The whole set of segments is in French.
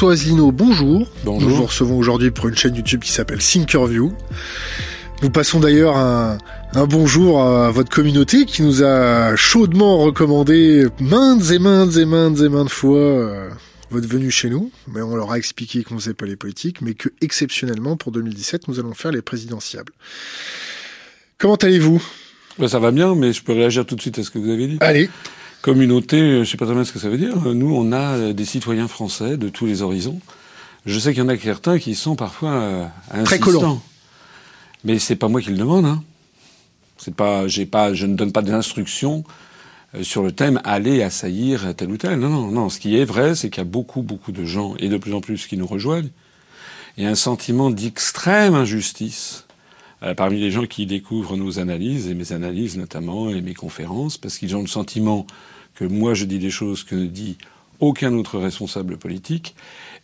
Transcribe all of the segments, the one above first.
François Asselineau, bonjour. Bonjour. Nous vous recevons aujourd'hui pour une chaîne YouTube qui s'appelle Thinkerview. Nous passons d'ailleurs un, un bonjour à votre communauté qui nous a chaudement recommandé maintes et maintes et maintes et maintes fois euh, votre venue chez nous. Mais on leur a expliqué qu'on ne faisait pas les politiques, mais que exceptionnellement pour 2017, nous allons faire les présidentiables. Comment allez-vous? Ben, ça va bien, mais je peux réagir tout de suite à ce que vous avez dit. Allez. Communauté, je sais pas très bien ce que ça veut dire. Nous, on a des citoyens français de tous les horizons. Je sais qu'il y en a certains qui sont parfois euh, Très insistants. colorants. Mais c'est pas moi qui le demande. Hein. C'est pas, j'ai pas, je ne donne pas d'instructions euh, sur le thème aller assaillir tel ou tel. Non, non, non. Ce qui est vrai, c'est qu'il y a beaucoup, beaucoup de gens et de plus en plus qui nous rejoignent. Il y a un sentiment d'extrême injustice euh, parmi les gens qui découvrent nos analyses et mes analyses notamment et mes conférences, parce qu'ils ont le sentiment que moi je dis des choses que ne dit aucun autre responsable politique,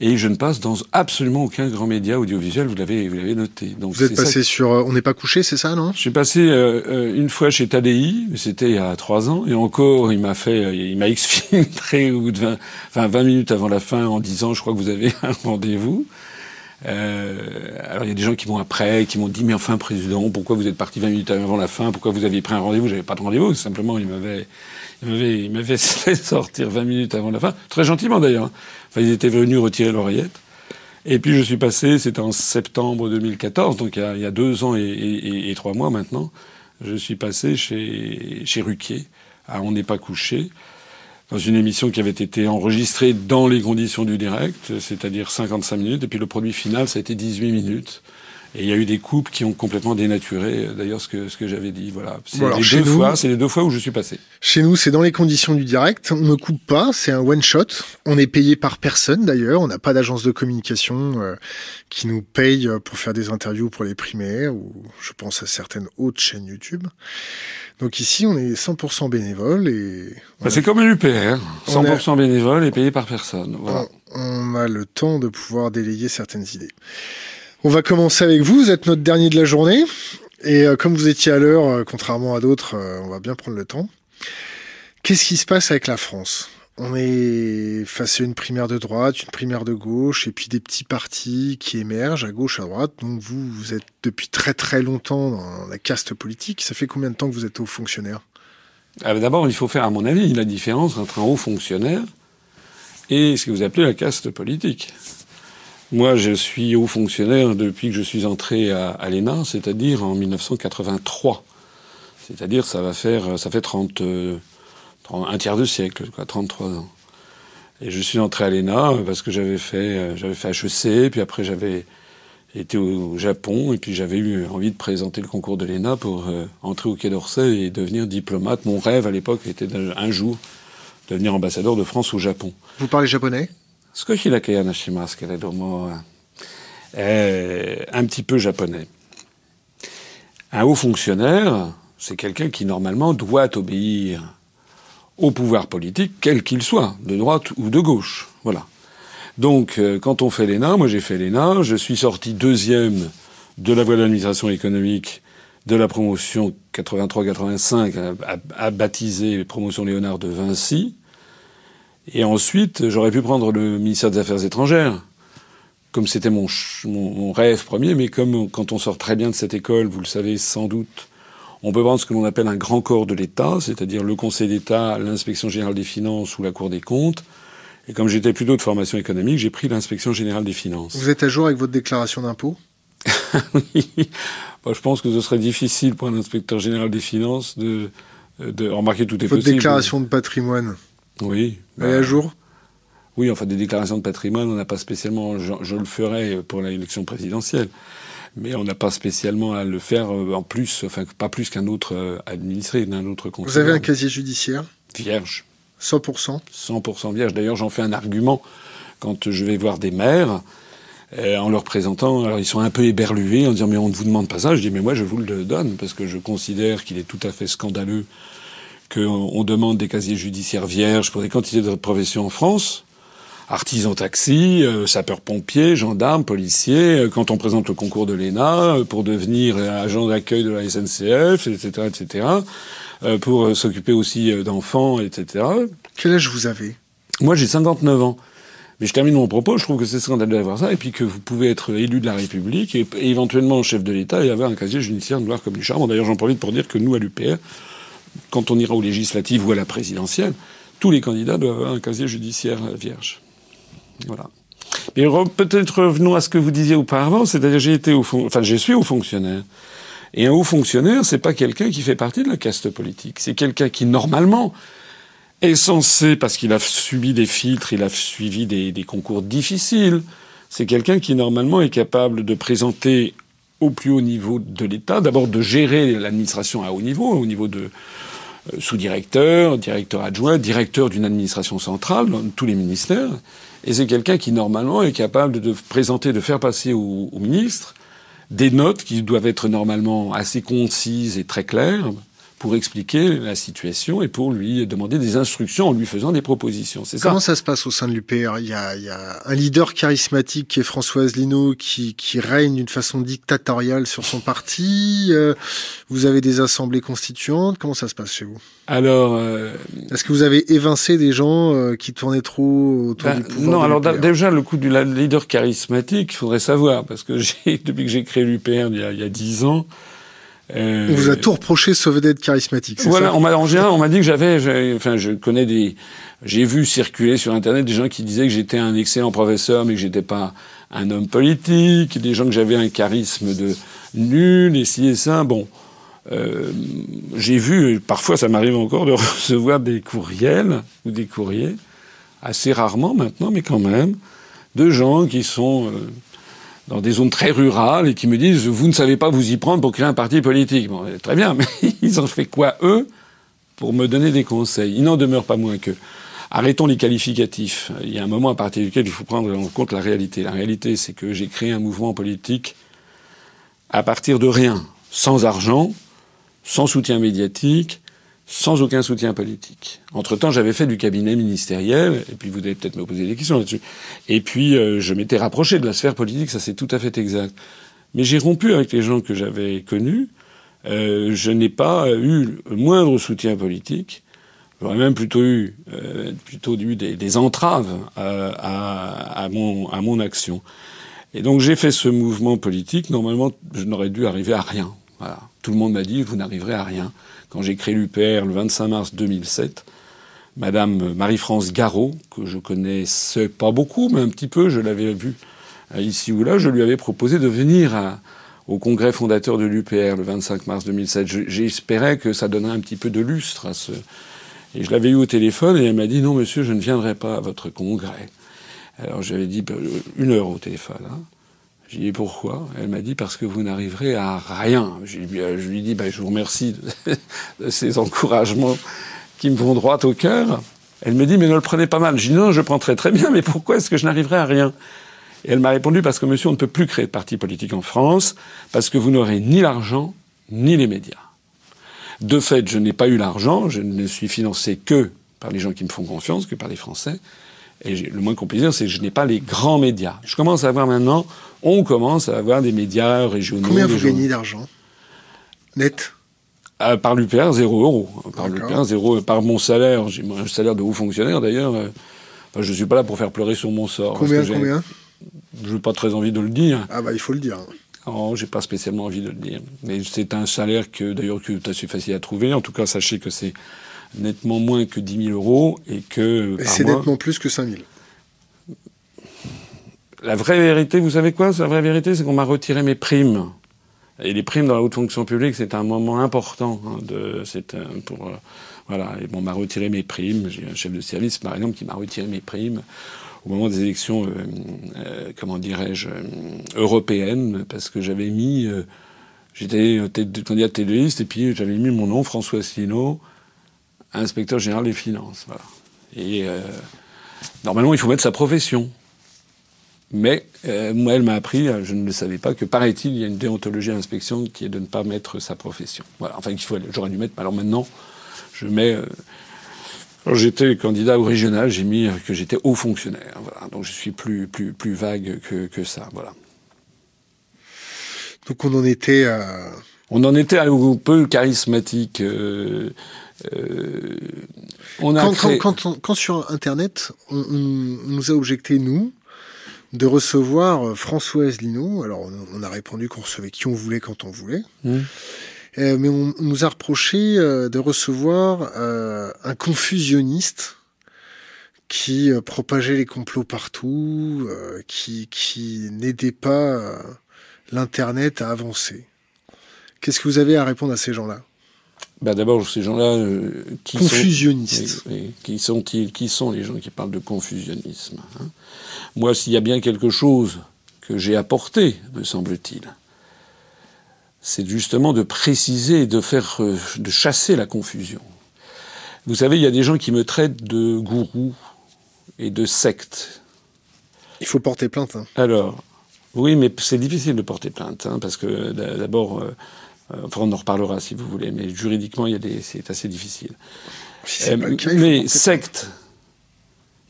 et je ne passe dans absolument aucun grand média audiovisuel. Vous l'avez, vous l'avez noté. Donc Vous êtes passé sur euh, On n'est pas couché, c'est ça, non? Suis passé euh, euh, une fois chez Tadei, mais c'était il y a trois ans, et encore, il m'a fait, euh, il m'a exfiltré au bout de 20, enfin 20 minutes avant la fin en disant, je crois que vous avez un rendez-vous. Euh, alors il y a des gens qui m'ont après, qui m'ont dit, mais enfin président, pourquoi vous êtes parti 20 minutes avant la fin? Pourquoi vous aviez pris un rendez-vous? J'avais pas de rendez-vous, simplement il m'avait, il fait sortir 20 minutes avant la fin, très gentiment d'ailleurs. Enfin ils étaient venus retirer l'oreillette. Et puis je suis passé, c'était en septembre 2014, donc il y a, il y a deux ans et trois mois maintenant, je suis passé chez, chez Ruquier, à On n'est pas couché, dans une émission qui avait été enregistrée dans les conditions du direct, c'est-à-dire 55 minutes, et puis le produit final, ça a été 18 minutes. Et il y a eu des coupes qui ont complètement dénaturé, euh, d'ailleurs, ce que, ce que j'avais dit. Voilà. C'est Bon, les, chez deux nous- fois, c'est les deux fois où je suis passé. Chez nous, c'est dans les conditions du direct. On ne coupe pas, c'est un one shot. On est payé par personne d'ailleurs. On n'a pas d'agence de communication euh, qui nous paye euh, pour faire des interviews pour les primaires ou je pense à certaines autres chaînes YouTube. Donc ici, on est 100% bénévole et Bah, c'est comme un UPR, On 100% bénévole et payé par personne. Voilà. on, on a le temps de pouvoir délayer certaines idées. On va commencer avec vous. Vous êtes notre dernier de la journée et euh, comme vous étiez à l'heure, euh, contrairement à d'autres, euh, on va bien prendre le temps. Qu'est-ce qui se passe avec la France? On est face à une primaire de droite, une primaire de gauche, et puis des petits partis qui émergent à gauche, à droite. Donc vous, vous êtes depuis très très longtemps dans la caste politique. Ça fait combien de temps que vous êtes haut fonctionnaire? Ah, bah, D'abord, il faut faire, à mon avis, la différence entre un haut fonctionnaire et ce que vous appelez la caste politique. Moi, je suis haut fonctionnaire depuis que je suis entré à, à l'ENA, c'est-à-dire en 1983. C'est-à-dire, ça va faire, ça fait 30, euh, 30 un tiers de siècle, quoi, 33 ans. Et je suis entré à l'ENA parce que j'avais fait, j'avais fait HEC, puis après j'avais été au Japon, et puis j'avais eu envie de présenter le concours de l'ENA pour euh, entrer au Quai d'Orsay et devenir diplomate. Mon rêve à l'époque était un jour devenir ambassadeur de France au Japon. Vous parlez japonais? 少しだけ話しますけれども、euh, un petit peu japonais. Un haut fonctionnaire, c'est quelqu'un qui normalement doit obéir au pouvoir politique, quel qu'il soit, de droite ou de gauche. Voilà. Donc, euh, quand on fait l'ENA, moi j'ai fait l'ENA, je suis sorti deuxième de la voie de l'administration économique de la promotion 83-85 à, à, à baptiser promotion Léonard de Vinci. Et ensuite, j'aurais pu prendre le ministère des Affaires étrangères, comme c'était mon, ch- mon, mon rêve premier, mais comme quand on sort très bien de cette école, vous le savez sans doute, on peut prendre ce que l'on appelle un grand corps de l'État, c'est-à-dire le Conseil d'État, l'inspection générale des finances ou la Cour des comptes. Et comme j'étais plutôt de formation économique, j'ai pris l'inspection générale des finances. Vous êtes à jour avec votre déclaration d'impôt? Oui. Bon, je pense que ce serait difficile pour un inspecteur général des finances de, de remarquer tout est Votre possible. déclaration de patrimoine? Oui. Elle est à Bah, jour Oui, enfin des déclarations de patrimoine, on n'a pas spécialement. Je, je le ferai pour l'élection présidentielle, mais on n'a pas spécialement à le faire euh, en plus, enfin pas plus qu'un autre euh, administré d'un autre conseiller. Vous avez un casier judiciaire vierge, 100% 100% vierge. D'ailleurs, j'en fais un argument quand je vais voir des maires. euh, en leur présentant, alors ils sont un peu éberlués en disant mais on ne vous demande pas ça. Je dis mais moi je vous le donne parce que je considère qu'il est tout à fait scandaleux qu'on on demande des casiers judiciaires vierges pour des quantités de professions en France artisans taxi, euh, sapeurs-pompiers, gendarmes, policiers, euh, quand on présente le concours de l'ENA euh, pour devenir agent d'accueil de la SNCF, etc., etc., euh, pour euh, s'occuper aussi euh, d'enfants, etc. Quel âge vous avez? Moi, j'ai 59 ans. Mais je termine mon propos, je trouve que c'est scandaleux d'avoir ça, et puis que vous pouvez être élu de la République, et, éventuellement chef de l'État, et avoir un casier judiciaire noir comme du charbon. D'ailleurs, j'en profite pour dire que nous, à l'UPR, quand on ira aux législatives ou à la présidentielle, tous les candidats doivent avoir un casier judiciaire vierge. Voilà. Mais peut-être revenons à ce que vous disiez auparavant, c'est-à-dire j'ai été au fond, enfin je suis haut fonctionnaire. Et un haut fonctionnaire, c'est pas quelqu'un qui fait partie de la caste politique. C'est quelqu'un qui normalement est censé, parce qu'il a subi des filtres, il a suivi des concours difficiles, c'est quelqu'un qui normalement est capable de présenter au plus haut niveau de l'État, d'abord de gérer l'administration à haut niveau, au niveau de euh, sous-directeur, directeur adjoint, directeur d'une administration centrale dans tous les ministères, et c'est quelqu'un qui normalement est capable de présenter, de faire passer au, au ministre des notes qui doivent être normalement assez concises et très claires, pour expliquer la situation et pour lui demander des instructions en lui faisant des propositions. C'est ça. Comment ça se passe au sein de l'UPR il y, a, il y a un leader charismatique qui est Françoise Lino qui, qui règne d'une façon dictatoriale sur son parti. Euh, vous avez des assemblées constituantes. Comment ça se passe chez vous? Alors, euh... est-ce que vous avez évincé des gens euh, qui tournaient trop autour ben, du pouvoir Non, alors déjà le coup du leader charismatique, il faudrait savoir parce que depuis que j'ai créé l'UPR a, il y a dix ans. Euh, on vous a tout reproché sauf d'être charismatique. Voilà, ça on m'a en général, on m'a dit que j'avais, enfin, je connais des, j'ai vu circuler sur internet des gens qui disaient que j'étais un excellent professeur, mais que j'étais pas un homme politique, des gens que j'avais un charisme de nul et ci et ça. Bon, euh, j'ai vu, parfois ça m'arrive encore de recevoir des courriels ou des courriers, assez rarement maintenant, mais quand même, de gens qui sont euh, dans des zones très rurales et qui me disent vous ne savez pas vous y prendre pour créer un parti politique. Bon, très bien, mais ils ont fait quoi eux pour me donner des conseils? Il n'en demeure pas moins que arrêtons les qualificatifs. Il y a un moment à partir duquel il faut prendre en compte la réalité. La réalité, c'est que j'ai créé un mouvement politique à partir de rien, sans argent, sans soutien médiatique, sans aucun soutien politique. Entre-temps, j'avais fait du cabinet ministériel, et puis vous allez peut-être me poser des questions là-dessus. Et puis, euh, je m'étais rapproché de la sphère politique, ça c'est tout à fait exact. Mais j'ai rompu avec les gens que j'avais connus. Euh, je n'ai pas eu le moindre soutien politique. J'aurais même plutôt eu, euh, plutôt eu des, des entraves à, à, mon, à mon action. Et donc j'ai fait ce mouvement politique. Normalement, je n'aurais dû arriver à rien. Voilà. Tout le monde m'a dit, vous n'arriverez à rien quand j'ai créé l'UPR le 25 mars 2007, Madame Marie-France Garot, que je connaissais pas beaucoup, mais un petit peu, je l'avais vue euh, ici ou là, je lui avais proposé de venir au congrès fondateur de l'UPR le 25 mars 2007. J'espérais que ça donnerait un petit peu de lustre à ce... Et je l'avais eu au téléphone et elle m'a dit non monsieur, je ne viendrai pas à votre congrès. Alors j'avais dit ben, une heure au téléphone. Hein. J'ai dit pourquoi? Elle m'a dit parce que vous n'arriverez à rien. Je lui ai dit ben, je vous remercie de, ces encouragements qui me vont droit au cœur. Elle me dit mais ne le prenez pas mal. J'ai dit non, je prends très bien, mais pourquoi est-ce que je n'arriverai à rien? Et elle m'a répondu parce que monsieur, on ne peut plus créer de parti politique en France parce que vous n'aurez ni l'argent ni les médias. De fait, je n'ai pas eu l'argent, je ne suis financé que par les gens qui me font confiance, que par les Français. Et le moins qu'on puisse dire, c'est que je n'ai pas les grands médias. Je commence à avoir maintenant on commence à avoir des médias régionaux. Combien vous gagnez d'argent Net? Euh, Par l'UPR, zéro euro. Par l'UPR, zéro. Par mon salaire, j'ai un salaire de haut fonctionnaire d'ailleurs. Euh, je ne suis pas là pour faire pleurer sur mon sort. Combien, combien? Je n'ai pas très envie de le dire. Ah bah il faut le dire. Non, j'ai pas spécialement envie de le dire. Mais c'est un salaire que d'ailleurs que est assez facile à trouver. En tout cas, sachez que c'est nettement moins que 10 000 euros et que. Et c'est nettement plus que 5 000 la vraie vérité, vous savez quoi La vraie vérité, c'est qu'on m'a retiré mes primes. Et les primes dans la haute fonction publique, c'est un moment important. Hein, pour euh, voilà. On m'a retiré mes primes. J'ai un chef de service, par exemple, qui m'a retiré mes primes au moment des élections, euh, euh, comment dirais-je, européennes, parce que j'avais mis, j'étais candidat de liste, et puis j'avais mis mon nom, François Asselineau, inspecteur général des finances. Et normalement, il faut mettre sa profession. Mais euh, moi, elle m'a appris, euh, je ne le savais pas, que paraît-il, il y a une déontologie à l'inspection qui est de ne pas mettre sa profession. Voilà. Enfin, j'aurais dû mettre. Alors maintenant, je mets. Euh, j'étais candidat au régional, j'ai mis que j'étais haut fonctionnaire. Voilà. Donc je suis plus plus plus vague que, que ça. Voilà. Donc on en était à. On en était à un peu charismatique. Euh, On a quand, créé- quand, quand, quand sur Internet, on, on- on nous a objecté, nous, de recevoir euh, François Asselineau. Alors, on, a répondu qu'on recevait qui on voulait quand on voulait. Hmm. Euh, mais on, on nous a reproché euh, de recevoir euh, un confusionniste qui propageait les complots partout, qui, qui n'aidait pas l'Internet à avancer. Qu'est-ce que vous avez à répondre à ces gens-là? Bah, d'abord, ces gens-là, qui sont... Confusionnistes. Oui. Qui sont-ils? Qui sont les gens qui parlent de confusionnisme hein? Moi, s'il y a bien quelque chose que j'ai apporté, me semble-t-il, c'est justement de préciser et de faire, euh, de chasser la confusion. Vous savez, il y a des gens qui me traitent de gourou et de secte. Il faut porter plainte. hein. Alors, oui, mais c'est difficile de porter plainte, hein, parce que d'a- d'abord, euh, euh, enfin, on en reparlera si vous voulez, mais juridiquement, il y a des, c'est assez difficile. Si Euh, pas le cas, mais secte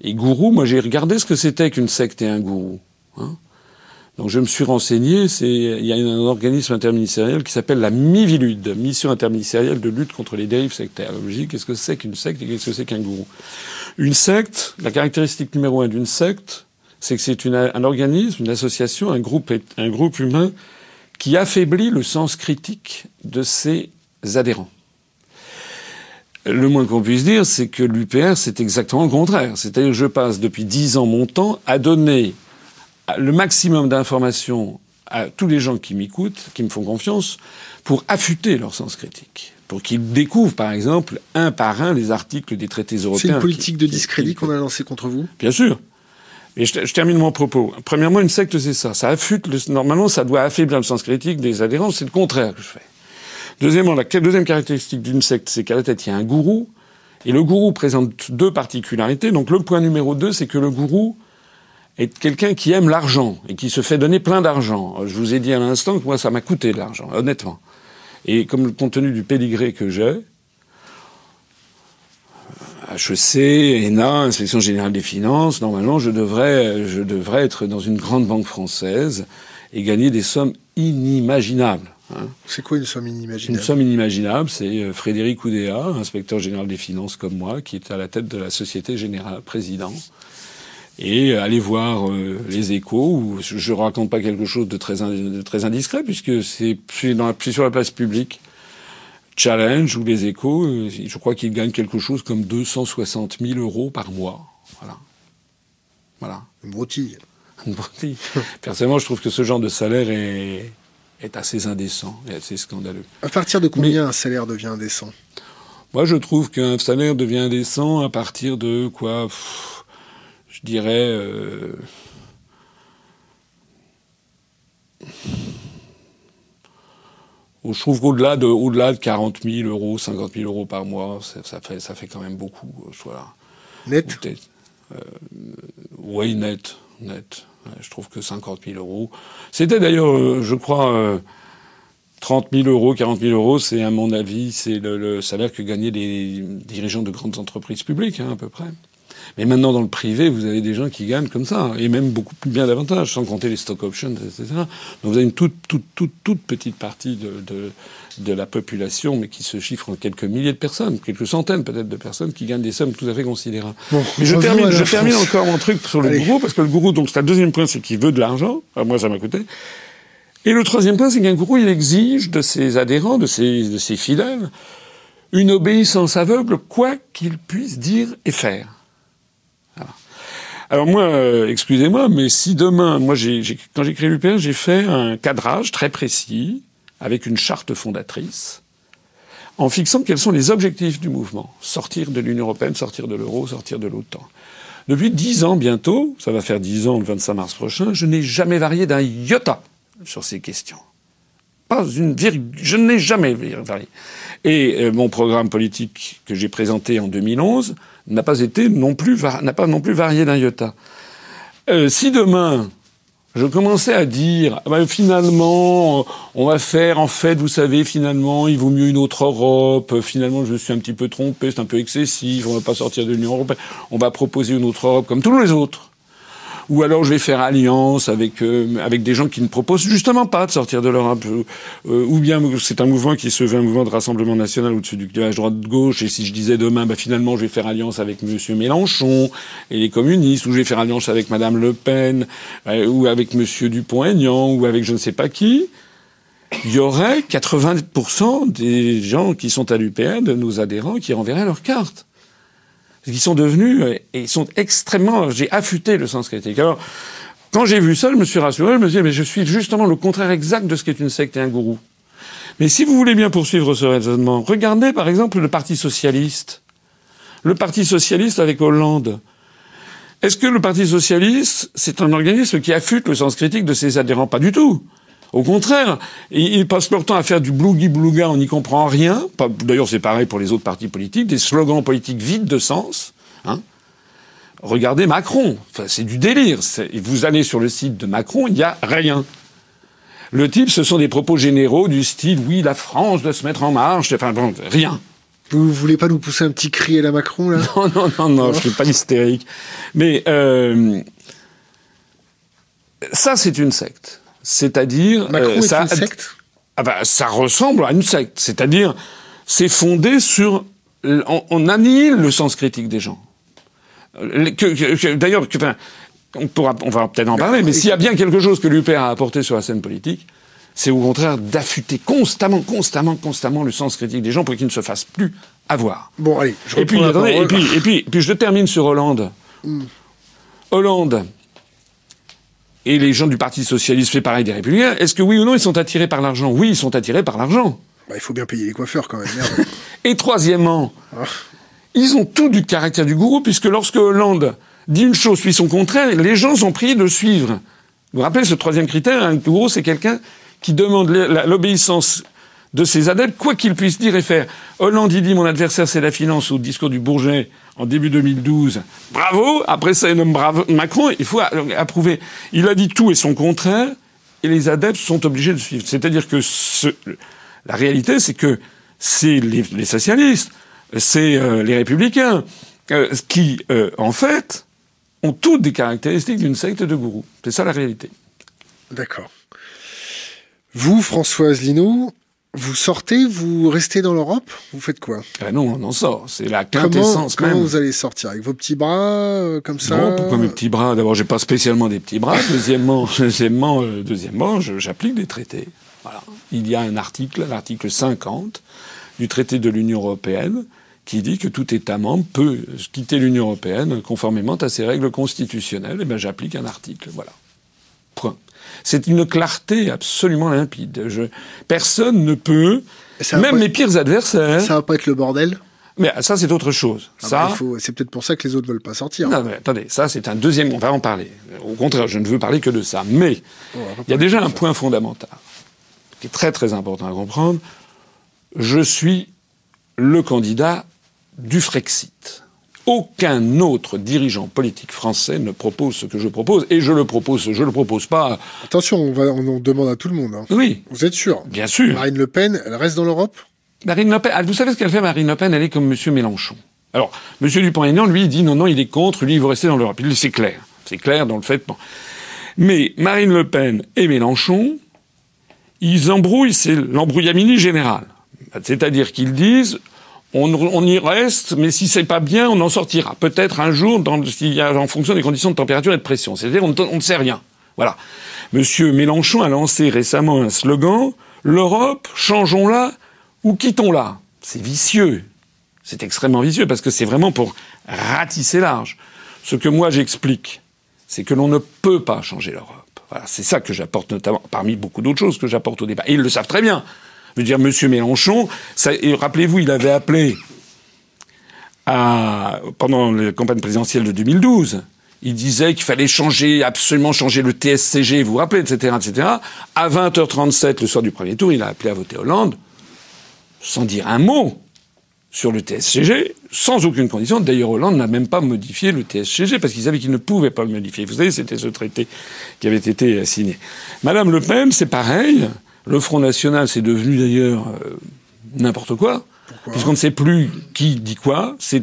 et gourou, moi j'ai regardé ce que c'était qu'une secte et un gourou. hein. Donc je me suis renseigné, il y a un organisme interministériel qui s'appelle la MIVILUD, Mission interministérielle de lutte contre les dérives sectaires. Alors, je qu'est-ce que c'est qu'une secte et qu'est-ce que c'est qu'un gourou? Une secte, la caractéristique numéro un d'une secte, c'est que c'est un organisme, une association, un groupe, un groupe humain qui affaiblit le sens critique de ses adhérents. Le moins qu'on puisse dire, c'est que l'UPR, c'est exactement le contraire. C'est-à-dire que je passe depuis dix ans mon temps à donner le maximum d'informations à tous les gens qui m'écoutent, qui me font confiance, pour affûter leur sens critique. Pour qu'ils découvrent, par exemple, un par un les articles des traités européens. C'est une qui- politique de discrédit qu'on a lancée contre vous? Bien sûr. Et je, je termine mon propos. Premièrement, une secte, c'est ça. Ça affûte. Le, normalement, ça doit affaiblir le sens critique des adhérents. C'est le contraire que je fais. Deuxièmement, la deuxième caractéristique d'une secte, c'est qu'à la tête, il y a un gourou. Et le gourou présente deux particularités. Donc, le point numéro deux, c'est que le gourou est quelqu'un qui aime l'argent et qui se fait donner plein d'argent. Je vous ai dit à l'instant que moi, ça m'a coûté de l'argent, honnêtement. Et comme compte tenu du pédigré que j'ai, HEC, ENA, Inspection Générale des Finances, normalement, je devrais, je devrais être dans une grande banque française et gagner des sommes inimaginables. Hein. C'est quoi une somme Une inimaginable somme inimaginable, c'est euh, Frédéric Oudéa, inspecteur général des finances comme moi, qui est à la tête de la Société Générale, président. Et euh, allez voir euh, les échos, où je ne raconte pas quelque chose de très, in- de très indiscret, puisque c'est sur la place publique. Challenge ou les échos, je crois qu'ils gagnent quelque chose comme 260 000 euros par mois. Voilà. Voilà. Une broutille. Une broutille. Personnellement, je trouve que ce genre de salaire est, est assez indécent et assez scandaleux. À partir de combien un salaire devient indécent? Moi, je trouve qu'un salaire devient indécent à partir de quoi pff, Je dirais. euh, Je trouve qu'au-delà de, au-delà de 40 000 euros, 50 000 euros par mois, ça, ça fait, ça fait quand même beaucoup. euh, Voilà. Net? Ou peut-être, euh, oui, net, net. Je trouve que 50 000 euros. C'était d'ailleurs, euh, je crois, euh, 30 000 euros, 40 000 euros, c'est à mon avis, c'est le, le salaire que gagnaient les dirigeants de grandes entreprises publiques, hein, à peu près. Mais maintenant, dans le privé, vous avez des gens qui gagnent comme ça, et même beaucoup plus bien davantage, sans compter les stock options, etc. Donc vous avez une toute, toute, toute, toute petite partie de, de, de la population, mais qui se chiffre en quelques milliers de personnes, quelques centaines peut-être de personnes qui gagnent des sommes tout à fait considérables. Bon, Mais je termine, je termine encore mon truc sur le Allez. gourou, parce que le gourou, donc c'est le deuxième point, c'est qu'il veut de l'argent. Ah, moi, ça m'a coûté. Et le troisième point, c'est qu'un gourou, il exige de ses adhérents, de ses, de ses fidèles, une obéissance aveugle, quoi qu'il puisse dire et faire. Alors moi, euh, excusez-moi, mais si demain, moi, j'ai- quand j'ai créé l'UPR, j'ai fait un cadrage très précis, avec une charte fondatrice, en fixant quels sont les objectifs du mouvement. Sortir de l'Union européenne, sortir de l'euro, sortir de l'OTAN. Depuis dix ans bientôt, ça va faire dix ans le 25 mars prochain, je n'ai jamais varié d'un iota sur ces questions. Pas une virgule. Je n'ai jamais varié. Et euh, mon programme politique que j'ai présenté en 2011 n'a pas été non plus n'a pas non plus varié d'un iota. Euh, si demain je commençais à dire, ah ben, finalement, on va faire, en fait, vous savez, finalement, il vaut mieux une autre Europe, finalement, je me suis un petit peu trompé, c'est un peu excessif, on va pas sortir de l'Union Européenne, on va proposer une autre Europe comme tous les autres. Ou alors je vais faire alliance avec euh, avec des gens qui ne proposent justement pas de sortir de l'Europe, euh, ou bien c'est un mouvement qui se veut un mouvement de rassemblement national au-dessus du clivage droite-gauche, et si je disais demain, bah, finalement je vais faire alliance avec Monsieur Mélenchon et les communistes, ou je vais faire alliance avec Madame Le Pen, ou avec Monsieur Dupont-Aignan, ou avec je ne sais pas qui, il y aurait 80% des gens qui sont à l'UPN, de nos adhérents, qui renverraient leur carte. Qui sont devenus, euh, et ils sont extrêmement, j'ai affûté le sens critique. Alors, quand j'ai vu ça, je me suis rassuré, je me suis dit, mais je suis justement le contraire exact de ce qu'est une secte et un gourou. Mais si vous voulez bien poursuivre ce raisonnement, regardez par exemple le Parti Socialiste. Le Parti Socialiste avec Hollande. Est-ce que le Parti Socialiste, c'est un organisme qui affûte le sens critique de ses adhérents? Pas du tout. Au contraire, ils passent leur temps à faire du blougi-blouga, on n'y comprend rien. D'ailleurs, c'est pareil pour les autres partis politiques, des slogans politiques vides de sens. Hein. Regardez Macron, enfin, c'est du délire. Vous allez sur le site de Macron, il n'y a rien. Le type, ce sont des propos généraux du style oui, la France doit se mettre en marche. Enfin bon, rien. Vous voulez pas nous pousser un petit cri à la Macron là? Non, non, non, non, je suis pas hystérique. Mais euh, ça, c'est une secte. C'est-à-dire, Macron euh, ça, une secte? Ah bah, ça ressemble à une secte. C'est-à-dire, c'est fondé sur, on, annihile le sens critique des gens. D'ailleurs, enfin, on, pourra, on va peut-être en parler, mais s'il y a bien quelque chose que l'UPR a apporté sur la scène politique, c'est au contraire d'affûter constamment, constamment, constamment le sens critique des gens pour qu'ils ne se fassent plus avoir. Bon, allez, je et puis, attendez, et puis, et puis, puis, je termine sur Hollande. Hmm. Hollande, et les gens du Parti socialiste fait pareil des républicains, est-ce que oui ou non ils sont attirés par l'argent? Oui, ils sont attirés par l'argent. Bah, il faut bien payer les coiffeurs quand même. et troisièmement, ah. ils ont tout du caractère du gourou, puisque lorsque Hollande dit une chose puis son contraire, les gens sont priés de suivre. Vous vous rappelez ce troisième critère, un gourou c'est quelqu'un qui demande l'obéissance de ses adeptes, quoi qu'ils puissent dire et faire. Hollande, il dit mon adversaire, c'est la finance, au discours du Bourget en début 2012. Bravo Après ça, il nomme bravo. Macron, il faut approuver. Il a dit tout et son contraire, et les adeptes sont obligés de suivre. C'est-à-dire que la réalité, c'est que c'est les, socialistes, c'est euh, les républicains, euh, qui, euh, en fait, ont toutes des caractéristiques d'une secte de gourou. C'est ça la réalité. D'accord. Vous, Françoise Lino, vous sortez, vous restez dans l'Europe Vous faites quoi? Ben Non, on en sort. C'est la quintessence comment, Comment vous allez sortir? Avec vos petits bras, euh, comme ça? Non, pourquoi mes petits bras? D'abord, j'ai pas spécialement des petits bras. Deuxièmement, deuxièmement, euh, deuxièmement j'applique des traités. Voilà. Il y a un article, l'article 50 du traité de l'Union européenne, qui dit que tout État membre peut quitter l'Union européenne conformément à ses règles constitutionnelles. Et eh ben, j'applique un article. Voilà. Point. C'est une clarté absolument limpide. Je, personne ne peut, même mes pires adversaires. Ça va pas être le bordel? Mais ça, c'est autre chose. Ah ça, bah, c'est peut-être pour ça que les autres veulent pas sortir. Non, mais attendez, ça, c'est un deuxième. On va en parler. Au contraire, je ne veux parler que de ça. Mais il y a déjà un point fondamental qui est très très important à comprendre. Je suis le candidat du Frexit aucun autre dirigeant politique français ne propose ce que je propose, et je le propose, je le propose pas. Attention, on, va, on demande à tout le monde. Hein. Oui. Vous êtes sûr? Bien sûr. Marine Le Pen, elle reste dans l'Europe? Marine Le Pen, ah, vous savez ce qu'elle fait, Marine Le Pen? Elle est comme M. Mélenchon. Alors, M. Dupont-Aignan, lui, il dit non, non, il est contre, lui, il veut rester dans l'Europe. C'est clair. C'est clair dans le fait. Bon. Mais Marine Le Pen et Mélenchon, ils embrouillent, c'est l'embrouillamini général. C'est-à-dire qu'ils disent on, y reste, mais si c'est pas bien, on en sortira. Peut-être un jour, dans, en fonction des conditions de température et de pression. C'est-à-dire, on, ne sait rien. Voilà. Monsieur Mélenchon a lancé récemment un slogan l'Europe, changeons-la ou quittons-la. C'est vicieux. C'est extrêmement vicieux parce que c'est vraiment pour ratisser large. Ce que moi j'explique, c'est que l'on ne peut pas changer l'Europe. Voilà, c'est ça que j'apporte notamment, parmi beaucoup d'autres choses que j'apporte au débat. Et ils le savent très bien. Je veux dire, Monsieur Mélenchon, rappelez-vous, il avait appelé pendant la campagne présidentielle de 2012, il disait qu'il fallait changer, absolument changer le TSCG, vous vous rappelez, etc., etc. À 20h37, le soir du premier tour, il a appelé à voter Hollande, sans dire un mot sur le TSCG, sans aucune condition. D'ailleurs, Hollande n'a même pas modifié le TSCG parce qu'il savait qu'il ne pouvait pas le modifier. Vous savez, c'était ce traité qui avait été signé. Madame Le Pen, c'est pareil. Le Front National, c'est devenu d'ailleurs euh, n'importe quoi. puisqu'on ne sait plus qui dit quoi. C'est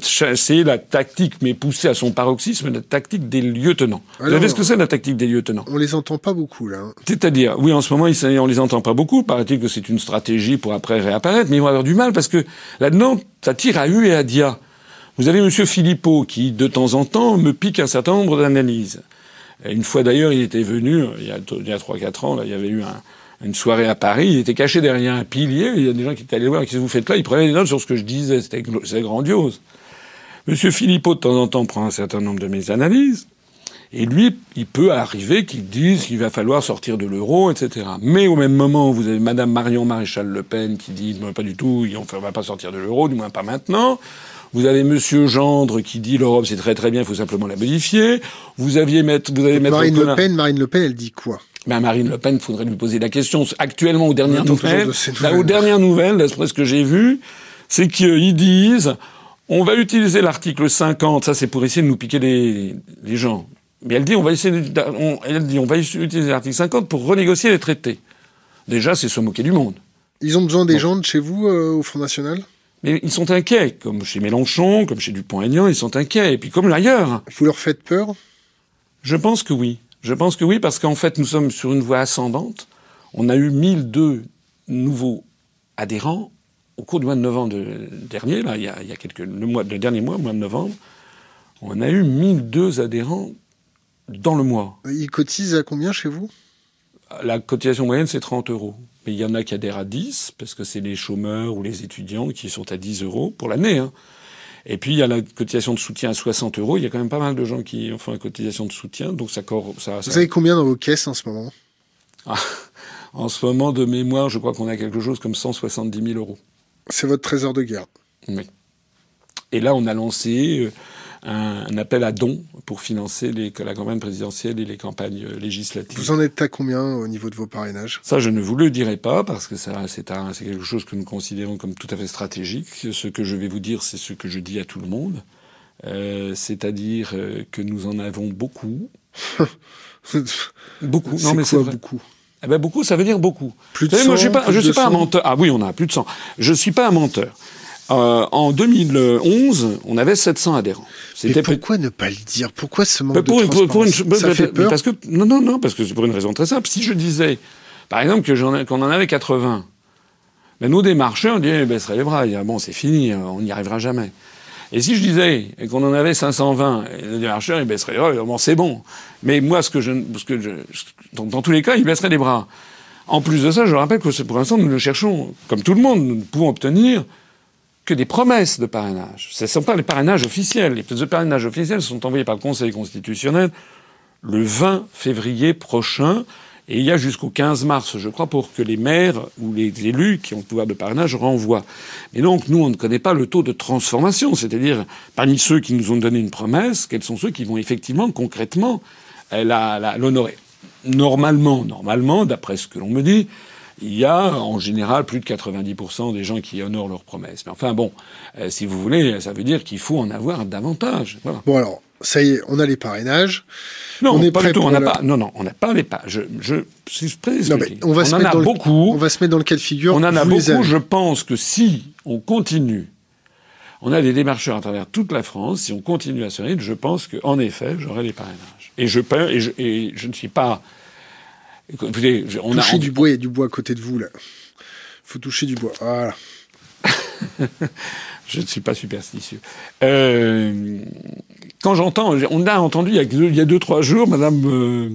la tactique, mais poussée à son paroxysme, la tactique des lieutenants. Vous savez ce que c'est la tactique des lieutenants On les entend pas beaucoup là. Hein. C'est-à-dire, oui, en ce moment, on les entend pas beaucoup. Paraît-il que c'est une stratégie pour après réapparaître, mais ils vont avoir du mal parce que là-dedans, ça tire à U et à Dia. Vous avez Monsieur Philippot qui, de temps en temps, me pique un certain nombre d'analyses. Une fois d'ailleurs, il était venu, il y a, il y a 3-4 ans, là, il y avait eu un, une soirée à Paris, il était caché derrière un pilier, il y a des gens qui étaient allés voir, qu'est-ce que vous faites là? Il prenait des notes sur ce que je disais, c'était grandiose. Monsieur Philippot, de temps en temps, prend un certain nombre de mes analyses, et lui, il peut arriver qu'il dise qu'il va falloir sortir de l'euro, etc. Mais au même moment, vous avez Madame Marion Maréchal Le Pen qui dit, non, pas du tout, on ne va pas sortir de l'euro, du moins pas maintenant. Vous avez Monsieur Gendre qui dit l'Europe c'est très très bien, il faut simplement la modifier. Vous aviez mettre, vous avez Marine Le Pen, Marine Le Pen, elle dit quoi? Ben Marine Le Pen, faudrait lui poser la question. Actuellement, aux dernières nouvelles, aux dernières nouvelles, d'après ce que j'ai vu, c'est qu'ils disent, on va utiliser l'article 50, ça c'est pour essayer de nous piquer les, les gens. Mais elle dit, on va essayer, on, elle dit, on va utiliser l'article 50 pour renégocier les traités. Déjà, c'est se moquer du monde. Ils ont besoin des gens de chez vous, euh, au Front National? Mais ils sont inquiets, comme chez Mélenchon, comme chez Dupont-Aignan, ils sont inquiets, et puis comme ailleurs. Vous leur faites peur? Je pense que oui. Je pense que oui, parce qu'en fait, nous sommes sur une voie ascendante. On a eu 1002 nouveaux adhérents au cours du mois de novembre dernier, là, il y a, il y a quelques, le, mois, le dernier mois, le mois de novembre. On a eu 1002 adhérents dans le mois. Ils cotisent à combien chez vous? La cotisation moyenne, c'est 30 euros. Mais il y en a qui adhèrent à 10, parce que c'est les chômeurs ou les étudiants qui sont à 10 euros pour l'année. Hein. Et puis il y a la cotisation de soutien à 60 euros. Il y a quand même pas mal de gens qui font la cotisation de soutien, donc ça. ça, Vous avez combien dans vos caisses en ce moment? Ah, En ce moment, de mémoire, je crois qu'on a quelque chose comme 170 000 euros. C'est votre trésor de guerre. Oui. Et là, on a lancé euh, un, appel à dons pour financer les, la campagne présidentielle et les campagnes législatives. Vous en êtes à combien au niveau de vos parrainages? Ça, je ne vous le dirai pas parce que ça, c'est quelque chose que nous considérons comme tout à fait stratégique. Ce que je vais vous dire, c'est ce que je dis à tout le monde, euh, c'est-à-dire euh, que nous en avons beaucoup. beaucoup. Non, mais c'est beaucoup? Eh ben beaucoup, ça veut dire beaucoup. Plus de 100, moi, je suis pas, je suis pas un menteur. Ah oui, on a plus de 100. Je suis pas un menteur. Euh, en 2011, on avait 700 adhérents. Mais pourquoi ne pas le dire? Pourquoi ce manque de transparence pour une, Ça fait peur parce que non, non, non, parce que c'est pour une raison très simple. Si je disais, par exemple, que qu'on en avait 80, ben nous démarcheurs, on dirait, baisserait les bras. bon, c'est fini, on n'y arrivera jamais. Et si je disais qu'on en avait 520, les démarcheurs, ils baisseraient les bras. Bon, c'est bon. Mais moi, ce que je, ce que je, dans, dans tous les cas, ils baisseraient les bras. En plus de ça, je rappelle que pour l'instant, nous le cherchons, comme tout le monde, nous pouvons obtenir que des promesses de parrainage. Ce ne sont pas les parrainages officiels. Les parrainages officiels sont envoyés par le Conseil constitutionnel le 20 février prochain. Et il y a jusqu'au 15 mars, je crois, pour que les maires ou les élus qui ont le pouvoir de parrainage renvoient. Mais donc, nous, on ne connaît pas le taux de transformation. C'est-à-dire, parmi ceux qui nous ont donné une promesse, quels sont ceux qui vont effectivement, concrètement, l'honorer? Normalement, normalement, d'après ce que l'on me dit, il y a en général plus de 90% des gens qui honorent leurs promesses. Mais enfin bon, euh, si vous voulez, ça veut dire qu'il faut en avoir davantage. Bon alors, ça y est, on a les parrainages. Non, on est pas du tout. On n'a pas. Non, non, on n'a pas les pas. Je, je, non, mais on va se mettre dans beaucoup. Le, on va se mettre dans le cas de figure. On en a beaucoup. Je pense que si on continue, on a des démarcheurs à travers toute la France. Si on continue à ce rythme, je pense qu'en effet, j'aurai les parrainages. Et je, et je, et je ne suis pas Écoutez, on toucher a, du bois, il y a du bois à côté de vous là. Faut toucher du bois. Voilà. je ne suis pas superstitieux. Euh, quand j'entends, on a entendu il y a, deux, il deux trois jours, Madame, euh,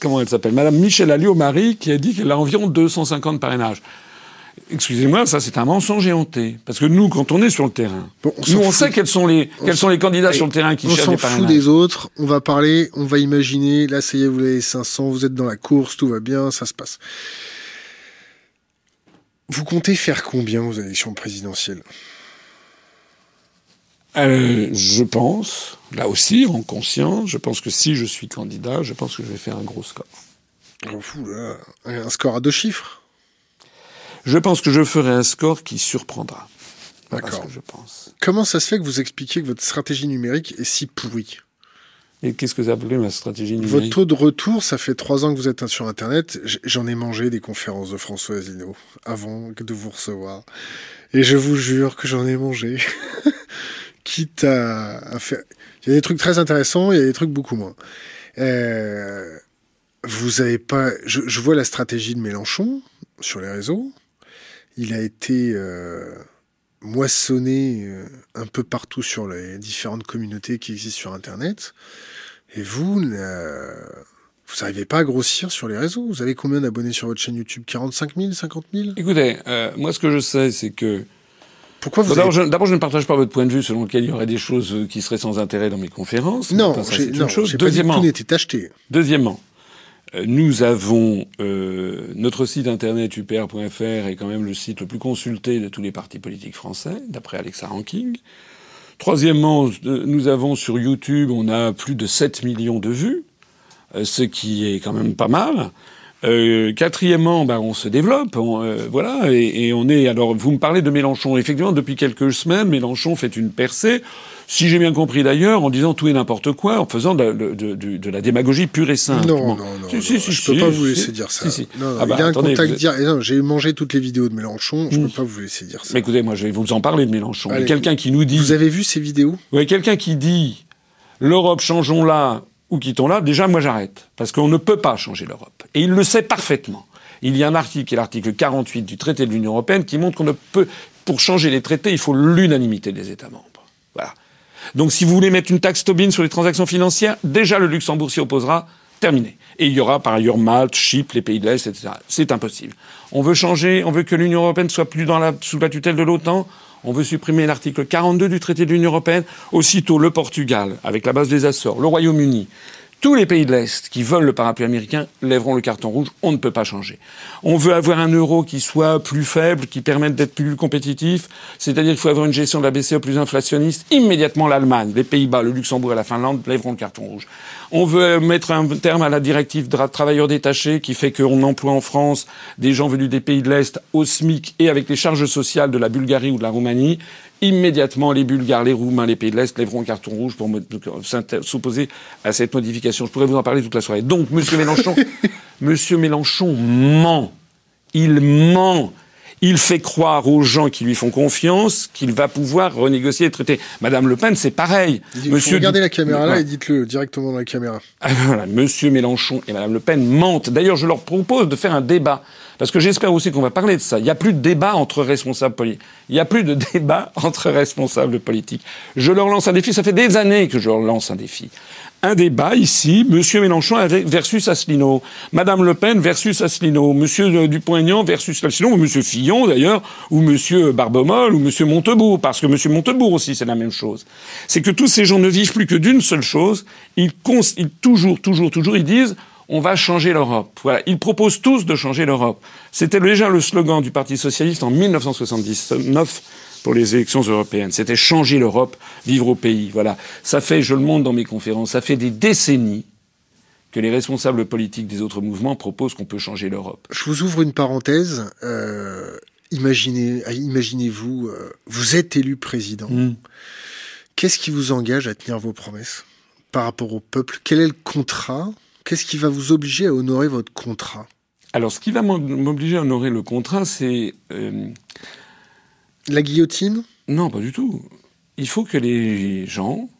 comment elle s'appelle, Madame Michel Alliot-Marie, qui a dit qu'elle a environ 250 parrainages. Excusez-moi, ça c'est un mensonge éhonté. Parce que nous, quand on est sur le terrain, nous on sait quels sont les quels sont les candidats sur le terrain qui cherchent des parrainages. On s'en fout des autres. On va parler, on va imaginer. Là, ça y est, vous avez 500, vous êtes dans la course, tout va bien, ça se passe. Vous comptez faire combien aux élections présidentielles? Euh, Je pense, là aussi, en conscience, je pense que si je suis candidat, je pense que je vais faire un gros score. Oh, fou, là. Un score à deux chiffres? Je pense que je ferai un score qui surprendra. D'accord. je pense. Comment ça se fait que vous expliquiez que votre stratégie numérique est si pourrie? Et qu'est-ce que vous appelez ma stratégie numérique? Votre taux de retour, ça fait trois ans que vous êtes sur Internet. J'en ai mangé des conférences de François Asselineau avant de vous recevoir. Et je vous jure que j'en ai mangé. Quitte à, faire... Il y a des trucs très intéressants, il y a des trucs beaucoup moins. Euh... Vous avez pas... Je, je, vois la stratégie de Mélenchon sur les réseaux. Il a été... Euh moissonné euh, un peu partout sur les différentes communautés qui existent sur Internet. Et vous, euh, vous n'arrivez pas à grossir sur les réseaux. Vous avez combien d'abonnés sur votre chaîne YouTube? 45 000, 50 000 Écoutez, euh, moi ce que je sais, c'est que... Pourquoi vous D'abord, je, je, ne partage pas votre point de vue selon lequel il y aurait des choses qui seraient sans intérêt dans mes conférences. Non, j'ai pas Deuxièmement, dit que tout n'était acheté. Deuxièmement, nous avons euh, notre site internet upr.fr est quand même le site le plus consulté de tous les partis politiques français, d'après Alexa Ranking. Troisièmement, euh, nous avons sur YouTube, on a plus de 7 millions de vues, euh, ce qui est quand même pas mal. Euh, quatrièmement, ben, on se développe, voilà, et, et, on est. Alors, vous me parlez de Mélenchon. Effectivement, depuis quelques semaines, Mélenchon fait une percée. Si j'ai bien compris d'ailleurs, en disant tout et n'importe quoi, en faisant de, de, de, de, la démagogie pure et simple. Non, non, non, si, si, si, je peux pas vous laisser dire ça. Non, non, ah bah, il y a un contact direct. J'ai mangé toutes les vidéos de Mélenchon, je mmh. peux pas vous laisser dire ça. Mais écoutez, moi je vais vous en parler de Mélenchon. Quelqu'un qui nous dit... Vous avez vu ces vidéos? Oui, quelqu'un qui dit l'Europe, changeons-la ou quittons-la, déjà moi j'arrête. Parce qu'on ne peut pas changer l'Europe. Et il le sait parfaitement. Il y a un article, qui est l'article 48 du traité de l'Union Européenne, qui montre qu'on ne peut, pour changer les traités, il faut l'unanimité des États membres. Donc si vous voulez mettre une taxe Tobin sur les transactions financières, déjà le Luxembourg s'y opposera, terminé. Et il y aura par ailleurs Malte, Chypre, les pays de l'Est, etc. C'est impossible. On veut changer, on veut que l'Union européenne soit plus sous la tutelle de l'OTAN. On veut supprimer l'article 42 du traité de l'Union européenne. Aussitôt, le Portugal, avec la base des Açores, le Royaume-Uni, tous les pays de l'Est qui veulent le parapluie américain lèveront le carton rouge. On ne peut pas changer. On veut avoir un euro qui soit plus faible, qui permette d'être plus compétitif. C'est-à-dire qu'il faut avoir une gestion de la BCE plus inflationniste. Immédiatement, l'Allemagne, les Pays-Bas, le Luxembourg et la Finlande lèveront le carton rouge. On veut mettre un terme à la directive de travailleurs détachés qui fait qu'on emploie en France des gens venus des pays de l'Est au SMIC et avec les charges sociales de la Bulgarie ou de la Roumanie immédiatement les Bulgares, les Roumains, les pays de l'Est lèveront un carton rouge pour s'opposer à cette modification. Je pourrais vous en parler toute la soirée. Donc, Monsieur Mélenchon, Monsieur Mélenchon ment. Il ment. Il fait croire aux gens qui lui font confiance qu'il va pouvoir renégocier les traités. Madame Le Pen, c'est pareil. Monsieur, regardez la caméra là et dites-le directement dans la caméra. Ah, voilà, Monsieur Mélenchon et Madame Le Pen mentent. D'ailleurs, je leur propose de faire un débat parce que j'espère aussi qu'on va parler de ça. Il n'y a plus de débat entre responsables politiques. Il n'y a plus de débat entre responsables politiques. Je leur lance un défi. Ça fait des années que je leur lance un défi. Un débat ici, Monsieur Mélenchon versus Asselineau, Madame Le Pen versus Asselineau, Monsieur Dupont-Aignan versus Asselineau, ou Monsieur Fillon d'ailleurs, ou Monsieur Barbomol, ou Monsieur Montebourg, parce que Monsieur Montebourg aussi c'est la même chose. C'est que tous ces gens ne vivent plus que d'une seule chose. Ils, ils toujours, toujours, toujours, ils disent on va changer l'Europe. Voilà. Ils proposent tous de changer l'Europe. C'était déjà le slogan du Parti socialiste en 1979 pour les élections européennes. C'était changer l'Europe, vivre au pays. Voilà. Ça fait, je le montre dans mes conférences, ça fait des décennies que les responsables politiques des autres mouvements proposent qu'on peut changer l'Europe. Je vous ouvre une parenthèse. Euh, imaginez, imaginez-vous, euh, vous êtes élu président. Hmm. Qu'est-ce qui vous engage à tenir vos promesses par rapport au peuple? Quel est le contrat Qu'est-ce qui va vous obliger à honorer votre contrat? Alors, ce qui va m'obliger à honorer le contrat, c'est... Euh, La guillotine? Non, pas du tout. Il faut que les gens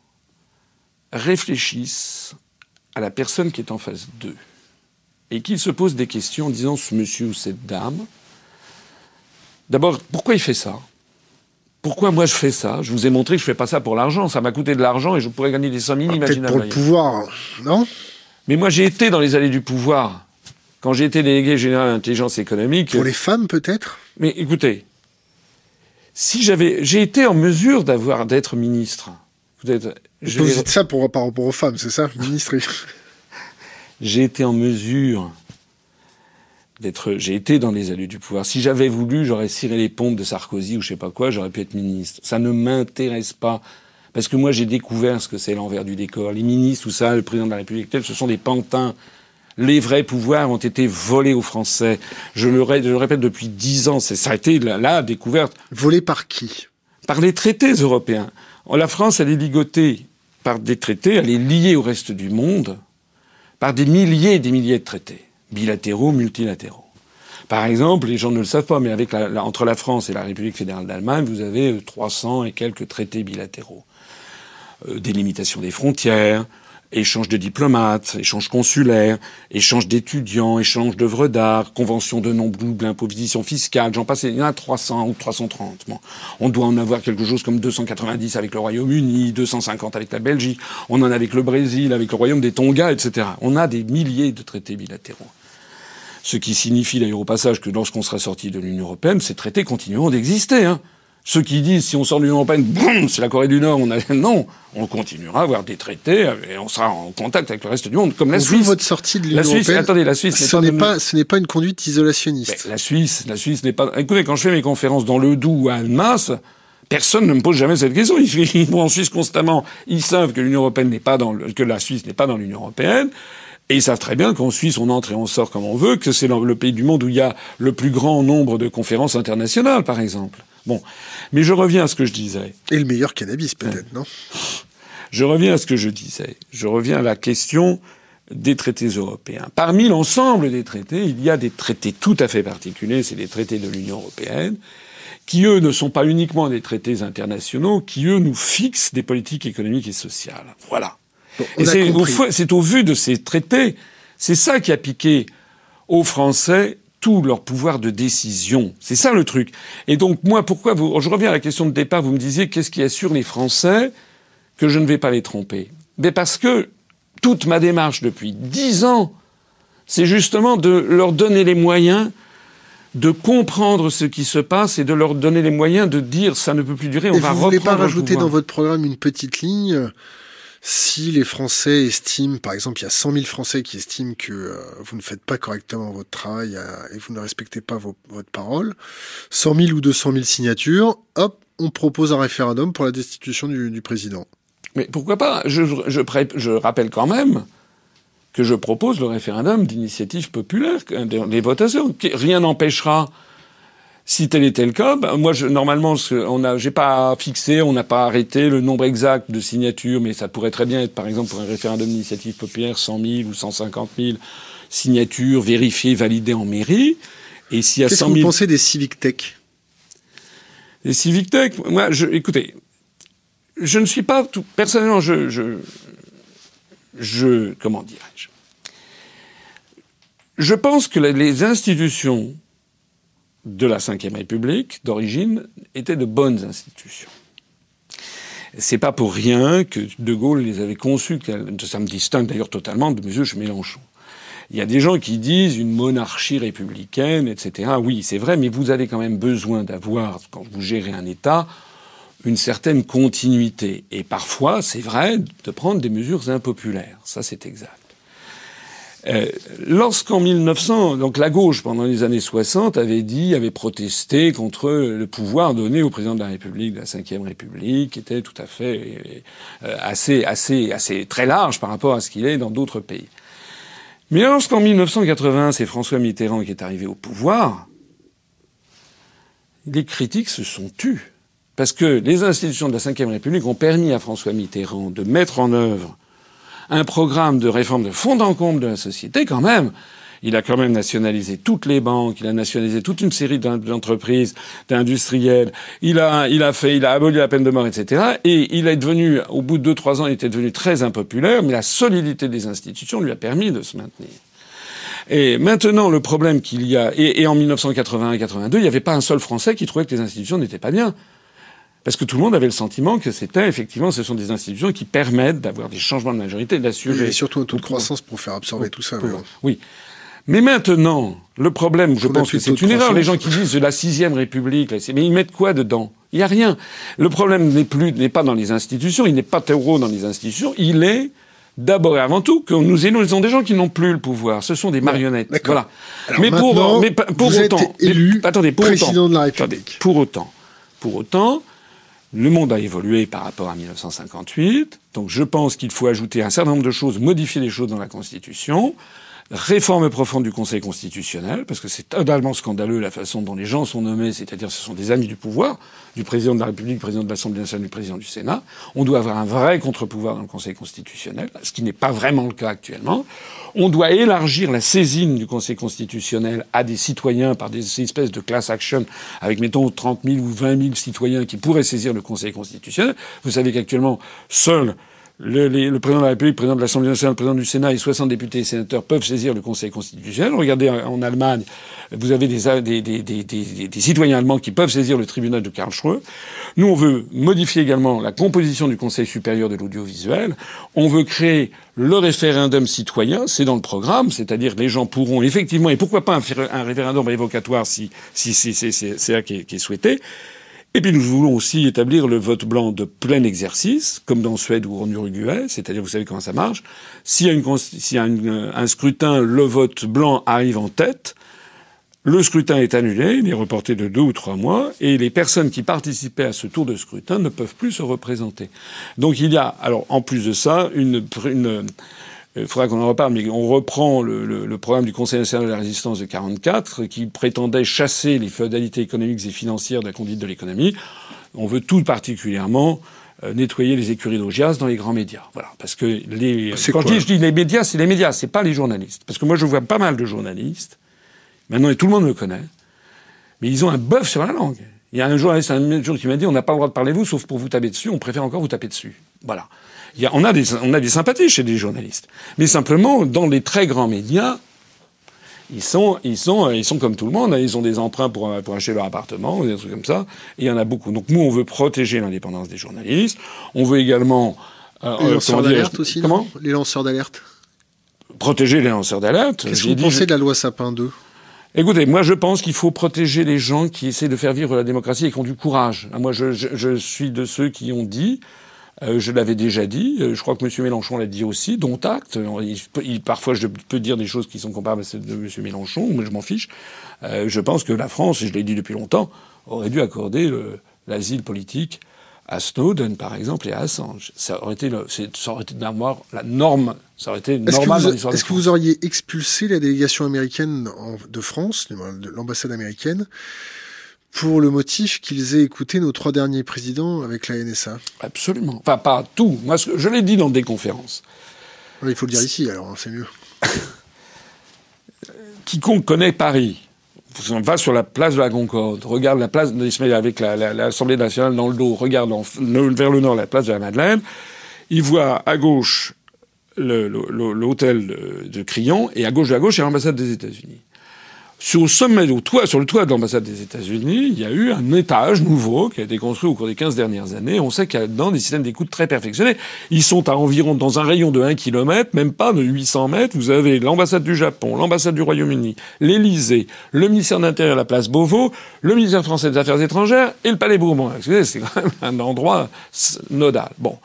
réfléchissent à la personne qui est en face d'eux et qu'ils se posent des questions en disant ce monsieur ou cette dame, d'abord, pourquoi il fait ça? Pourquoi moi je fais ça? Je vous ai montré que je fais pas ça pour l'argent. Ça m'a coûté de l'argent et je pourrais gagner des sommes inimaginables. Ah, peut-être pour le pouvoir, non? Mais moi, j'ai été dans les allées du pouvoir. Quand j'ai été délégué général d'intelligence économique. Pour les femmes, peut-être? Mais écoutez, si j'avais. J'ai été en mesure d'avoir d'être ministre. Vous, êtes, je vous dites ça pour, par rapport aux femmes, c'est ça, ministre J'ai été en mesure d'être. J'ai été dans les allées du pouvoir. Si j'avais voulu, j'aurais ciré les pompes de Sarkozy ou je sais pas quoi, j'aurais pu être ministre. Ça ne m'intéresse pas. Parce que moi, j'ai découvert ce que c'est l'envers du décor. Les ministres, tout ça, le président de la République, ce sont des pantins. Les vrais pouvoirs ont été volés aux Français. Je le, répète depuis dix ans. Ça a été la, découverte. Volés par qui? Par les traités européens. La France, elle est ligotée par des traités, elle est liée au reste du monde par des milliers et des milliers de traités, bilatéraux, multilatéraux. Par exemple, les gens ne le savent pas, mais avec la, entre la France et la République fédérale d'Allemagne, vous avez 300 et quelques traités bilatéraux. Euh, délimitation des frontières, échange de diplomates, échange consulaire, échange d'étudiants, échange d'œuvres d'art, convention de non-double imposition fiscale, j'en passe, il y en a 300 ou 330. Bon. On doit en avoir quelque chose comme 290 avec le Royaume-Uni, 250 avec la Belgique, on en a avec le Brésil, avec le Royaume des Tonga, etc. On a des milliers de traités bilatéraux. Ce qui signifie d'ailleurs au passage que lorsqu'on sera sorti de l'Union européenne, ces traités continueront d'exister. Hein. Ceux qui disent si on sort de l'Union européenne, c'est la Corée du Nord, on a non, on continuera à avoir des traités et on sera en contact avec le reste du monde, comme la Suisse. votre sortie de l'Union la Suisse, européenne. Attendez, la Suisse. Ce n'est pas, ce n'est pas une conduite isolationniste. la Suisse, la Suisse n'est pas. Écoutez, quand je fais mes conférences dans le Doubs ou à Annemasse, personne ne me pose jamais cette question. Ils vont en Suisse constamment. Ils savent que l'Union européenne n'est pas dans le, que la Suisse n'est pas dans l'Union européenne. Et ils savent très bien qu'en Suisse, on entre et on sort comme on veut, que c'est le pays du monde où il y a le plus grand nombre de conférences internationales, par exemple. Bon. Mais je reviens à ce que je disais. Et le meilleur cannabis, peut-être, non? Je reviens à ce que je disais. Je reviens à la question des traités européens. Parmi l'ensemble des traités, il y a des traités tout à fait particuliers, c'est les traités de l'Union européenne, qui eux ne sont pas uniquement des traités internationaux, qui eux nous fixent des politiques économiques et sociales. Voilà. Bon, Et au, c'est au vu de ces traités, c'est ça qui a piqué aux Français tout leur pouvoir de décision. C'est ça le truc. Et donc moi, pourquoi vous Je reviens à la question de départ. Vous me disiez qu'est-ce qui assure les Français que je ne vais pas les tromper? Mais parce que toute ma démarche depuis dix ans, c'est justement de leur donner les moyens de comprendre ce qui se passe et de leur donner les moyens de dire ça ne peut plus durer, on Et va vous voulez pas reprendre le rajouter dans votre programme une petite ligne si les Français estiment, par exemple, il y a 100 000 Français qui estiment que euh, vous ne faites pas correctement votre travail euh, et vous ne respectez pas votre parole, 100 000 ou 200 000 signatures, hop, on propose un référendum pour la destitution du, président. Mais pourquoi pas? Je, je, rappelle quand même que je propose le référendum d'initiative populaire, des votations. Rien n'empêchera, si tel était le cas, ben, moi, je, normalement, on a, j'ai pas fixé, on n'a pas arrêté le nombre exact de signatures, mais ça pourrait très bien être, par exemple, pour un référendum d'initiative populaire, 100 000 ou 150 000 signatures vérifiées, validées en mairie. Et s'il y a Qu'est-ce 100 que 000 vous pensez des civic tech? Les Civic Tech, moi, je, écoutez, je ne suis pas tout, personnellement, je, je, je, comment dirais-je? Je pense que les institutions de la Ve République, d'origine, étaient de bonnes institutions. C'est pas pour rien que De Gaulle les avait conçues. Ça me distingue d'ailleurs totalement de M. Mélenchon. Il y a des gens qui disent une monarchie républicaine, etc. Oui, c'est vrai, mais vous avez quand même besoin d'avoir, quand vous gérez un État, une certaine continuité. Et parfois, c'est vrai, de prendre des mesures impopulaires. Ça, c'est exact. Euh, Lorsqu'en 1900, donc la gauche, pendant les années 60, avait dit, avait protesté contre le pouvoir donné au président de la République, de la Ve République, qui était tout à fait euh, assez, assez, assez très large par rapport à ce qu'il est dans d'autres pays. Mais lorsqu'en 1980, c'est François Mitterrand qui est arrivé au pouvoir, les critiques se sont tues. Parce que les institutions de la Ve République ont permis à François Mitterrand de mettre en œuvre un programme de réforme de fond en comble de la société quand même. Il a quand même nationalisé toutes les banques, il a nationalisé toute une série d'en- d'entreprises, d'industriels. Il a, il a fait, il a aboli la peine de mort, etc. Et il est devenu, au bout de deux, trois ans, il était devenu très impopulaire, mais la solidité des institutions lui a permis de se maintenir. Et maintenant, le problème qu'il y a, et, et en 1981-82, il n'y avait pas un seul Français qui trouvait que les institutions n'étaient pas bien. Parce que tout le monde avait le sentiment que c'était, effectivement, ce sont des institutions qui permettent d'avoir des changements de majorité, d'assurer. Et surtout un taux de croissance pour faire absorber tout ça. Oui. Mais maintenant, le problème, je pense que c'est une erreur. Les gens qui disent la sixième République, mais ils mettent quoi dedans? Il n'y a rien. Le problème n'est plus, n'est pas dans les institutions, il n'est pas terreau dans les institutions, il est d'abord et avant tout que nous élisons des gens qui n'ont plus le pouvoir. Ce sont des marionnettes. Voilà. Alors mais pour, mais pour vous êtes autant, élu mais- attendez, pour président autant, de la attendez, République. pour autant, pour autant, le monde a évolué par rapport à 1958. Donc je pense qu'il faut ajouter un certain nombre de choses, modifier les choses dans la Constitution. Réforme profonde du Conseil constitutionnel, parce que c'est totalement scandaleux la façon dont les gens sont nommés, c'est-à-dire ce sont des amis du pouvoir, du président de la République, du président de l'Assemblée nationale, du président du Sénat. On doit avoir un vrai contre-pouvoir dans le Conseil constitutionnel, ce qui n'est pas vraiment le cas actuellement. On doit élargir la saisine du Conseil constitutionnel à des citoyens par des espèces de class action, avec mettons 30 000 ou 20 000 citoyens qui pourraient saisir le Conseil constitutionnel. Vous savez qu'actuellement, seuls le, le, président de la République, le président de l'Assemblée nationale, le président du Sénat et 60 députés et sénateurs peuvent saisir le Conseil constitutionnel. Regardez en, Allemagne, vous avez des, des, des, des, citoyens allemands qui peuvent saisir le tribunal de Karlsruhe. Nous, on veut modifier également la composition du Conseil supérieur de l'audiovisuel. On veut créer le référendum citoyen, c'est dans le programme, c'est-à-dire les gens pourront effectivement, et pourquoi pas un, référendum évocatoire si, si, si c'est ça qui est, qui est souhaité, et puis nous voulons aussi établir le vote blanc de plein exercice, comme dans Suède ou en Uruguay, c'est-à-dire vous savez comment ça marche. S'il y a, a un scrutin, le vote blanc arrive en tête, le scrutin est annulé, il est reporté de deux ou trois mois, et les personnes qui participaient à ce tour de scrutin ne peuvent plus se représenter. Donc il y a, alors en plus de ça, une, une il faudra qu'on en reparle, mais on reprend le, le, le, programme du Conseil national de la résistance de 44 qui prétendait chasser les feudalités économiques et financières de la conduite de l'économie. On veut tout particulièrement euh, nettoyer les écuries d'Augias dans les grands médias. Voilà, parce que les quand je dis, je dis les médias, c'est les médias, c'est pas les journalistes. Parce que moi je vois pas mal de journalistes. Maintenant, et tout le monde me connaît, mais ils ont un bœuf sur la langue. Il y a un journaliste un jour qui m'a dit on n'a pas le droit de parler vous, sauf pour vous taper dessus. On préfère encore vous taper dessus. Voilà on, a des, on a des sympathies chez des journalistes. Mais simplement, dans les très grands médias, ils sont, ils sont, ils sont comme tout le monde. Hein. Ils ont des emprunts pour, pour acheter leur appartement, des trucs comme ça. Et il y en a beaucoup. Donc nous, on veut protéger l'indépendance des journalistes. On veut également euh, les lanceurs d'alerte aussi. Comment Les lanceurs d'alerte. Protéger les lanceurs d'alerte. Qu'est-ce que vous pensez de la loi Sapin 2 Écoutez, moi je pense qu'il faut protéger les gens qui essaient de faire vivre la démocratie et qui ont du courage. Moi je, je, je suis de ceux qui ont dit euh, je l'avais déjà dit. Euh, je crois que M. Mélenchon l'a dit aussi, dont acte. Il, parfois, je peux dire des choses qui sont comparables à celles de M. Mélenchon, mais je m'en fiche. Euh, je pense que la France, et je l'ai dit depuis longtemps, aurait dû accorder l'asile politique à Snowden, par exemple, et à Assange. Ça aurait été, le, ça aurait été la norme. Ça aurait été normal dans l'histoire Est-ce que vous auriez expulsé la délégation américaine de France, l'ambassade américaine, pour le motif qu'ils aient écouté nos trois derniers présidents avec la NSA. Absolument. Enfin, pas tout. Moi, je l'ai dit dans des conférences. Il faut le dire ici, alors, hein, c'est mieux. Quiconque connaît Paris, va sur la place de la Concorde, regarde la place de avec l'Assemblée nationale dans le dos, regarde vers le nord la place de la Madeleine, il voit à gauche l'hôtel de, de Crillon et à gauche de la gauche, l'ambassade des États-Unis. Sur le sommet, toit, sur le toit de l'ambassade des États-Unis, il y a eu un étage nouveau qui a été construit au cours des 15 dernières années. On sait qu'il y a dedans des systèmes d'écoute très perfectionnés. Ils sont à environ dans un rayon de 1 km, même pas de 800 mètres. Vous avez l'ambassade du Japon, l'ambassade du Royaume-Uni, l'Élysée, le ministère de l'Intérieur, la place Beauvau, le ministère français des Affaires étrangères et le Palais Bourbon. C'est quand même un endroit nodal. Bon.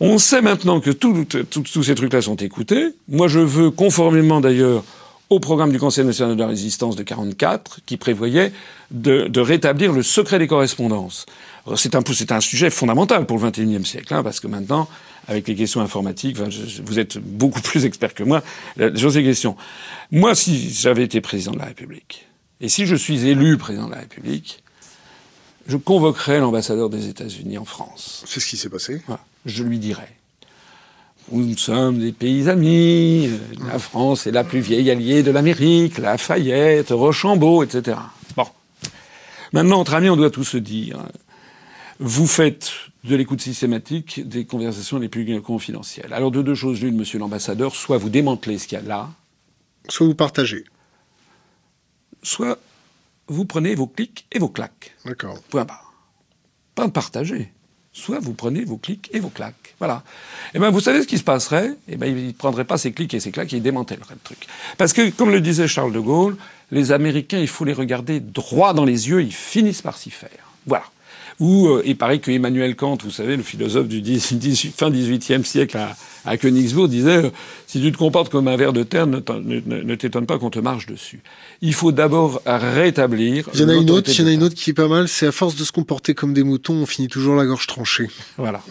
On sait maintenant que tous ces trucs-là sont écoutés. Moi, je veux, conformément d'ailleurs au programme du Conseil national de la résistance de 44, qui prévoyait de, de rétablir le secret des correspondances. C'est un, c'est un sujet fondamental pour le XXIe siècle, hein, parce que maintenant, avec les questions informatiques, vous êtes beaucoup plus expert que moi sur ces questions. Moi, si j'avais été président de la République, et si je suis élu président de la République, je convoquerais l'ambassadeur des États-Unis en France. C'est ce qui s'est passé. Je lui dirais nous sommes des pays amis, la France est la plus vieille alliée de l'Amérique, Lafayette, Rochambeau, etc. Bon. Maintenant, entre amis, on doit tout se dire. Vous faites de l'écoute systématique des conversations les plus confidentielles. Alors, de deux choses l'une, monsieur l'ambassadeur, soit vous démantelez ce qu'il y a là. Soit vous partagez. Soit vous prenez vos clics et vos claques. D'accord. Point barre. Pas partager soit vous prenez vos clics et vos claques. Voilà. Eh ben vous savez ce qui se passerait? Eh ben il ne prendrait pas ses clics et ses claques, il démantèlerait le truc. Parce que comme le disait Charles de Gaulle, les Américains, il faut les regarder droit dans les yeux, ils finissent par s'y faire. Voilà. Ou euh, il paraît que Emmanuel Kant, vous savez, le philosophe du 18, fin XVIIIe siècle à, à Königsbourg, disait euh, si tu te comportes comme un ver de terre, ne t'étonne pas qu'on te marche dessus. Il faut d'abord rétablir. Il y en a une autre, il y en a une autre qui est pas mal. C'est à force de se comporter comme des moutons, on finit toujours la gorge tranchée. Voilà.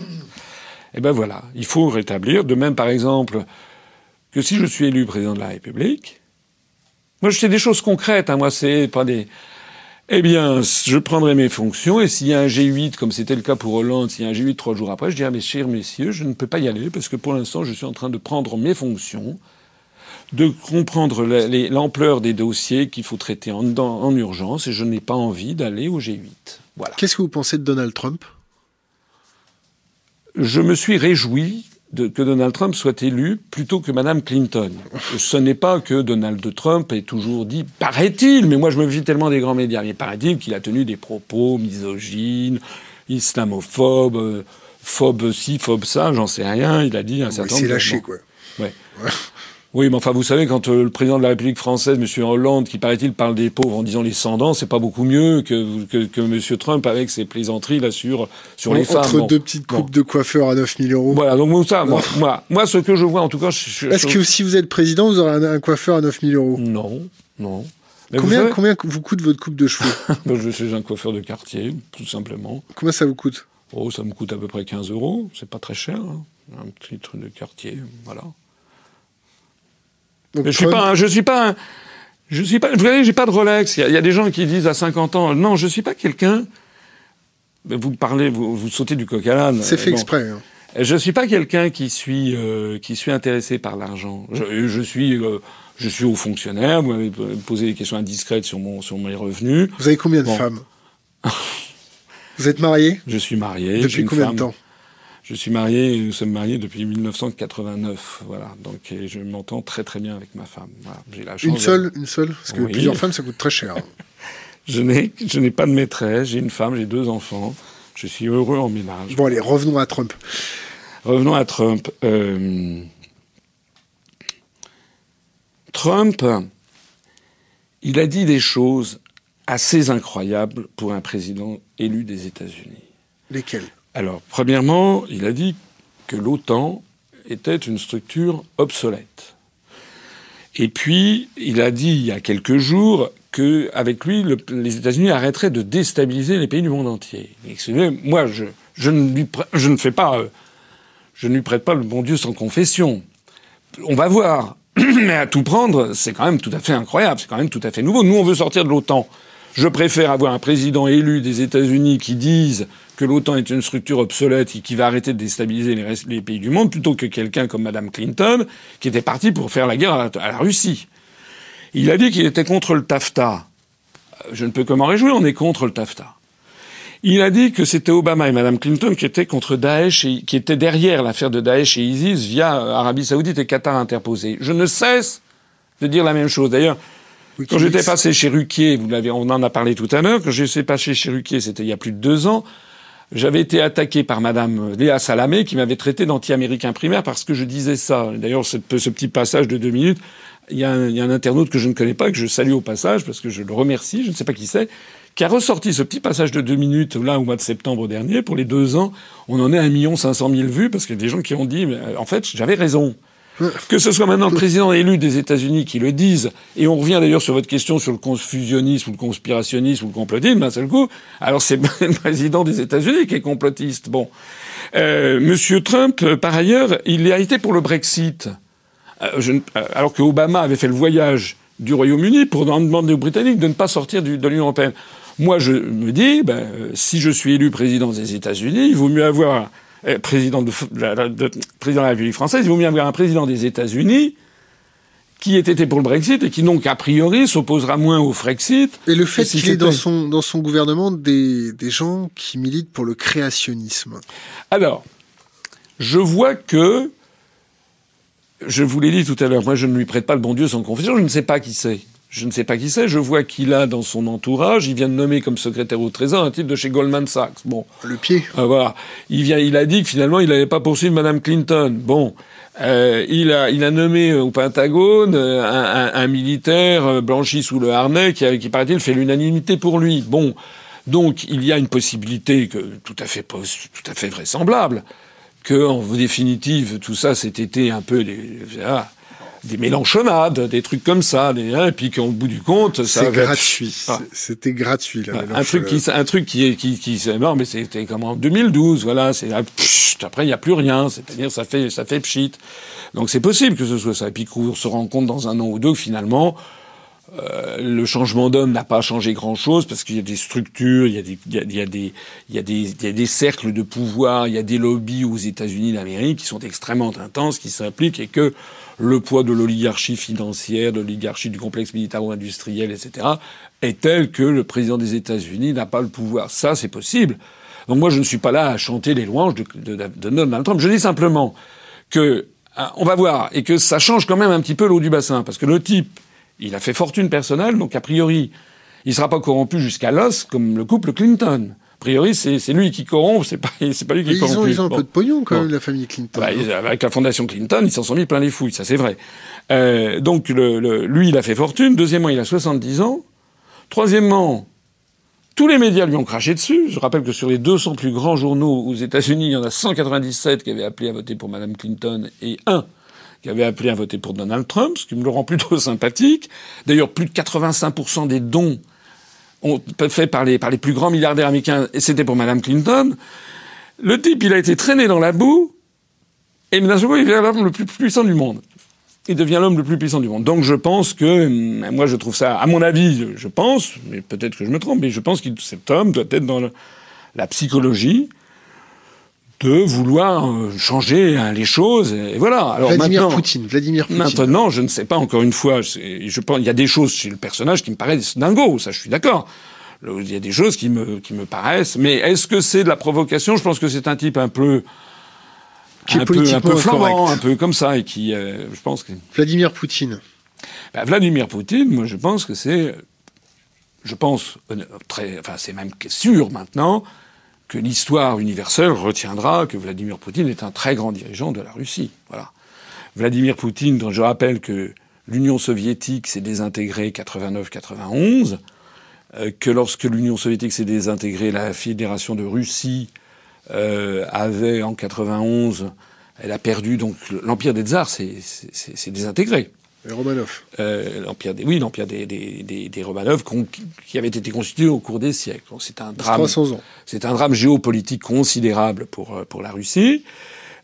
Eh ben voilà, il faut rétablir. De même, par exemple, que si je suis élu président de la République, moi je fais des choses concrètes, hein, moi c'est pas des... Eh bien, je prendrai mes fonctions et s'il y a un G8, comme c'était le cas pour Hollande, s'il y a un G8 trois jours après, je dirai, mes chers messieurs, je ne peux pas y aller parce que pour l'instant, je suis en train de prendre mes fonctions, de comprendre l'ampleur des dossiers qu'il faut traiter en, en urgence et je n'ai pas envie d'aller au G8. Voilà. Qu'est-ce que vous pensez de Donald Trump? Je me suis réjoui que Donald Trump soit élu plutôt que Madame Clinton. Ce n'est pas que Donald Trump ait toujours dit, paraît-il, mais moi je me vis tellement des grands médias, mais paraît-il qu'il a tenu des propos misogynes, islamophobes, euh, phobes ci, phobes ça, j'en sais rien. Il a dit un certain nombre. Il s'est lâché, quoi. Ouais. Oui, mais enfin, vous savez, quand euh, le président de la République française, M. Hollande, qui paraît-il parle des pauvres en disant les sans c'est pas beaucoup mieux que, que, que M. Trump avec ses plaisanteries là sur, sur les femmes. Entre deux petites coupes de coiffeur à 9000 euros. Voilà, donc ça, moi, moi, moi, ce que je vois, en tout cas... Est-ce que si vous êtes président, vous aurez un, coiffeur à 9000 euros? Non, non. combien, vous combien vous coûte votre coupe de cheveux? Je suis un coiffeur de quartier, tout simplement. Combien ça vous coûte? Oh, ça me coûte à peu près 15 euros. C'est pas très cher. Hein. Un petit truc de quartier, voilà je suis pas, je suis pas, je suis pas. Vous voyez, j'ai pas de Rolex. Il y, a des gens qui disent à 50 ans, non, je suis pas quelqu'un. Vous parlez, vous, vous sautez du coq à l'âne. C'est fait exprès. Hein. Je suis pas quelqu'un qui suis euh, qui suis intéressé par l'argent. Je, je, suis euh, je suis haut fonctionnaire. Vous m'avez posé des questions indiscrètes sur mon sur mes revenus. Vous avez combien de femmes Vous êtes marié Je suis marié. Depuis combien de temps je suis marié, nous sommes mariés depuis 1989, voilà. Donc je m'entends très très bien avec ma femme. J'ai la chance une seule, une seule, parce que plusieurs femmes ça coûte très cher. je n'ai, je n'ai pas de maîtresse, j'ai une femme, j'ai deux enfants. Je suis heureux en ménage. Bon allez, revenons à Trump. Revenons à Trump. Euh... Trump, il a dit des choses assez incroyables pour un président élu des États-Unis. Lesquelles? Alors, premièrement, il a dit que l'OTAN était une structure obsolète. Et puis, il a dit il y a quelques jours qu'avec lui, les États-Unis arrêteraient de déstabiliser les pays du monde entier. Moi, je, je, ne lui, je fais pas, je ne lui prête pas le bon Dieu sans confession. On va voir. Mais à tout prendre, c'est quand même tout à fait incroyable, c'est quand même tout à fait nouveau. Nous, on veut sortir de l'OTAN. Je préfère avoir un président élu des États-Unis qui dise que l'OTAN est une structure obsolète et qui va arrêter de déstabiliser les, pays du monde, plutôt que quelqu'un comme Mme Clinton, qui était parti pour faire la guerre à la, Russie. Il a dit qu'il était contre le TAFTA. Je ne peux que m'en réjouir, on est contre le TAFTA. Il a dit que c'était Obama et Mme Clinton qui étaient contre Daesh et qui étaient derrière l'affaire de Daesh et ISIS via Arabie Saoudite et Qatar interposés. Je ne cesse de dire la même chose. D'ailleurs, quand j'étais passé chez Ruquier, vous l'avez, on en a parlé tout à l'heure, quand j'étais passé chez Ruquier, c'était il y a plus de deux ans, j'avais été attaqué par Madame Léa Salamé qui m'avait traité d'anti-américain primaire parce que je disais ça. D'ailleurs, ce, ce, petit passage de deux minutes, il y, a un, il y, a un, internaute que je ne connais pas, que je salue au passage parce que je le remercie, je ne sais pas qui c'est, qui a ressorti ce petit passage de deux minutes là au mois de septembre dernier. Pour les deux ans, on en est à 1 500 000 vues parce qu'il y a des gens qui ont dit, mais, en fait, j'avais raison. Que ce soit maintenant le président élu des États-Unis qui le dise, et on revient d'ailleurs sur votre question sur le confusionnisme ou le conspirationnisme ou le complotisme, d'un seul coup, alors c'est le président des États-Unis qui est complotiste. Bon. Euh, Monsieur Trump, par ailleurs, il a été pour le Brexit. Euh, euh, alors que Obama avait fait le voyage du Royaume-Uni pour demander aux Britanniques de ne pas sortir de l'Union européenne. Moi, je me dis, ben, si je suis élu président des États-Unis, il vaut mieux avoir euh, président de, président de la République française, il vaut mieux avoir un président des États-Unis qui ait été pour le Brexit et qui donc a priori s'opposera moins au Frexit. Et le fait qu'il ait dans son dans son gouvernement des des gens qui militent pour le créationnisme. Alors, je vois que je vous l'ai dit tout à l'heure, moi je ne lui prête pas le bon Dieu sans confession, je ne sais pas qui c'est je ne sais pas qui c'est, je vois qu'il a dans son entourage, il vient de nommer comme secrétaire au Trésor un type de chez Goldman Sachs. Bon. Le pied. Ah, voilà. Il vient, il a dit que finalement il n'allait pas poursuivre Madame Clinton. Bon. Euh, il a, il a nommé au Pentagone euh, un, un, militaire euh, blanchi sous le harnais qui, qui paraît-il, fait l'unanimité pour lui. Bon. Donc, il y a une possibilité que, tout à fait, tout à fait vraisemblable que, en définitive, tout ça, c'était un peu des, des mélanchonnades, des trucs comme ça, des, hein, et puis qu'au bout du compte, ça c'est gratuit. Ah. C'était gratuit là. Un truc qui, un truc qui est qui qui c'est non mais c'était comme en 2012, voilà. C'est après il y a plus rien, c'est-à-dire ça fait ça fait pchit. Donc c'est possible que ce soit ça. Et puis qu'on se rend compte dans un an ou deux que finalement euh, le changement d'homme n'a pas changé grand-chose parce qu'il y a des structures, il y a des, il y a, il y a des, il y a des, il y a des cercles de pouvoir, il y a des lobbies aux États-Unis d'Amérique qui sont extrêmement intenses, qui s'impliquent et que le poids de l'oligarchie financière, de l'oligarchie du complexe militaro-industriel, etc., est tel que le président des États-Unis n'a pas le pouvoir. Ça, c'est possible. Donc moi, je ne suis pas là à chanter les louanges de, de, Donald Trump. Je dis simplement que ah, on va voir et que ça change quand même un petit peu l'eau du bassin parce que le type, il a fait fortune personnelle, donc a priori, il sera pas corrompu jusqu'à l'os comme le couple Clinton priori, c'est lui qui corrompt, c'est pas, c'est pas lui qui corrompt. Ils ont, un peu de pognon quand même, la famille Clinton. Bah, avec la fondation Clinton, ils s'en sont mis plein les fouilles, ça c'est vrai. Euh, donc le, le, lui, il a fait fortune. Deuxièmement, il a 70 ans. Troisièmement, tous les médias lui ont craché dessus. Je rappelle que sur les 200 plus grands journaux aux États-Unis, il y en a 197 qui avaient appelé à voter pour Madame Clinton et un qui avait appelé à voter pour Donald Trump, ce qui me le rend plutôt sympathique. D'ailleurs, plus de 85% des dons fait par les, par les plus grands milliardaires américains, et c'était pour Madame Clinton. Le type, il a été traîné dans la boue, et d'un seul il devient l'homme le plus puissant du monde. Il devient l'homme le plus puissant du monde. Donc je pense que, hum, moi je trouve ça, à mon avis, je pense, mais peut-être que je me trompe, mais je pense que cet homme doit être dans la psychologie de vouloir euh, changer hein, les choses. Et voilà. Alors Vladimir Poutine. Vladimir Poutine. Maintenant, je ne sais pas encore une fois. Je pense, il y a des choses chez le personnage qui me paraissent dingo. Ça, je suis d'accord. Il y a des choses qui me qui me paraissent. Mais est-ce que c'est de la provocation? Je pense que c'est un type un peu qui un est peu, un peu flambant, un peu comme ça, et qui, euh, je pense que. Vladimir Poutine. Ben, Vladimir Poutine, moi, je pense que c'est, je pense euh, très, enfin, c'est même sûr maintenant que l'histoire universelle retiendra que Vladimir Poutine est un très grand dirigeant de la Russie. Voilà. Vladimir Poutine, dont je rappelle que l'Union soviétique s'est désintégrée 89-91, euh, que lorsque l'Union soviétique s'est désintégrée, la Fédération de Russie euh, avait en 91, elle a perdu donc l'empire des tsars s'est désintégré. Les Romanov. Euh, l'empire des, oui, l'empire des, des, des, des Romanov qui avait été constitué au cours des siècles. C'est un drame. 300 ans. C'est un drame géopolitique considérable pour euh, pour la Russie.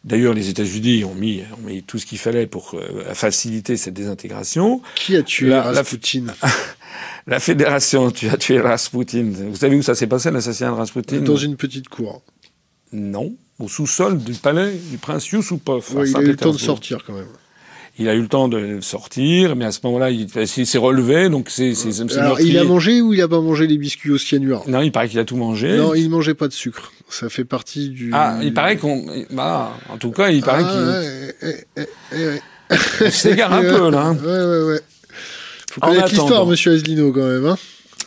D'ailleurs, les États-Unis ont mis, ont mis tout ce qu'il fallait pour euh, faciliter cette désintégration. Qui a tué la, Rasputin? La, la fédération tu as tué Rasputin. Vous savez où ça s'est passé, l'assassinat de Rasputin? Dans une petite cour. Non, au sous-sol du palais du prince Yusupov. Oui, il a eu le temps de sortir quand même. Il a eu le temps de sortir, mais à ce moment-là, il, s'est relevé, donc c'est. Il a mangé ou il a pas mangé les biscuits au cyanure? Non, il paraît qu'il a tout mangé. Non, il mangeait pas de sucre. Ça fait partie du. Ah, il paraît qu'on. Bah, en tout cas, il paraît ah, qu'il. Ouais, ouais, ouais. s'égare un peu là. Hein. Ouais, ouais, ouais. Faut connaître l'histoire, Monsieur Aslino, quand même. Hein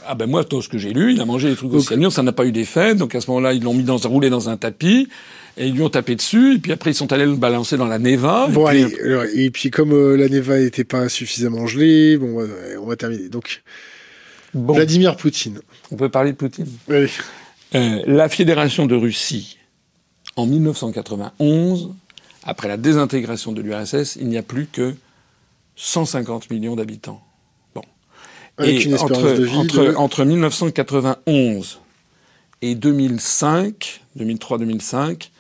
ah ben moi, tout ce que j'ai lu, il a mangé des trucs au cyanure, ça n'a pas eu d'effet. Donc à ce moment-là, ils l'ont mis dans, roulé dans un tapis et ils lui ont tapé dessus, et puis après ils sont allés le balancer dans la Neva. Bon, et, puis, allez, et puis comme euh, la Neva n'était pas suffisamment gelée, bon, on va terminer. Donc, bon. Vladimir Poutine. On peut parler de Poutine? Oui. Euh, la Fédération de Russie, en 1991, après la désintégration de l'URSS, il n'y a plus que 150 millions d'habitants. Bon. Avec et une espérance entre, de vie entre, de... entre 1991 et 2005, 2003-2005,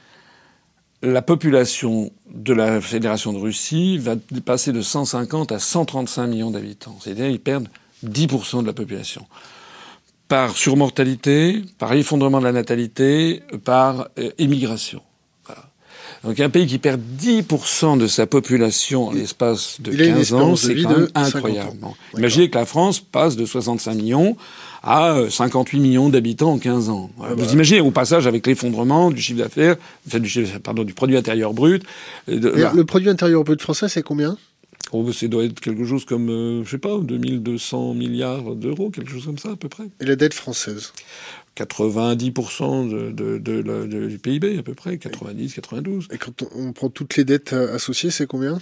la population de la Fédération de Russie va passer de 150 à 135 millions d'habitants. C'est-à-dire ils perdent 10% de la population. Par surmortalité, par effondrement de la natalité, par euh, émigration. Voilà. Donc un pays qui perd 10% de sa population en l'espace de 15 ans, c'est quand même incroyable. Imaginez que la France passe de 65 millions à 58 euh, millions d'habitants en 15 ans. Ah Vous bah. imaginez au passage avec l'effondrement du chiffre d'affaires, du, pardon, du produit intérieur brut. Euh, le produit intérieur brut français, c'est combien? Oh, ça doit être quelque chose comme, euh, je sais pas, 2200 milliards d'euros, quelque chose comme ça à peu près. Et la dette française? 90% de, de, de, du PIB à peu près, 90, 92. Et quand on prend toutes les dettes associées, c'est combien?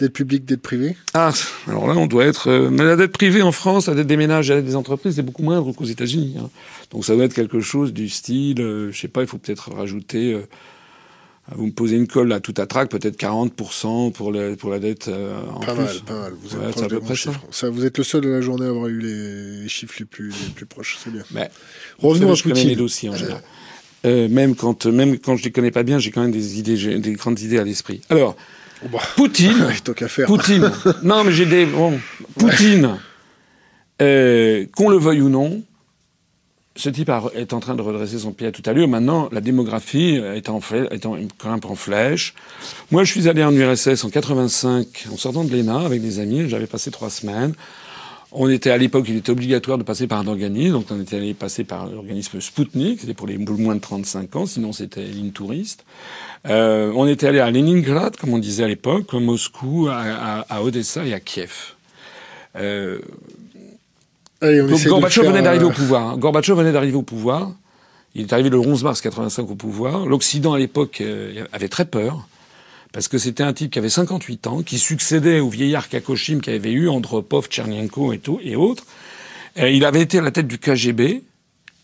Dette publique, dette privée Ah, alors là, on doit être. Euh, mais la dette privée en France, la dette des ménages, la dette des entreprises, c'est beaucoup moindre qu'aux États-Unis. Hein. Donc ça doit être quelque chose du style, euh, je sais pas, il faut peut-être rajouter Vous me posez une colle à tout à trac, peut-être 40% pour, le, pour la dette euh, en pas plus. mal, pas mal. Vous êtes, Ouais, à peu près ça. Vous êtes le seul de la journée à avoir eu les, chiffres les plus, les plus proches. C'est bien. Mais, Revenons à connais les Poutine. dossiers en général. Euh, même quand même quand je les connais pas bien, j'ai quand même des idées, des grandes idées à l'esprit. Alors, bah, Poutine, faire. Poutine. non, mais j'ai des bon. Poutine. euh, qu'on le veuille ou non, ce type a- est en train de redresser son pied à toute allure. Maintenant, la démographie est en, est en grimpe en flèche. Moi, je suis allé en URSS en 85, en sortant de l'ENA avec des amis. J'avais passé trois semaines. On était à l'époque, il était obligatoire de passer par un organisme, donc on était allé passer par l'organisme Sputnik, c'était pour les moins de 35 ans, sinon c'était ligne touriste. Euh, on était allé à Leningrad, comme on disait à l'époque, à Moscou, à, à, à Odessa et à Kiev. Euh, Allez, on donc Gorbatchev faire, venait d'arriver euh, au pouvoir. hein. Gorbatchev venait d'arriver au pouvoir. Il est arrivé le 11 mars 85 au pouvoir. L'Occident à l'époque euh, avait très peur parce que c'était un type qui avait 58 ans, qui succédait au vieillard Kakoshim qui avait eu Andropov, Tchernenko et tout et autres. Euh, il avait été à la tête du KGB.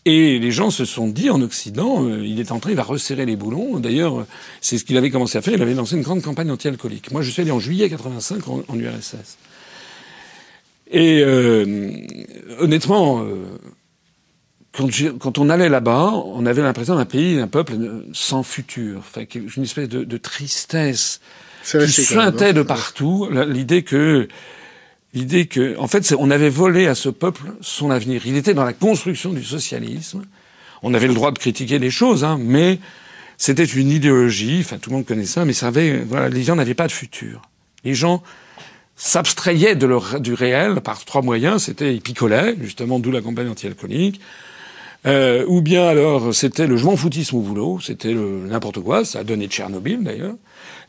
Et les gens se sont dit en Occident, euh, il est entré, il va resserrer les boulons. D'ailleurs, euh, c'est ce qu'il avait commencé à faire. Il avait lancé une grande campagne anti-alcoolique. Moi, je suis allé en juillet 85 en, en URSS. Et euh, honnêtement, euh, quand, quand on allait là-bas, on avait l'impression d'un pays, d'un peuple sans futur. Enfin, une espèce de, de tristesse qui suintait hein. de partout. L'idée que, l'idée que, en fait, on avait volé à ce peuple son avenir. Il était dans la construction du socialisme. On avait le droit de critiquer les choses, hein, mais c'était une idéologie. Enfin, tout le monde connaît ça, mais ça avait, voilà, les gens n'avaient pas de futur. Les gens s'abstrayaient du réel par trois moyens. C'était, ils picolaient, justement, d'où la campagne anti-alcoolique. Euh, ou bien alors c'était le je m'en foutisme au boulot, c'était n'importe quoi, ça a donné Tchernobyl d'ailleurs.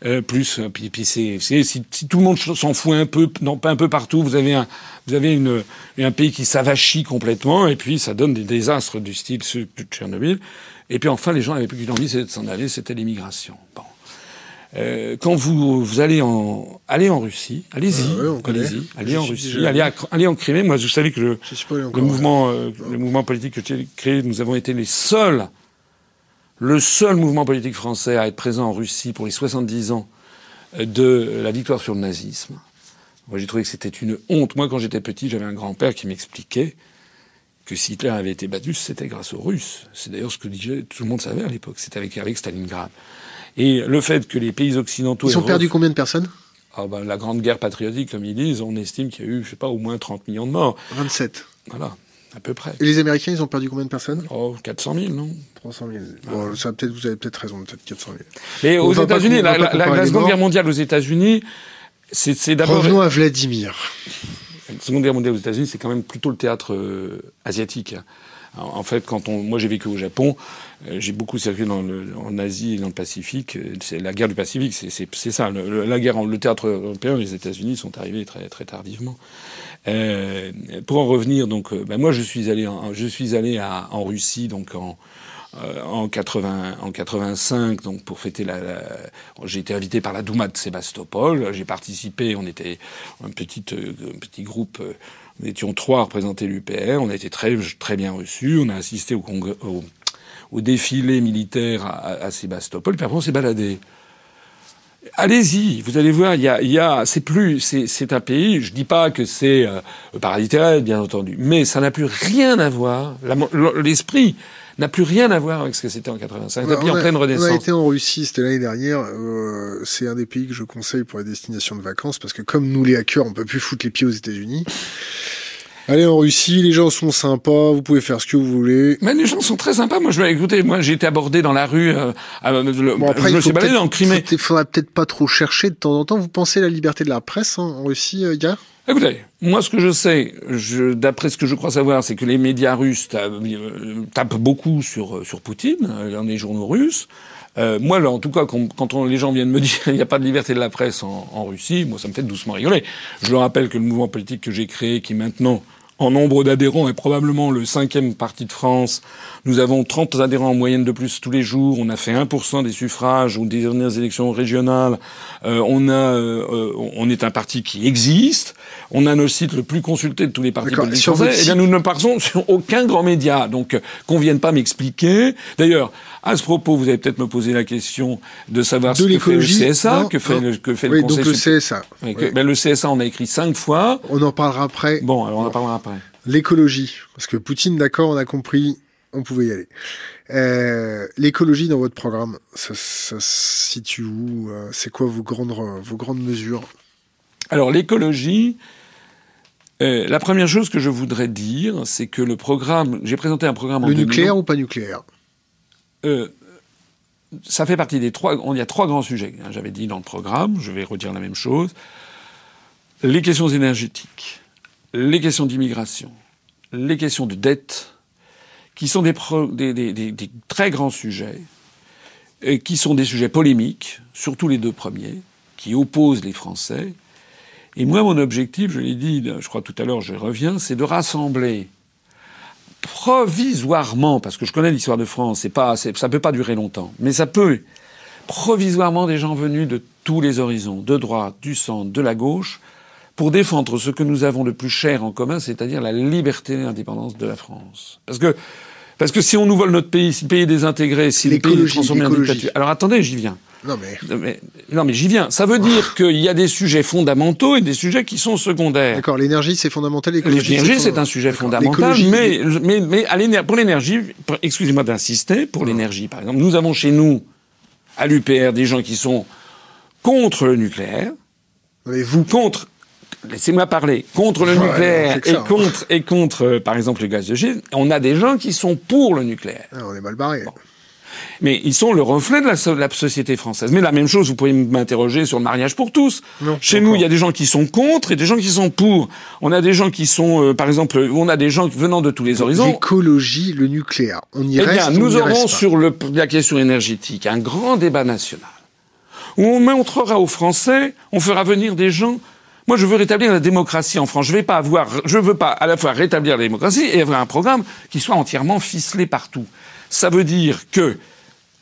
Euh, plus euh, puis, puis c'est, si, si tout le monde s'en fout un peu, non pas un peu partout, vous avez un vous avez une, un pays qui s'avachit complètement et puis ça donne des désastres du style de Tchernobyl. Et puis enfin les gens n'avaient plus qu'une envie, c'était de s'en aller, c'était l'immigration. Bon. Euh, quand vous, vous allez en allez en Russie, allez-y, ouais, connaît. allez-y, allez en Russie, déjà allez, à- allez en Crimée. Moi, vous savez que le, le mouvement, euh, le mouvement politique que j'ai créé, nous avons été les seuls, le seul mouvement politique français à être présent en Russie pour les 70 ans euh, de la victoire sur le nazisme. Moi, j'ai trouvé que c'était une honte. Moi, quand j'étais petit, j'avais un grand-père qui m'expliquait que si Hitler avait été battu, c'était grâce aux Russes. C'est d'ailleurs ce que disait, tout le monde savait à l'époque. C'était avec, avec Stalingrad. Et le fait que les pays occidentaux... Ils ont perdu ref- combien de personnes Ah ben, la grande guerre patriotique, comme ils disent, on estime qu'il y a eu, je sais pas, au moins 30 millions de morts. 27. Voilà, à peu près. Et les Américains, ils ont perdu combien de personnes Oh, 400 000, non? 300 000. Bon, ça, peut-être, vous avez peut-être raison, peut-être 400 000. Mais On aux États-Unis, la, Seconde. Guerre mondiale aux États-Unis, c'est c'est d'abord. Revenons à Vladimir. La Seconde Guerre mondiale aux États-Unis, c'est quand même plutôt le théâtre euh, asiatique. En fait, quand on, moi j'ai vécu au Japon, euh, j'ai beaucoup circulé dans le, en Asie et dans le Pacifique. euh, C'est la guerre du Pacifique, c'est- ça. Le, la guerre, le théâtre européen, les États-Unis sont arrivés très très tardivement. Euh, pour en revenir, donc, euh, ben, moi je suis allé, en, je suis allé à, en Russie, donc en euh, en 80, en 85, donc pour fêter la, la- j'ai été invité par la Douma de Sébastopol. J'ai participé. On était un petit, euh, un petit groupe. euh, nous étions trois à représenter l'UPR. On a été très, très bien reçus. On a assisté au, congrès, au, au défilé militaire à, à- Sébastopol. Puis après, on s'est baladé. Allez-y, vous allez voir, il y a, y a, c'est plus, c'est, un pays. Je dis pas que c'est euh, paradis terrestre, bien entendu, mais ça n'a plus rien à voir. L'esprit n'a plus rien à voir avec ce que c'était en 85. C'est un pays on, en a, pleine on a renaissance. été en Russie, c'était l'année dernière. Euh, c'est un des pays que je conseille pour les destinations de vacances parce que comme nous les hackers, on peut plus foutre les pieds aux États-Unis. Allez en Russie, les gens sont sympas, vous pouvez faire ce que vous voulez. Mais les gens sont très sympas. Moi, je vais écouter. Moi, j'ai été abordé dans la rue. euh, euh, le- Bon, après, je me suis baladé en Crimée. Il faudrait peut-être pas trop chercher de temps en temps. Vous pensez à la liberté de la presse hein, en Russie, euh, gars Écoutez, moi, ce que je sais, je, d'après ce que je crois savoir, c'est que les médias russes euh, tapent beaucoup sur euh, sur Poutine, euh, dans les journaux russes. Euh, moi, là, en tout cas, quand, quand on- les gens viennent me dire qu'il n'y a pas de liberté de la presse en, en Russie, moi, ça me fait doucement rigoler. Je le rappelle que le mouvement politique que j'ai créé, qui maintenant en nombre d'adhérents est probablement le cinquième parti de France. Nous avons 30 adhérents en moyenne de plus tous les jours. On a fait 1% des suffrages aux dernières élections régionales. Euh, on a, euh, on est un parti qui existe. On a nos sites le plus consulté de tous les partis politiques français. Eh bien, nous ne partons sur aucun grand média. Donc, qu'on vienne pas m'expliquer. D'ailleurs, à ce propos, vous allez peut-être me poser la question de savoir ce que fait le CSA, que fait, le, que fait oui, le Conseil. donc le CSA. Oui, ben, le CSA, on a écrit cinq fois. On en parlera après. Bon, alors on en parlera après. L'écologie, parce que Poutine, d'accord, on a compris, on pouvait y aller. Euh, L'écologie dans votre programme, ça, ça se situe où euh, C'est quoi vos grandes, vos grandes mesures? Alors l'écologie, euh, la première chose que je voudrais dire, c'est que le programme, j'ai présenté un programme le en nucléaire ou pas nucléaire? Euh, ça fait partie des trois. Il y a trois grands sujets. hein, J'avais dit dans le programme. Je vais redire la même chose. Les questions énergétiques, les questions d'immigration, les questions de dette, qui sont des, très grands sujets, et qui sont des sujets polémiques, surtout les deux premiers, qui opposent les Français. Et moi, mon objectif, je l'ai dit, je crois tout à l'heure, je reviens, c'est de rassembler provisoirement, parce que je connais l'histoire de France, c'est pas, ça peut pas durer longtemps, mais ça peut provisoirement des gens venus de tous les horizons, de droite, du centre, de la gauche, pour défendre ce que nous avons de plus cher en commun, c'est-à-dire la liberté et l'indépendance de la France. Parce que, parce que si on nous vole notre pays, si le pays est désintégré, si le pays est transformé en dictature. Alors attendez, j'y viens. Non mais, mais non mais j'y viens. Ça veut dire qu'il y a des sujets fondamentaux et des sujets qui sont secondaires. D'accord, l'énergie c'est fondamental. L'énergie c'est un sujet fondamental, mais mais mais à pour l'énergie, excusez-moi d'insister, pour l'énergie par exemple, nous avons chez nous à l'UPR des gens qui sont contre le nucléaire. Mais vous contre Laissez-moi parler. Contre le ouais, nucléaire et contre et contre, euh, par exemple, le gaz de schiste, on a des gens qui sont pour le nucléaire. Ah, on est mal barré. Bon. Mais ils sont le reflet de la, de la, société française. Mais la même chose, vous pouvez m'interroger sur le mariage pour tous. Non, Chez nous, il y a des gens qui sont contre et des gens qui sont pour. On a des gens qui sont, euh, par exemple, on a des gens venant de tous les horizons. L'écologie, le nucléaire, on y eh reste. Bien, nous on aurons sur le, la question énergétique un grand débat national où on montrera aux Français, on fera venir des gens moi, je veux rétablir la démocratie en France. Je vais pas avoir, je veux pas à la fois rétablir la démocratie et avoir un programme qui soit entièrement ficelé partout. Ça veut dire que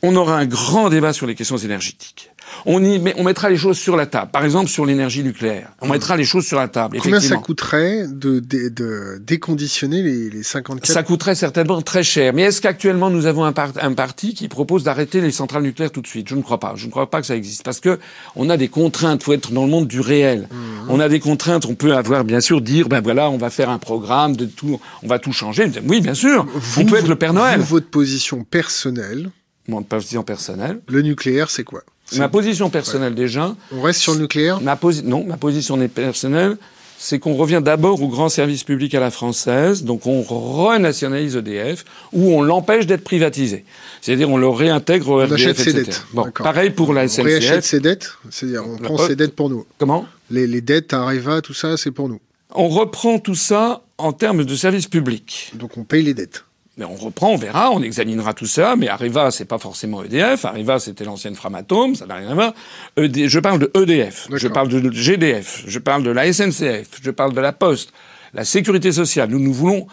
on aura un grand débat sur les questions énergétiques. On, y met, on mettra les choses sur la table. Par exemple, sur l'énergie nucléaire. On mettra les choses sur la table. Combien ça coûterait de, de, de déconditionner les, les 54 Ça coûterait certainement très cher. Mais est-ce qu'actuellement nous avons un, par, un, parti qui propose d'arrêter les centrales nucléaires tout de suite? Je ne crois pas. Je ne crois pas que ça existe. Parce que on a des contraintes. Il faut être dans le monde du réel. Mmh. On a des contraintes. On peut avoir, bien sûr, dire, ben voilà, on va faire un programme de tout, on va tout changer. Oui, bien sûr. Vous, on peut être le Père Noël. Vous, votre position personnelle Mon position personnelle. Le nucléaire, c'est quoi? Ma position personnelle ouais. déjà. On reste sur le nucléaire ma posi Non, ma position personnelle, c'est qu'on revient d'abord au grand service public à la française, donc on renationalise EDF, ou on l'empêche d'être privatisé. C'est-à-dire on le réintègre au on RDF, achète etc. ses dettes. Bon, pareil pour la SNCF. On réachète ses dettes, c'est-à-dire on prend ses dettes pour nous. Comment? Les, les dettes, Areva, tout ça, c'est pour nous. On reprend tout ça en termes de service public. Donc on paye les dettes. Mais on reprend, on verra, on examinera tout ça. Mais Areva, c'est pas forcément EDF. Areva, c'était l'ancienne Framatome, ça n'a rien à voir. ED... Je parle de EDF, je parle de GDF, je parle de la SNCF, je parle de la Poste, la Sécurité sociale. Nous, nous voulons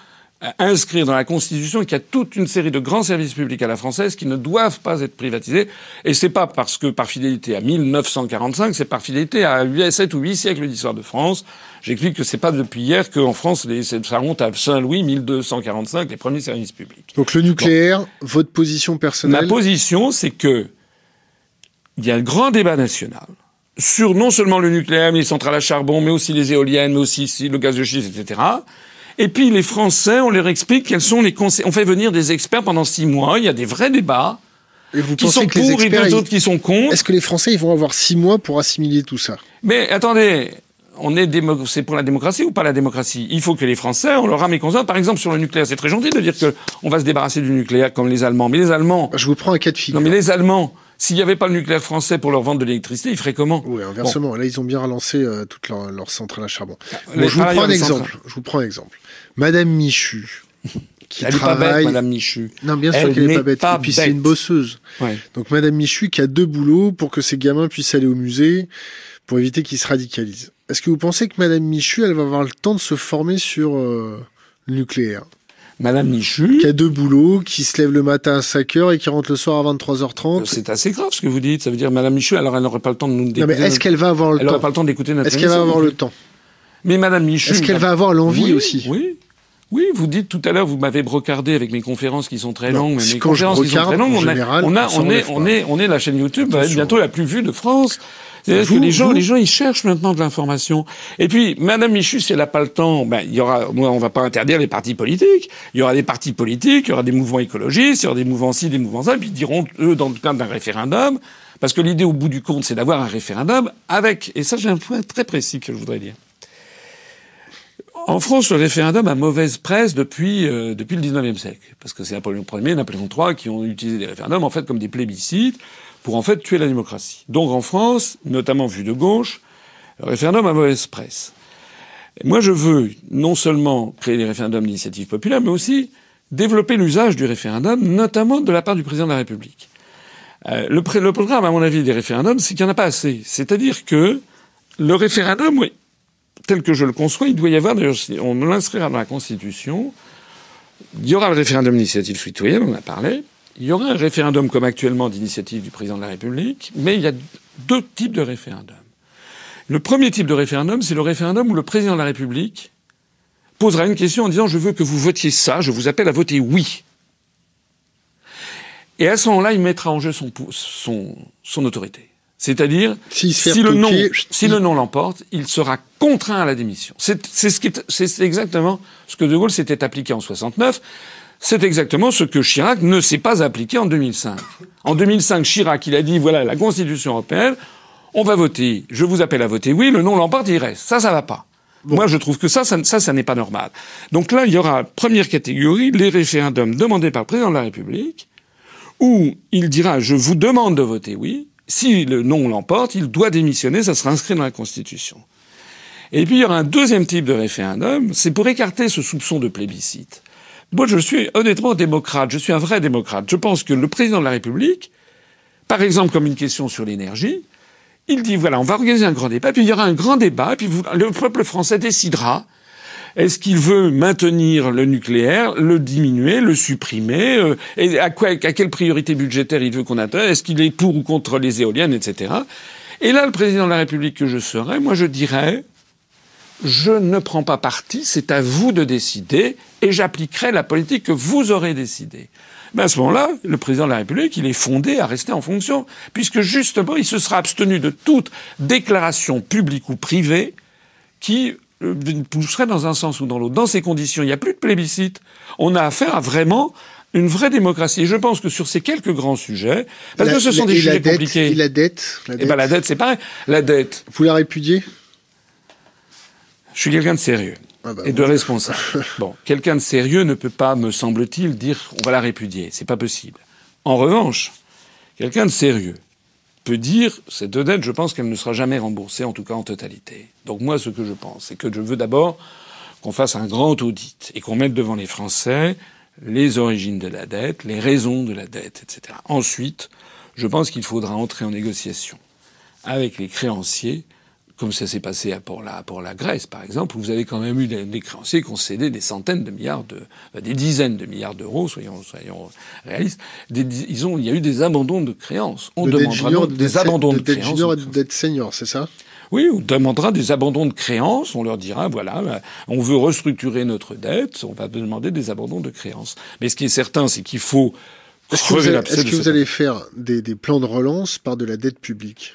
inscrire dans la Constitution qu'il y a toute une série de grands services publics à la française qui ne doivent pas être privatisés. Et c'est pas parce que par fidélité à 1945, c'est par fidélité à 8, 7 ou 8 siècles d'histoire de France. J'explique que c'est pas depuis hier qu'en France, les, ça remonte à Saint-Louis, 1245, les premiers services publics. Donc le nucléaire, bon. votre position personnelle Ma position, c'est que il y a un grand débat national sur non seulement le nucléaire, mais les centrales à charbon, mais aussi les éoliennes, mais aussi le gaz de schiste, etc. Et puis les Français, on leur explique quels sont les conseils. On fait venir des experts pendant six mois. Il y a des vrais débats. Et vous qui sont que pour les experts, et ils... d'autres qui sont contre. Est-ce que les Français ils vont avoir six mois pour assimiler tout ça? Mais attendez, on est c'est pour la démocratie ou pas la démocratie? Il faut que les Français, on leur a mes constats. Par exemple, sur le nucléaire, c'est très gentil de dire que on va se débarrasser du nucléaire comme les Allemands. Mais les Allemands. Je vous prends un cas de figure. Non, mais les Allemands. S'il n'y avait pas le nucléaire français pour leur vendre de l'électricité, ils feraient comment? Oui, inversement. Bon. Là, ils ont bien relancé euh, toutes leurs leur centrales à charbon. Bon, je vous prends un exemple. Je vous prends un exemple. Madame Michu, qui elle travaille. Est pas bête, Madame Michu. Non, bien sûr qu'elle n'est pas bête. Pas Et puis c'est une bosseuse. Ouais. Donc Madame Michu qui a deux boulots pour que ses gamins puissent aller au musée, pour éviter qu'ils se radicalisent. Est-ce que vous pensez que Madame Michu, elle va avoir le temps de se former sur euh, le nucléaire? Madame Michu. Qui a deux boulots, qui se lève le matin à 5 heures et qui rentre le soir à 23h30. C'est assez grave ce que vous dites. Ça veut dire Madame Michu, alors elle n'aurait pas le temps de nous Non, mais est-ce qu'elle va avoir le elle temps n'aurait pas le temps d'écouter notre Est-ce qu'elle va avoir le temps? Mais Madame Michu. Est-ce qu'elle va avoir l'envie oui, aussi? Oui. Oui, vous dites tout à l'heure, vous m'avez brocardé avec mes conférences qui sont très Non, longues, mais mes conférences qui sont très longues, on, a- général, on, a, on s'en on, est, on est, on est la chaîne YouTube, va être bientôt la plus vue de France. C'est-à-dire que les gens, vous- les gens, ils cherchent maintenant de l'information. Et puis, Madame Michu, si elle n'a pas le temps, ben, il y aura, moi, on va pas interdire les partis politiques. Il y aura des partis politiques, il y aura des mouvements écologistes, il y aura des mouvements ci, des mouvements ça, et puis ils diront, eux, dans le cadre d'un référendum, parce que l'idée, au bout du compte, c'est d'avoir un référendum avec, et ça, j'ai un point très précis que je voudrais dire. En France, le référendum a mauvaise presse depuis, euh, le 19e siècle. Parce que c'est Napoléon Ier et Napoléon III qui ont utilisé les référendums, en fait, comme des plébiscites pour, en fait, tuer la démocratie. Donc, en France, notamment vu de gauche, le référendum a mauvaise presse. Moi, je veux non seulement créer des référendums d'initiative populaire, mais aussi développer l'usage du référendum, notamment de la part du président de la République. Euh, le, le programme, à mon avis, des référendums, c'est qu'il n'y en a pas assez. C'est-à-dire que le référendum, oui, tel que je le conçois, il doit y avoir, d'ailleurs, on l'inscrira dans la Constitution, il y aura le référendum d'initiative citoyenne, on en a parlé, il y aura un référendum comme actuellement d'initiative du président de la République, mais il y a deux types de référendums. Le premier type de référendum, c'est le référendum où le président de la République posera une question en disant je veux que vous votiez ça, je vous appelle à voter oui. Et à ce moment-là, il mettra en jeu son, son, son autorité. C'est-à-dire, si le non, retoquer, si le non l'emporte, il sera contraint à la démission. C'est ce est- exactement ce que De Gaulle s'était appliqué en 69. C'est exactement ce que Chirac ne s'est pas appliqué en 2005. En 2005, Chirac, il a dit voilà la Constitution européenne, on va voter, je vous appelle à voter oui, le non l'emporte, il reste. Ça, ça va pas. Moi, je trouve que ça, ça, ça, ça n'est pas normal. Donc là, il y aura première catégorie les référendums demandés par le président de la République où il dira je vous demande de voter oui. Si le non l'emporte, il doit démissionner, ça sera inscrit dans la Constitution. Et puis il y aura un deuxième type de référendum, c'est pour écarter ce soupçon de plébiscite. Moi, je suis honnêtement démocrate, je suis un vrai démocrate. Je pense que le président de la République, par exemple comme une question sur l'énergie, il dit voilà, on va organiser un grand débat, puis il y aura un grand débat, puis le peuple français décidera est-ce qu'il veut maintenir le nucléaire, le diminuer, le supprimer euh, et à, quoi, à quelle priorité budgétaire il veut qu'on atteigne Est-ce qu'il est pour ou contre les éoliennes, etc. Et là, le président de la République que je serais, moi je dirais, je ne prends pas parti, c'est à vous de décider, et j'appliquerai la politique que vous aurez décidée. Mais à ce moment-là, le président de la République, il est fondé à rester en fonction, puisque justement, il se sera abstenu de toute déclaration publique ou privée qui pousserait dans un sens ou dans l'autre. Dans ces conditions, il n'y a plus de plébiscite. On a affaire à vraiment une vraie démocratie. Et je pense que sur ces quelques grands sujets, parce La- que ce sont la- des la sujets dette, compliqués. Et la dette, la Eh ben, la dette, c'est pareil. La dette, Vous la répudiez? Je suis quelqu'un de sérieux Ah bah et de responsable. Bon, quelqu'un de sérieux ne peut pas, me semble-t-il, dire on va la répudier. C'est pas possible. En revanche, quelqu'un de sérieux peut dire cette dette, je pense qu'elle ne sera jamais remboursée, en tout cas en totalité. Donc moi, ce que je pense, c'est que je veux d'abord qu'on fasse un grand audit et qu'on mette devant les Français les origines de la dette, les raisons de la dette, etc. Ensuite, je pense qu'il faudra entrer en négociation avec les créanciers, comme ça s'est passé pour la, pour la Grèce, par exemple, où vous avez quand même eu des, des créanciers qui ont cédé des centaines de milliards de, des dizaines de milliards d'euros, soyons, soyons réalistes. Des- des- ils ont, il y a eu des abandons de créances. On de demandera junior, donc de des abandons de, créances. junior et de dette senior, c'est ça? Oui, on demandera des abandons de créances. On leur dira, voilà, euh, on veut restructurer notre dette, on va demander des abandons de créances. Mais ce qui est certain, c'est qu'il faut Est-ce que, vous crever allez, est-ce de que vous allez faire des, des plans de relance par de la dette publique?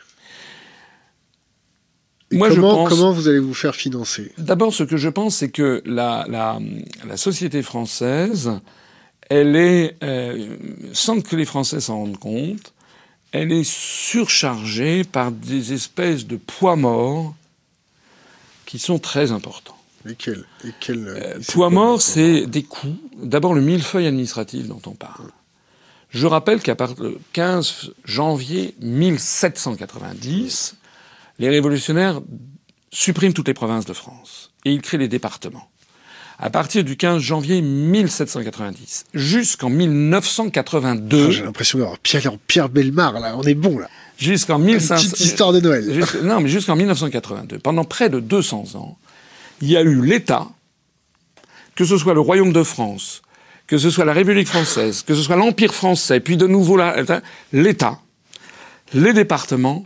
Je comment, pense- comment vous allez vous faire financer? D'abord, ce que je pense, c'est que la, la, la société française, elle est, euh, sans que les Français s'en rendent compte, elle est surchargée par des espèces de poids morts qui sont très importants. Lesquels Euh, poids quoi, mort, le c'est des coûts. D'abord, le millefeuille administratif dont on parle. Je rappelle qu'à partir du 15 janvier 1790, les révolutionnaires suppriment toutes les provinces de France et ils créent les départements. À partir du 15 janvier 1790 jusqu'en 1982, Ah, J'ai l'impression d'avoir Pierre, Pierre Belmar, là. On est bon, là. jusqu'en Une 1500, petite histoire de Noël. Jusqu'- non, mais jusqu'en 1982, pendant près de 200 ans, il y a eu l'État que ce soit le Royaume de France, que ce soit la République française, que ce soit l'Empire français, puis de nouveau l'État, les départements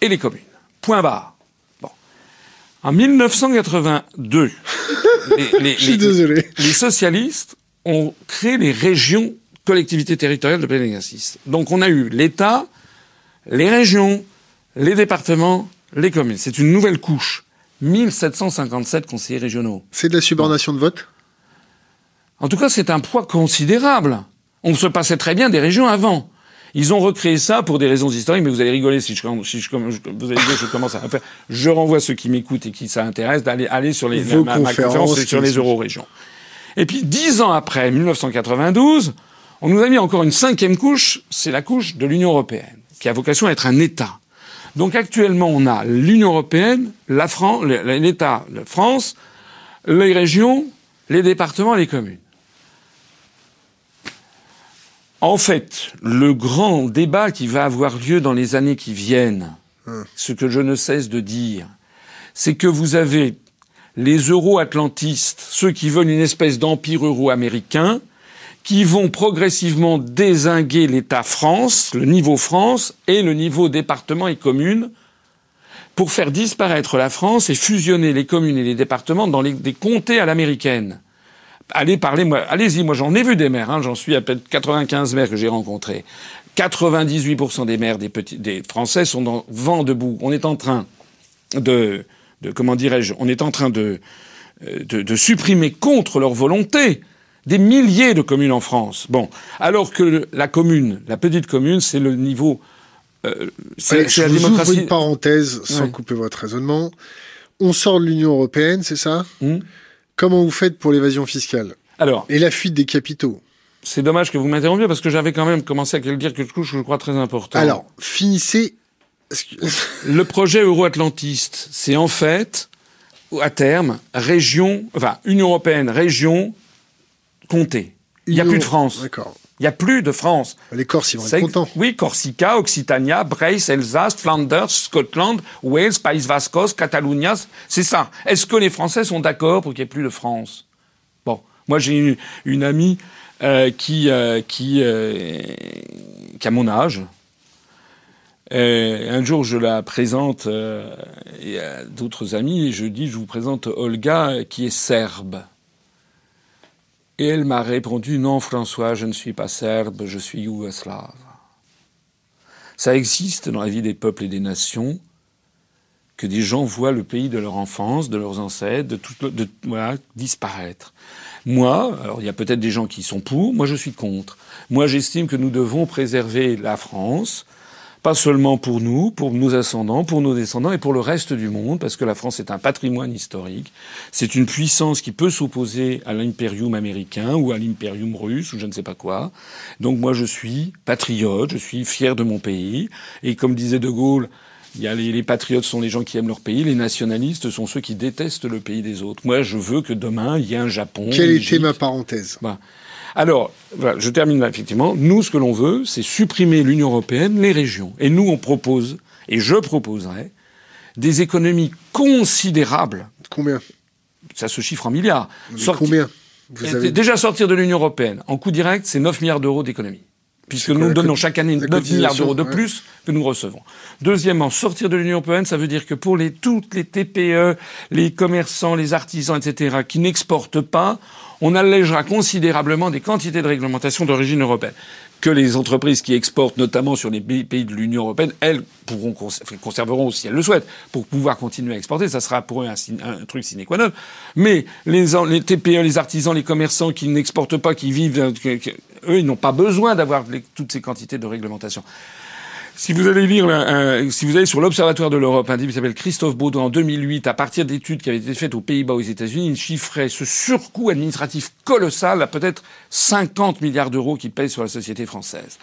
et les communes. Point barre. Bon. En 1982, les, les, socialistes ont créé les régions collectivités territoriales de plein exercice. Donc on a eu l'État, les régions, les départements, les communes. C'est une nouvelle couche. 1757 conseillers régionaux. C'est de la subordination de vote? En tout cas, c'est un poids considérable. On se passait très bien des régions avant. Ils ont recréé ça pour des raisons historiques, mais vous allez rigoler si je, si je, vous allez dire, je commence à faire. Je renvoie ceux qui m'écoutent et qui ça intéresse d'aller aller sur les ma, conférence sur les euro-régions. Et puis dix ans après, 1992, on nous a mis encore une cinquième couche, c'est la couche de l'Union européenne, qui a vocation à être un État. Donc actuellement, on a l'Union européenne, la France, l'État, la France, les régions, les départements, les communes. En fait, le grand débat qui va avoir lieu dans les années qui viennent, hum. ce que je ne cesse de dire, c'est que vous avez les euro-atlantistes, ceux qui veulent une espèce d'empire euro-américain, qui vont progressivement désinguer l'État France, le niveau France et le niveau département et commune, pour faire disparaître la France et fusionner les communes et les départements dans des comtés à l'américaine allez parler, moi, allez-y, moi j'en ai vu des maires, hein, j'en suis à peu 95 maires que j'ai rencontrés. 98% des maires des, petits, des Français sont dans vent debout. On est en train de, de comment dirais-je, on est en train de, euh, de, de, supprimer contre leur volonté des milliers de communes en France. Bon, alors que la commune, la petite commune, c'est le niveau. Euh, c'est la démocratie. Ouvre une parenthèse sans couper votre raisonnement. On sort de l'Union européenne, c'est ça? Hmm? Comment vous faites pour l'évasion fiscale Alors. Et la fuite des capitaux C'est dommage que vous m'interrompiez parce que j'avais quand même commencé à dire quelque chose que je crois très important. Alors, finissez. le projet euro-atlantiste, c'est en fait, à terme, région, enfin, Union européenne, région, comté. Il n'y a plus de France. D'accord. Il n'y a plus de France. Les Corses, ils vont être contents. Oui, Corsica, Occitania, Brace, Alsace, Flanders, Scotland, Wales, Pays Vascos, Catalunya, c'est ça. Est-ce que les Français sont d'accord pour qu'il n'y ait plus de France? Bon, moi j'ai une, une, amie euh, qui, euh, qui, euh, qui a mon âge. Et un jour, je la présente et à d'autres amis et je dis, je vous présente Olga qui est serbe. Et elle m'a répondu Non, François, je ne suis pas serbe, je suis yougoslave. Ça existe dans la vie des peuples et des nations que des gens voient le pays de leur enfance, de leurs ancêtres, de tout, disparaître. Moi, alors il y a peut-être des gens qui sont pour, moi je suis contre. Moi j'estime que nous devons préserver la France, pas seulement pour nous, pour nos ascendants, pour nos descendants et pour le reste du monde, parce que la France est un patrimoine historique. C'est une puissance qui peut s'opposer à l'impérium américain ou à l'impérium russe ou je ne sais pas quoi. Donc moi je suis patriote, je suis fier de mon pays. Et comme disait De Gaulle, il y a les, patriotes sont les gens qui aiment leur pays, les nationalistes sont ceux qui détestent le pays des autres. Moi, je veux que demain, il y ait un Japon. Quelle était ma parenthèse? Alors, voilà, je termine là, effectivement. Nous, ce que l'on veut, c'est supprimer l'Union européenne, les régions. Et nous, on propose, et je proposerai, des économies considérables. Combien? Ça se chiffre en milliards. Combien? Vous avez... Déjà sortir de l'Union européenne, en coût direct, c'est 9 milliards d'euros d'économies puisque nous donnons chaque année 9 milliards d'euros de plus que nous recevons. Deuxièmement, sortir de l'Union européenne, ça veut dire que pour les, toutes les TPE, les commerçants, les artisans, etc., qui n'exportent pas, on allégera considérablement des quantités de réglementation d'origine européenne. Que les entreprises qui exportent, notamment sur les pays de l'Union européenne, elles pourront conserveront si elles le souhaitent pour pouvoir continuer à exporter. Ça sera pour eux un, truc sine qua non. Mais les, les, TPE, les artisans, les commerçants qui n'exportent pas, qui vivent, eux, ils n'ont pas besoin d'avoir toutes ces quantités de réglementation. Si vous allez lire, si vous allez sur l'Observatoire de l'Europe, un type qui s'appelle Christophe Baudouin en 2008, à partir d'études qui avaient été faites aux Pays-Bas, aux États-Unis, il chiffrait ce surcoût administratif colossal à peut-être 50 milliards d'euros qui pèsent sur la société française.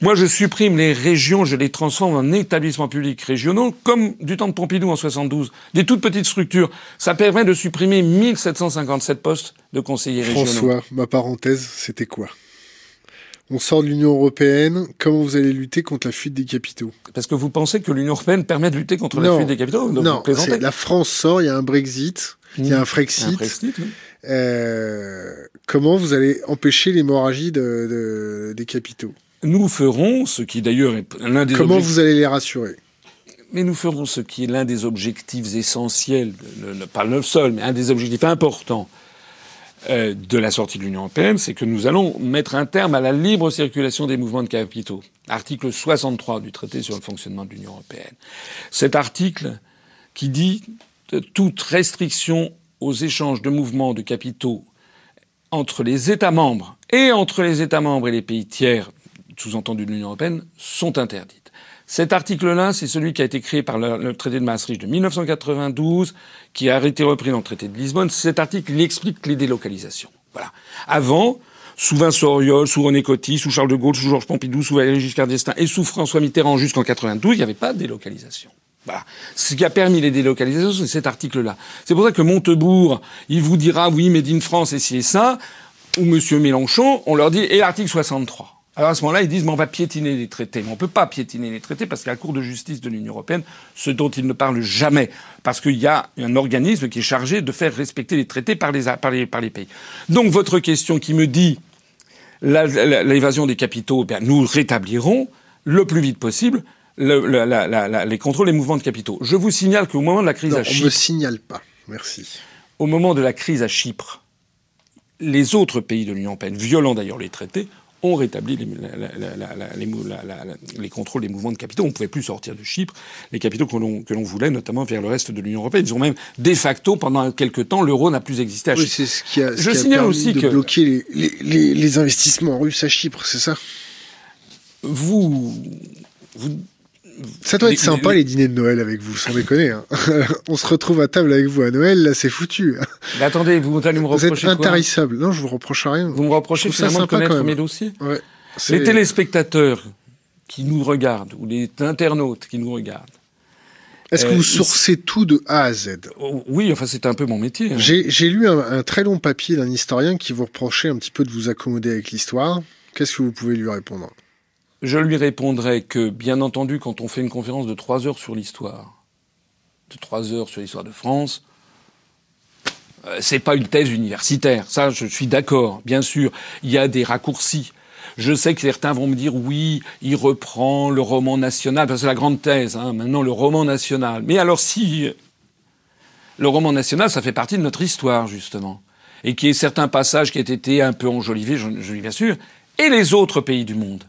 Moi, je supprime les régions, je les transforme en établissements publics régionaux, comme du temps de Pompidou en 72, des toutes petites structures. Ça permet de supprimer 1757 postes de conseillers régionaux. François, ma parenthèse, c'était quoi? On sort de l'Union européenne. Comment vous allez lutter contre la fuite des capitaux? Parce que vous pensez que l'Union européenne permet de lutter contre la fuite des capitaux? Non, la France sort, il y a un Brexit. il y a un Frexit. Un Frexit, oui. Euh, comment vous allez empêcher l'hémorragie de, de- des capitaux? Nous ferons ce qui d'ailleurs est l'un des Comment objectifs- vous allez les rassurer? Mais nous ferons ce qui est l'un des objectifs essentiels, le- le- pas le seul, mais un des objectifs importants euh, de la sortie de l'Union européenne, c'est que nous allons mettre un terme à la libre circulation des mouvements de capitaux. Article 63 du traité sur le fonctionnement de l'Union européenne. Cet article qui dit toute restriction aux échanges de mouvements de capitaux entre les États membres et entre les États membres et les pays tiers, sous-entendu de l'Union européenne, sont interdites. Cet article-là, c'est celui qui a été créé par le, traité de Maastricht de 1992, qui a été repris dans le traité de Lisbonne. Cet article, il explique les délocalisations. Voilà. Avant, sous Vincent Auriol, sous René Coty, sous Charles de Gaulle, sous Georges Pompidou, sous Valéry Giscard d'Estaing et sous François Mitterrand jusqu'en 92, il n'y avait pas de délocalisation. Voilà. Ce qui a permis les délocalisations, c'est cet article-là. C'est pour ça que Montebourg, il vous dira oui, Made in France et ci et ça, ou Monsieur Mélenchon, on leur dit et l'article 63. Alors à ce moment-là, ils disent mais on va piétiner les traités. Mais on peut pas piétiner les traités parce a la Cour de justice de l'Union européenne, ce dont ils ne parlent jamais, parce qu'il y a un organisme qui est chargé de faire respecter les traités par les, par les, par les pays. Donc votre question qui me dit l'évasion des capitaux, eh bien, nous rétablirons le plus vite possible le- la- la- la- la- les contrôles des mouvements de capitaux. Je vous signale qu'au moment de la crise Non, à on Chypre, me signale pas. Merci. au moment de la crise à Chypre, les autres pays de l'Union européenne, violant d'ailleurs les traités, ont rétabli les, la- la- la- contrôles des mouvements de capitaux. On ne pouvait plus sortir de Chypre les capitaux que l'on voulait, notamment vers le reste de l'Union européenne. Ils ont même, de facto, pendant quelques temps, l'euro n'a plus existé à Oui, Chypre. c'est ce qui a, ce Je qui signale aussi de que- bloquer les, les, les, les investissements russes à Chypre, c'est ça? Vous, vous Ça doit Les- être sympa les- les dîners de Noël avec vous, sans déconner. Hein. on se retrouve à table avec vous à Noël, là c'est foutu. mais attendez, vous allez me Vous êtes reprocher quoi intarissable. Non, je vous reproche rien. Vous me reprochez ça finalement de connaître mes dossiers Ouais. Les téléspectateurs qui nous regardent, ou les internautes qui nous regardent, Est-ce que euh, vous ils- sourcez tout de A à Z? Oh, oui, enfin c'est un peu mon métier. hein. J'ai j'ai lu un, un très long papier d'un historien qui vous reprochait un petit peu de vous accommoder avec l'histoire. Qu'est-ce que vous pouvez lui répondre? Je lui répondrai que, bien entendu, quand on fait une conférence de trois heures sur l'histoire, de trois heures sur l'histoire de France, euh, c'est pas une thèse universitaire. Ça, je suis d'accord. Bien sûr, il y a des raccourcis. Je sais que certains vont me dire oui, il reprend le roman national, parce c'est la grande thèse. Hein, maintenant, le roman national. Mais alors, si le roman national, ça fait partie de notre histoire justement, et qu'il y ait certains passages qui aient été un peu enjolivés, je, je dis bien sûr, et les autres pays du monde.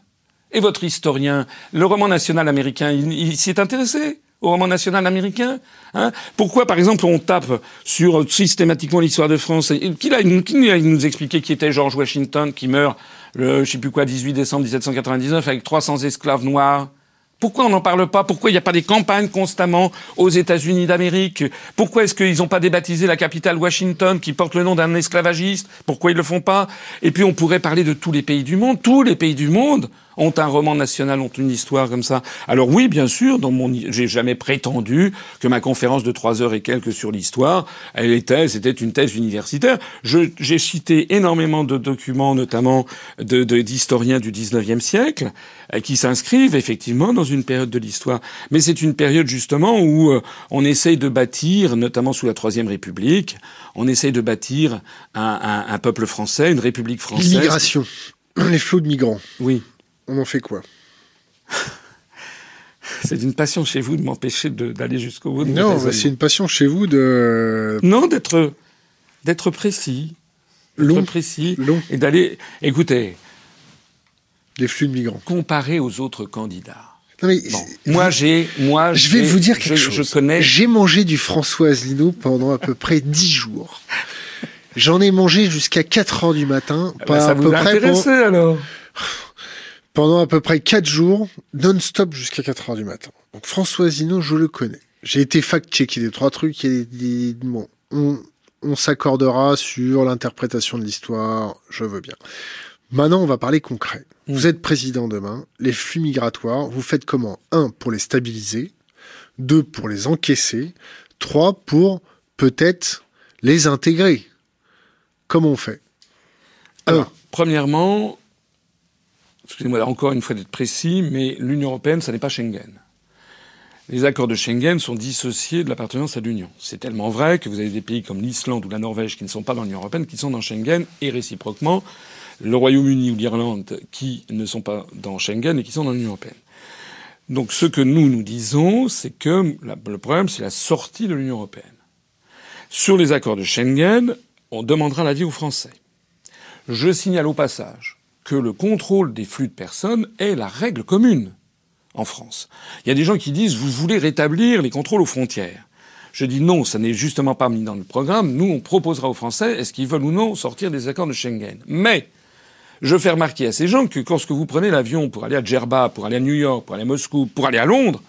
Et votre historien, le roman national américain, il, il intéressé au roman national américain hein? Pourquoi, par exemple, on tape sur systématiquement l'histoire de France Qui l'a qui nous expliqué qui était George Washington, qui meurt le, je sais plus quoi, 18 décembre 1799, avec 300 esclaves noirs. Pourquoi on n'en parle pas? Pourquoi il n'y a pas des campagnes constamment aux États-Unis d'Amérique? Pourquoi est-ce qu'ils n'ont pas débaptisé la capitale Washington qui porte le nom d'un esclavagiste? Pourquoi ils le font pas? Et puis on pourrait parler de tous les pays du monde. Tous les pays du monde ont un roman national, ont une histoire comme ça. Alors oui, bien sûr, dans mon, j'ai jamais prétendu que ma conférence de trois heures et quelques sur l'histoire, elle était, c'était une thèse universitaire. Je, j'ai cité énormément de documents, notamment de, de- d'historiens du 19e siècle, euh, qui s'inscrivent effectivement dans une période de l'histoire. Mais c'est une période justement où euh, on essaye de bâtir, notamment sous la Troisième République, on essaye de bâtir un, un- un peuple français, une République française. L'immigration, les flots de migrants, Oui. On en fait quoi? C'est une passion chez vous de m'empêcher d'aller jusqu'au bout de Non, bah, c'est une passion chez vous de Non, d'être d'être précis, long, précis long, et d'aller. Écoutez, des flux de migrants. comparer aux autres candidats. Non, mais Bon. Moi, j'ai, moi, je vais vous dire quelque je, chose. Je connais. J'ai mangé du François Asselineau pendant à peu près 10 jours. J'en ai mangé jusqu'à 4 heures du matin, Bah, pas ça à vous peu près alors? Pendant à peu près 4 jours, non-stop jusqu'à 4 heures du matin. Donc François Asselineau, je le connais. J'ai été fact-checker des trois trucs et des, bon, on, on s'accordera sur l'interprétation de l'histoire, je veux bien. Maintenant, on va parler concret. Mm. Vous êtes président demain, les flux migratoires, vous faites comment? Un, pour les stabiliser, deux, pour les encaisser, trois, pour peut-être les intégrer. Comment on fait? Alors, premièrement, excusez-moi encore une fois d'être précis, mais l'Union européenne, ça n'est pas Schengen. les accords de Schengen sont dissociés de l'appartenance à l'Union. C'est tellement vrai que vous avez des pays comme l'Islande ou la Norvège qui ne sont pas dans l'Union européenne, qui sont dans Schengen, et réciproquement, le Royaume-Uni ou l'Irlande qui ne sont pas dans Schengen et qui sont dans l'Union européenne. Donc ce que nous nous disons, c'est que le problème, c'est la sortie de l'Union européenne. Sur les accords de Schengen, on demandera l'avis aux Français. Je signale au passage que le contrôle des flux de personnes est la règle commune en France. Il y a des gens qui disent vous voulez rétablir les contrôles aux frontières. Je dis non, ça n'est justement pas mis dans le programme. Nous, on proposera aux Français est-ce qu'ils veulent ou non sortir des accords de Schengen. Mais je fais remarquer à ces gens que lorsque vous prenez l'avion pour aller à Djerba, pour aller à New York, pour aller à Moscou, pour aller à Londres,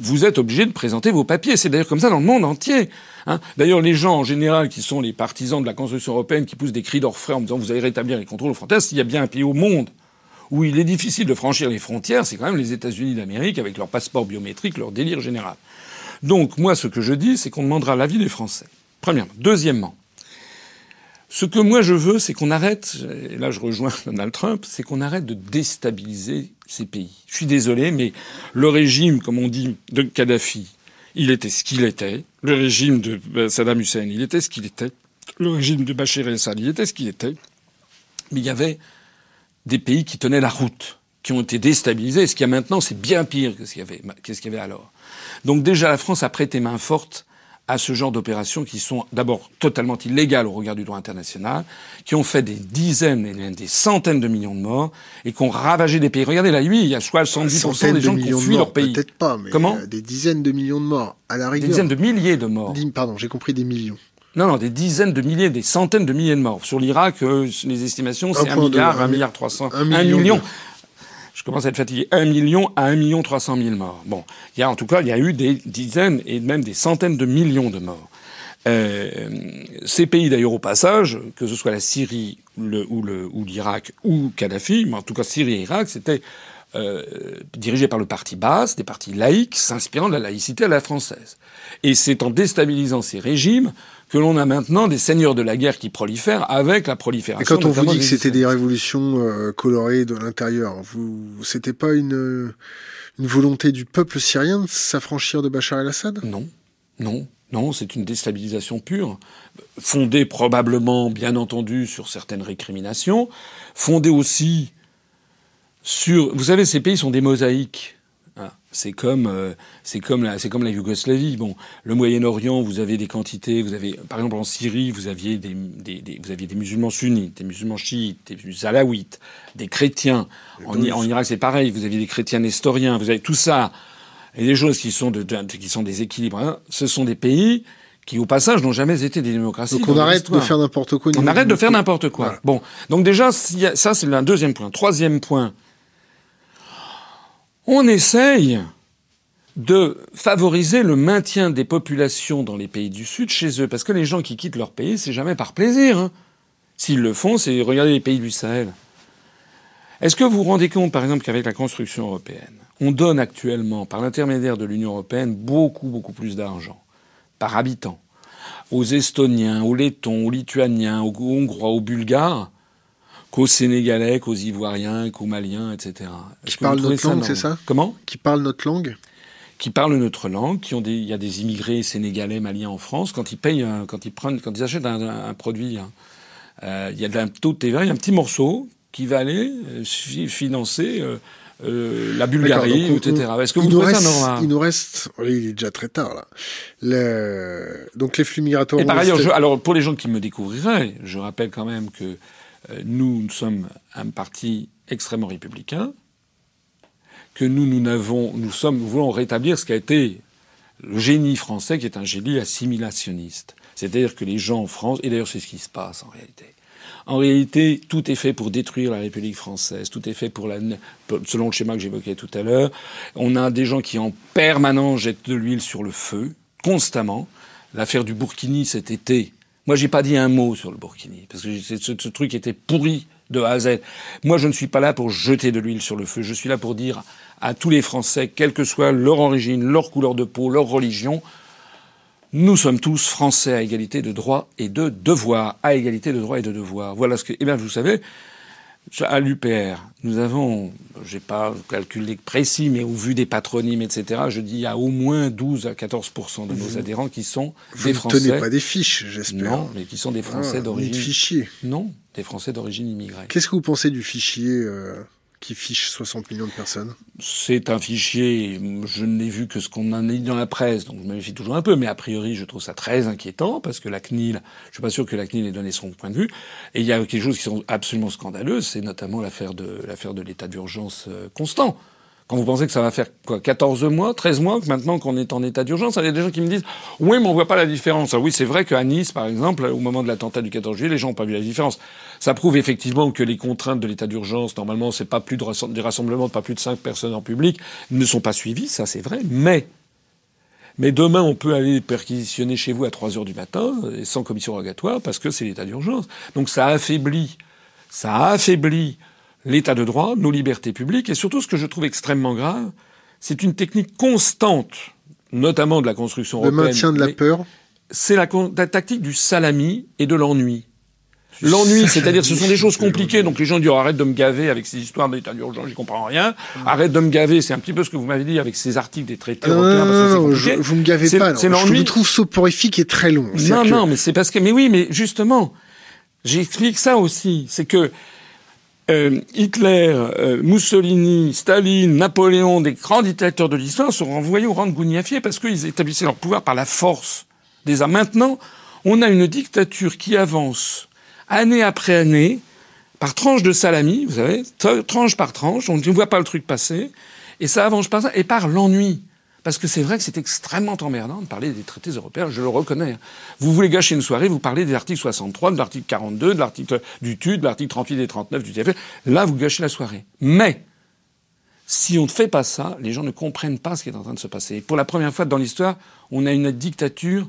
vous êtes obligé de présenter vos papiers. C'est d'ailleurs comme ça dans le monde entier. Hein. D'ailleurs, les gens en général qui sont les partisans de la construction européenne, qui poussent des cris d'orfraie en disant vous allez rétablir les contrôles aux frontières, s'il y a bien un pays au monde où il est difficile de franchir les frontières, c'est quand même les États-Unis d'Amérique avec leur passeport biométrique, leur délire général. Donc moi, ce que je dis, c'est qu'on demandera l'avis des Français. Premièrement. Deuxièmement, ce que moi je veux, c'est qu'on arrête, et là je rejoins Donald Trump, c'est qu'on arrête de déstabiliser ces pays. Je suis désolé, mais le régime, comme on dit, de Kadhafi, il était ce qu'il était. Le régime de euh, Saddam Hussein, il était ce qu'il était. Le régime de Bachar el-Assad, il était ce qu'il était. Mais il y avait des pays qui tenaient la route, qui ont été déstabilisés. ce qu'il y a maintenant, c'est bien pire que ce qu'il y avait, qu'est-ce qu'il y avait alors. Donc déjà, la France a prêté main forte à ce genre d'opérations qui sont d'abord totalement illégales au regard du droit international, qui ont fait des dizaines et des centaines de millions de morts et qui ont ravagé des pays. Regardez là, oui, il y a 70% des gens qui ont fui leur pays. Peut-être pas, mais Comment des dizaines de millions de morts à la rigueur. Des dizaines de milliers de morts. Pardon, j'ai compris des millions. Non, non, des dizaines de milliers, des centaines de milliers de morts. Sur l'Irak, euh, les estimations, c'est un, milliard, un milliard trois cents, un million. Je commence à être fatigué. Un million à un million trois cent mille morts. Bon, il y a en tout cas, il y a eu des dizaines et même des centaines de millions de morts. Euh, ces pays d'ailleurs au passage, que ce soit la Syrie ou l'Irak ou Kadhafi, mais en tout cas Syrie et Irak, c'était euh, dirigé par le parti basse, des partis laïcs s'inspirant de la laïcité à la française. Et c'est en déstabilisant ces régimes que l'on a maintenant des seigneurs de la guerre qui prolifèrent avec la prolifération. Et quand on vous dit que c'était des révolutions euh, colorées de l'intérieur, vous, c'était pas une, une volonté du peuple syrien de s'affranchir de Bachar el-Assad? Non, non, non, c'est une déstabilisation pure, fondée probablement, bien entendu, sur certaines récriminations, fondée aussi sur. Vous savez, ces pays sont des mosaïques. C'est comme euh, c'est comme la c'est comme la Yougoslavie. Bon, le Moyen-Orient, vous avez des quantités. Vous avez par exemple en Syrie, vous aviez des, des, vous aviez des musulmans sunnites, des musulmans chiites, des alaouites, des chrétiens. En, en, Irak, c'est pareil. Vous aviez des chrétiens nestoriens. Vous avez tout ça et des choses qui sont de, qui sont des équilibres. Hein. Ce sont des pays qui, au passage, n'ont jamais été des démocraties. Donc on arrête de faire n'importe quoi. On arrête de faire n'importe quoi. Bon, donc déjà, ça c'est un deuxième point. Troisième point on essaye de favoriser le maintien des populations dans les pays du Sud chez eux. Parce que les gens qui quittent leur pays, c'est jamais par plaisir. Hein. S'ils le font, c'est regarder les pays du Sahel. Est-ce que vous vous rendez compte, par exemple, qu'avec la construction européenne, on donne actuellement, par l'intermédiaire de l'Union européenne, beaucoup, beaucoup plus d'argent par habitant aux Estoniens, aux Lettons, aux Lituaniens, aux Hongrois, aux Bulgares, qu'aux Sénégalais, qu'aux Ivoiriens, qu'aux Maliens, etc. Qui parlent notre langue, c'est ça Comment Qui parlent notre langue Qui parlent notre langue, qui ont des, il y a des immigrés sénégalais, maliens en France, quand ils payent, quand ils prennent, quand ils achètent un, produit, hein, euh, il y a un taux de TVA, il y a un petit morceau qui va aller euh, financer euh, euh, la Bulgarie, etc. Est-ce que vous normal Il nous reste, il est déjà très tard là. Le... Donc les flux migratoires. Et par ailleurs, je, alors pour les gens qui me découvriraient, je rappelle quand même que nous, nous sommes un parti extrêmement républicain, que nous, nous, n'avons, nous, sommes, nous voulons rétablir ce qui a été le génie français, qui est un génie assimilationniste. C'est-à-dire que les gens en France, et d'ailleurs c'est ce qui se passe en réalité, en réalité, tout est fait pour détruire la République française, tout est fait pour la, selon le schéma que j'évoquais tout à l'heure. On a des gens qui en permanence jettent de l'huile sur le feu, constamment. L'affaire du Burkini cet été, moi, j'ai pas dit un mot sur le Burkini, parce que ce, ce, truc était pourri de A à Z. Moi, je ne suis pas là pour jeter de l'huile sur le feu. Je suis là pour dire à tous les Français, quelle que soit leur origine, leur couleur de peau, leur religion, nous sommes tous Français à égalité de droits et de devoirs. À égalité de droits et de devoirs. Voilà ce que. Eh bien, vous savez, à l'UPR, nous avons, j'ai pas calculé précis, mais au vu des patronymes, etc., je dis il y a au moins 12 à 14% de nos adhérents qui sont des Français. Vous ne tenez pas des fiches, j'espère. Non, mais qui sont des Français ah, d'origine. Des fichiers. Non, des Français d'origine immigrée. Qu'est-ce que vous pensez du fichier euh, qui fiche 60 millions de personnes C'est un fichier, je n'ai vu que ce qu'on en a dit dans la presse, donc je me méfie toujours un peu, mais a priori je trouve ça très inquiétant, parce que la CNIL, je suis pas sûr que la CNIL ait donné son point de vue, et il y a quelque chose qui sont absolument scandaleux, c'est notamment l'affaire de l'affaire de l'état d'urgence euh, constant. Quand vous pensez que ça va faire quoi 14 mois, 13 mois, que maintenant qu'on est en état d'urgence, il y a des gens qui me disent oui, mais on voit pas la différence. oui, c'est vrai qu'à Nice, par exemple, au moment de l'attentat du 14 juillet, les gens n'ont pas vu la différence. Ça prouve effectivement que les contraintes de l'état d'urgence, normalement, c'est pas plus de des rassemblements de pas plus de 5 personnes en public, ne sont pas suivis, ça c'est vrai, mais mais demain, on peut aller perquisitionner chez vous à 3 heures du matin, sans commission rogatoire, parce que c'est l'état d'urgence. Donc ça affaiblit, ça affaiblit l'état de droit, nos libertés publiques, et surtout ce que je trouve extrêmement grave, c'est une technique constante, notamment de la construction européenne. Le maintien de la peur C'est la, tactique du salami et de l'ennui. L'ennui, c'est-à-dire ce sont des choses compliquées, donc les gens disent oh, arrête de me gaver avec ces histoires d'état d'urgence, j'y comprends rien. Arrête de me gaver, c'est un petit peu ce que vous m'avez dit avec ces articles des traités européens. Non, non, je, vous me gavez pas. L'ennui. Je trouve soporifique et très long. Non, non, mais c'est parce que, mais oui, mais justement, j'explique ça aussi, c'est que euh, Hitler, euh, Mussolini, Staline, Napoléon, des grands dictateurs de l'histoire sont renvoyés au rang de parce qu'ils établissaient leur pouvoir par la force des armes. Maintenant, on a une dictature qui avance année après année par tranche de salami, vous savez, tranche par tranche, on ne voit pas le truc passer, et ça avance par ça, et par l'ennui. Parce que c'est vrai que c'est extrêmement emmerdant de parler des traités européens, je le reconnais. Vous voulez gâcher une soirée, vous parlez des articles 63, de l'article 42, de l'article du TUD, de l'article 38 et 39 du TFL. Là, vous gâchez la soirée. Mais, si on ne fait pas ça, les gens ne comprennent pas ce qui est en train de se passer. Et pour la première fois dans l'histoire, on a une dictature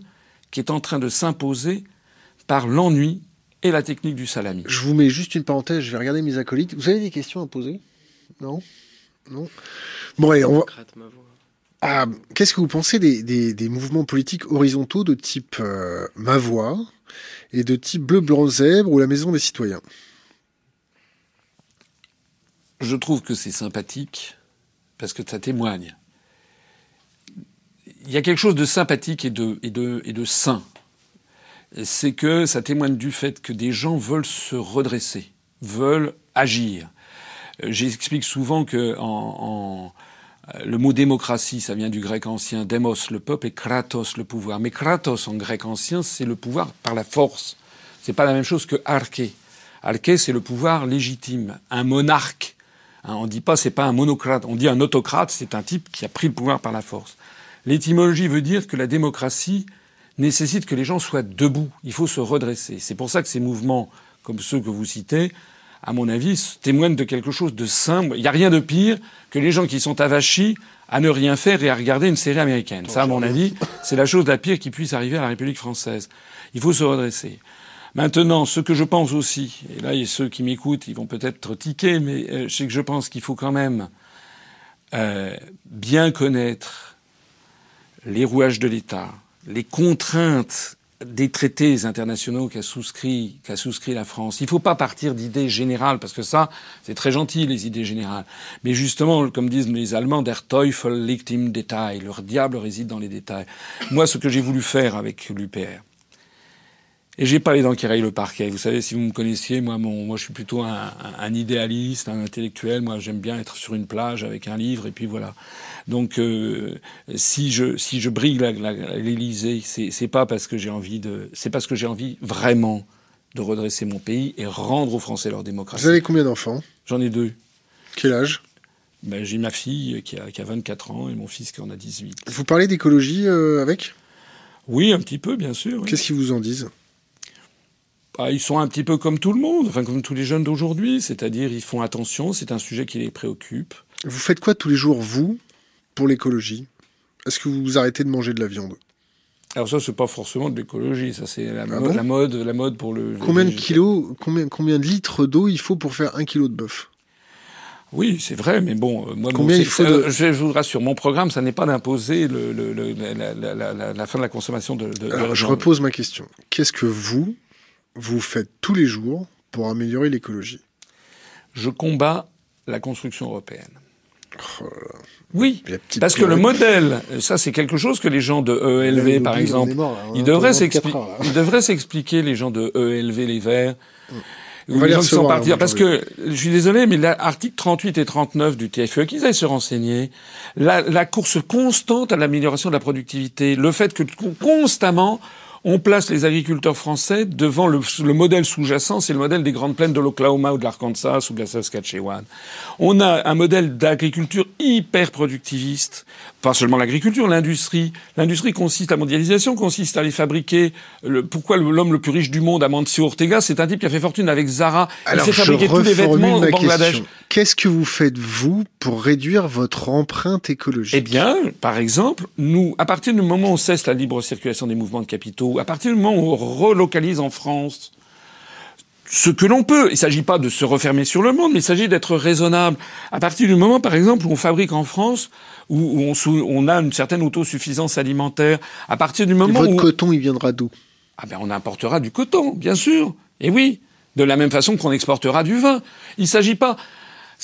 qui est en train de s'imposer par l'ennui et la technique du salami. Je vous mets juste une parenthèse, je vais regarder mes acolytes. Vous avez des questions à poser? Non? Non? Bon, allez, on va... Ah, qu'est-ce que vous pensez des, des, mouvements politiques horizontaux de type euh, Ma Voix et de type Bleu, Blanc, Zèbre ou la Maison des Citoyens? Je trouve que c'est sympathique parce que ça témoigne. Il y a quelque chose de sympathique et de, et de, et de sain. C'est que ça témoigne du fait que des gens veulent se redresser, veulent agir. Euh, j'explique souvent que en le mot démocratie, ça vient du grec ancien demos, le peuple, et kratos, le pouvoir. Mais kratos, en grec ancien, c'est le pouvoir par la force. C'est pas la même chose que arché. Arché, c'est le pouvoir légitime. Un monarque. Hein, on dit pas c'est pas un monocrate. On dit un autocrate, c'est un type qui a pris le pouvoir par la force. L'étymologie veut dire que la démocratie nécessite que les gens soient debout. Il faut se redresser. C'est pour ça que ces mouvements, comme ceux que vous citez, à mon avis, témoigne de quelque chose de simple. Il n'y a rien de pire que les gens qui sont avachis à ne rien faire et à regarder une série américaine. Ça, à mon avis, c'est la chose la pire qui puisse arriver à la République française. Il faut se redresser. Maintenant, ce que je pense aussi, et là, ceux qui m'écoutent, ils vont peut-être tiquer, mais euh, c'est que je pense qu'il faut quand même euh, bien connaître les rouages de l'État, les contraintes des traités internationaux qu'a souscrit, qu'a souscrit la France. Il ne faut pas partir d'idées générales, parce que ça, c'est très gentil, les idées générales. Mais justement, comme disent les Allemands, der Teufel liegt im Detail. Leur diable réside dans les détails. Moi, ce que j'ai voulu faire avec l'UPR, et j'ai pas les dents qui rayent le parquet. Vous savez, si vous me connaissiez, moi, mon, moi, je suis plutôt un, un, idéaliste, un intellectuel. Moi, j'aime bien être sur une plage avec un livre, et puis voilà. Donc, euh, si je si je brille l'Élysée, c'est c'est pas parce que j'ai envie de, c'est parce que j'ai envie vraiment de redresser mon pays et rendre aux Français leur démocratie. Vous avez combien d'enfants? J'en ai deux. Quel âge? Ben, J'ai ma fille qui a, qui a 24 ans et mon fils qui en a 18. Vous parlez d'écologie euh, avec? Oui, un petit peu, bien sûr. Qu'est-ce qu'ils vous en disent? Ah, ils sont un petit peu comme tout le monde, enfin comme tous les jeunes d'aujourd'hui, c'est-à-dire ils font attention, c'est un sujet qui les préoccupe. Vous faites quoi tous les jours, vous, pour l'écologie? Est-ce que vous arrêtez de manger de la viande? Alors ça, c'est pas forcément de l'écologie, ça c'est la, ah la, mode, la mode pour le. Combien de kilos, combien, combien de litres d'eau il faut pour faire un kilo de bœuf? Oui, c'est vrai, mais bon, euh, moi, Combien il faut de... je, vous rassure, mon programme, ça n'est pas d'imposer le, le, la, la, la, fin de la consommation de. de Alors, je repose ma question. Qu'est-ce que vous, vous faites tous les jours pour améliorer l'écologie je combats la construction européenne. Oh oui, parce que le modèle, ça c'est quelque chose que les gens de EELV, Le par exemple, là. Ils devraient ils devraient s'expliquer, les gens de EELV, les Verts, On ou va les gens qui sont partis, parce que je suis désolé, mais l'article 38 et 39 du TFE, qu'ils aillent se renseigner, la, la course constante à l'amélioration de la productivité, le fait que con- constamment on place les agriculteurs français devant le, le modèle sous-jacent, c'est le modèle des grandes plaines de l'Oklahoma ou de l'Arkansas ou de la Saskatchewan. On a un modèle d'agriculture hyper productiviste, pas seulement l'agriculture, l'industrie. L'industrie consiste, la mondialisation consiste à les fabriquer. Le- pourquoi l'homme le plus riche du monde, Amancio Ortega, c'est un type qui a fait fortune avec Zara. Alors, il fait je fabriquer tous les vêtements au Bangladesh. Qu'est-ce que vous faites, vous, pour réduire votre empreinte écologique? Eh bien, par exemple, nous, à partir du moment où on cesse la libre circulation des mouvements de capitaux, à partir du moment où on relocalise en France ce que l'on peut, il ne s'agit pas de se refermer sur le monde, mais il s'agit d'être raisonnable. À partir du moment, par exemple, où on fabrique en France, où, on, a une certaine autosuffisance alimentaire, à partir du moment Votre où... coton, il viendra d'où? Ah ben on importera du coton, bien sûr. Et oui, de la même façon qu'on exportera du vin. Il s'agit pas.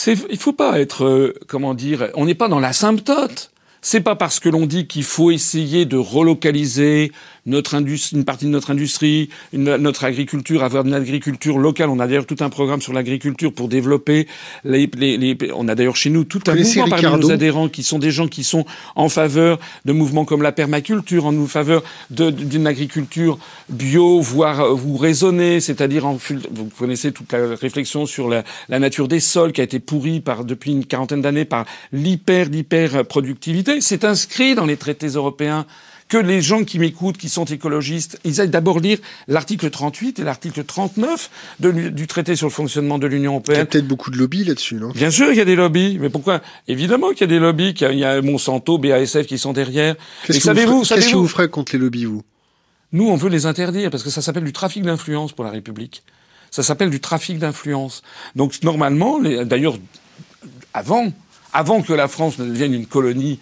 Il faut pas être, euh, comment dire, on n'est pas dans l'asymptote. C'est pas parce que l'on dit qu'il faut essayer de relocaliser notre une partie de notre industrie, une- notre agriculture, avoir une agriculture locale. On a d'ailleurs tout un programme sur l'agriculture pour développer les, les- les- on a d'ailleurs chez nous tout un mouvement parmi nos adhérents qui sont des gens qui sont en faveur de mouvements comme la permaculture, en faveur d'une agriculture bio, voire euh, vous raisonnez, c'est-à-dire vous connaissez toute la réflexion sur la, la nature des sols qui a été pourrie par depuis une quarantaine d'années par l'hyper l'hyper productivité. C'est inscrit dans les traités européens que les gens qui m'écoutent, qui sont écologistes, ils aillent d'abord lire l'article 38 et l'article 39 de du traité sur le fonctionnement de l'Union Il y a européenne. peut-être beaucoup de lobbies là-dessus, non? Bien sûr qu'il y a des lobbies, mais pourquoi? Évidemment qu'il y a des lobbies, qu'il y a- il y a Monsanto, BASF qui sont derrière. Qu'est-ce que, vous savez-vous, ferez- qu'est-ce que vous ferez contre les lobbies, vous? Nous on veut les interdire parce que ça s'appelle du trafic d'influence pour la République. Ça s'appelle du trafic d'influence. Donc normalement, les- d'ailleurs, avant, avant que la France ne devienne une colonie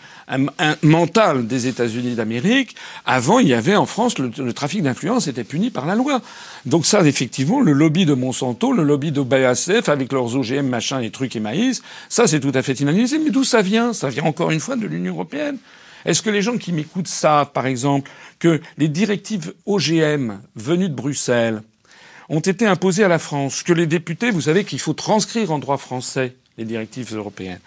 mentale des États-Unis d'Amérique, avant il y avait en France le, le trafic d'influence était puni par la loi. Donc ça, effectivement, le lobby de Monsanto, le lobby de BASF avec leurs OGM machin et trucs et maïs, ça c'est tout à fait inadmissible. Mais d'où ça vient? Ça vient encore une fois de l'Union européenne. Est-ce que les gens qui m'écoutent savent, par exemple, que les directives OGM venues de Bruxelles ont été imposées à la France, que les députés, vous savez qu'il faut transcrire en droit français les directives européennes.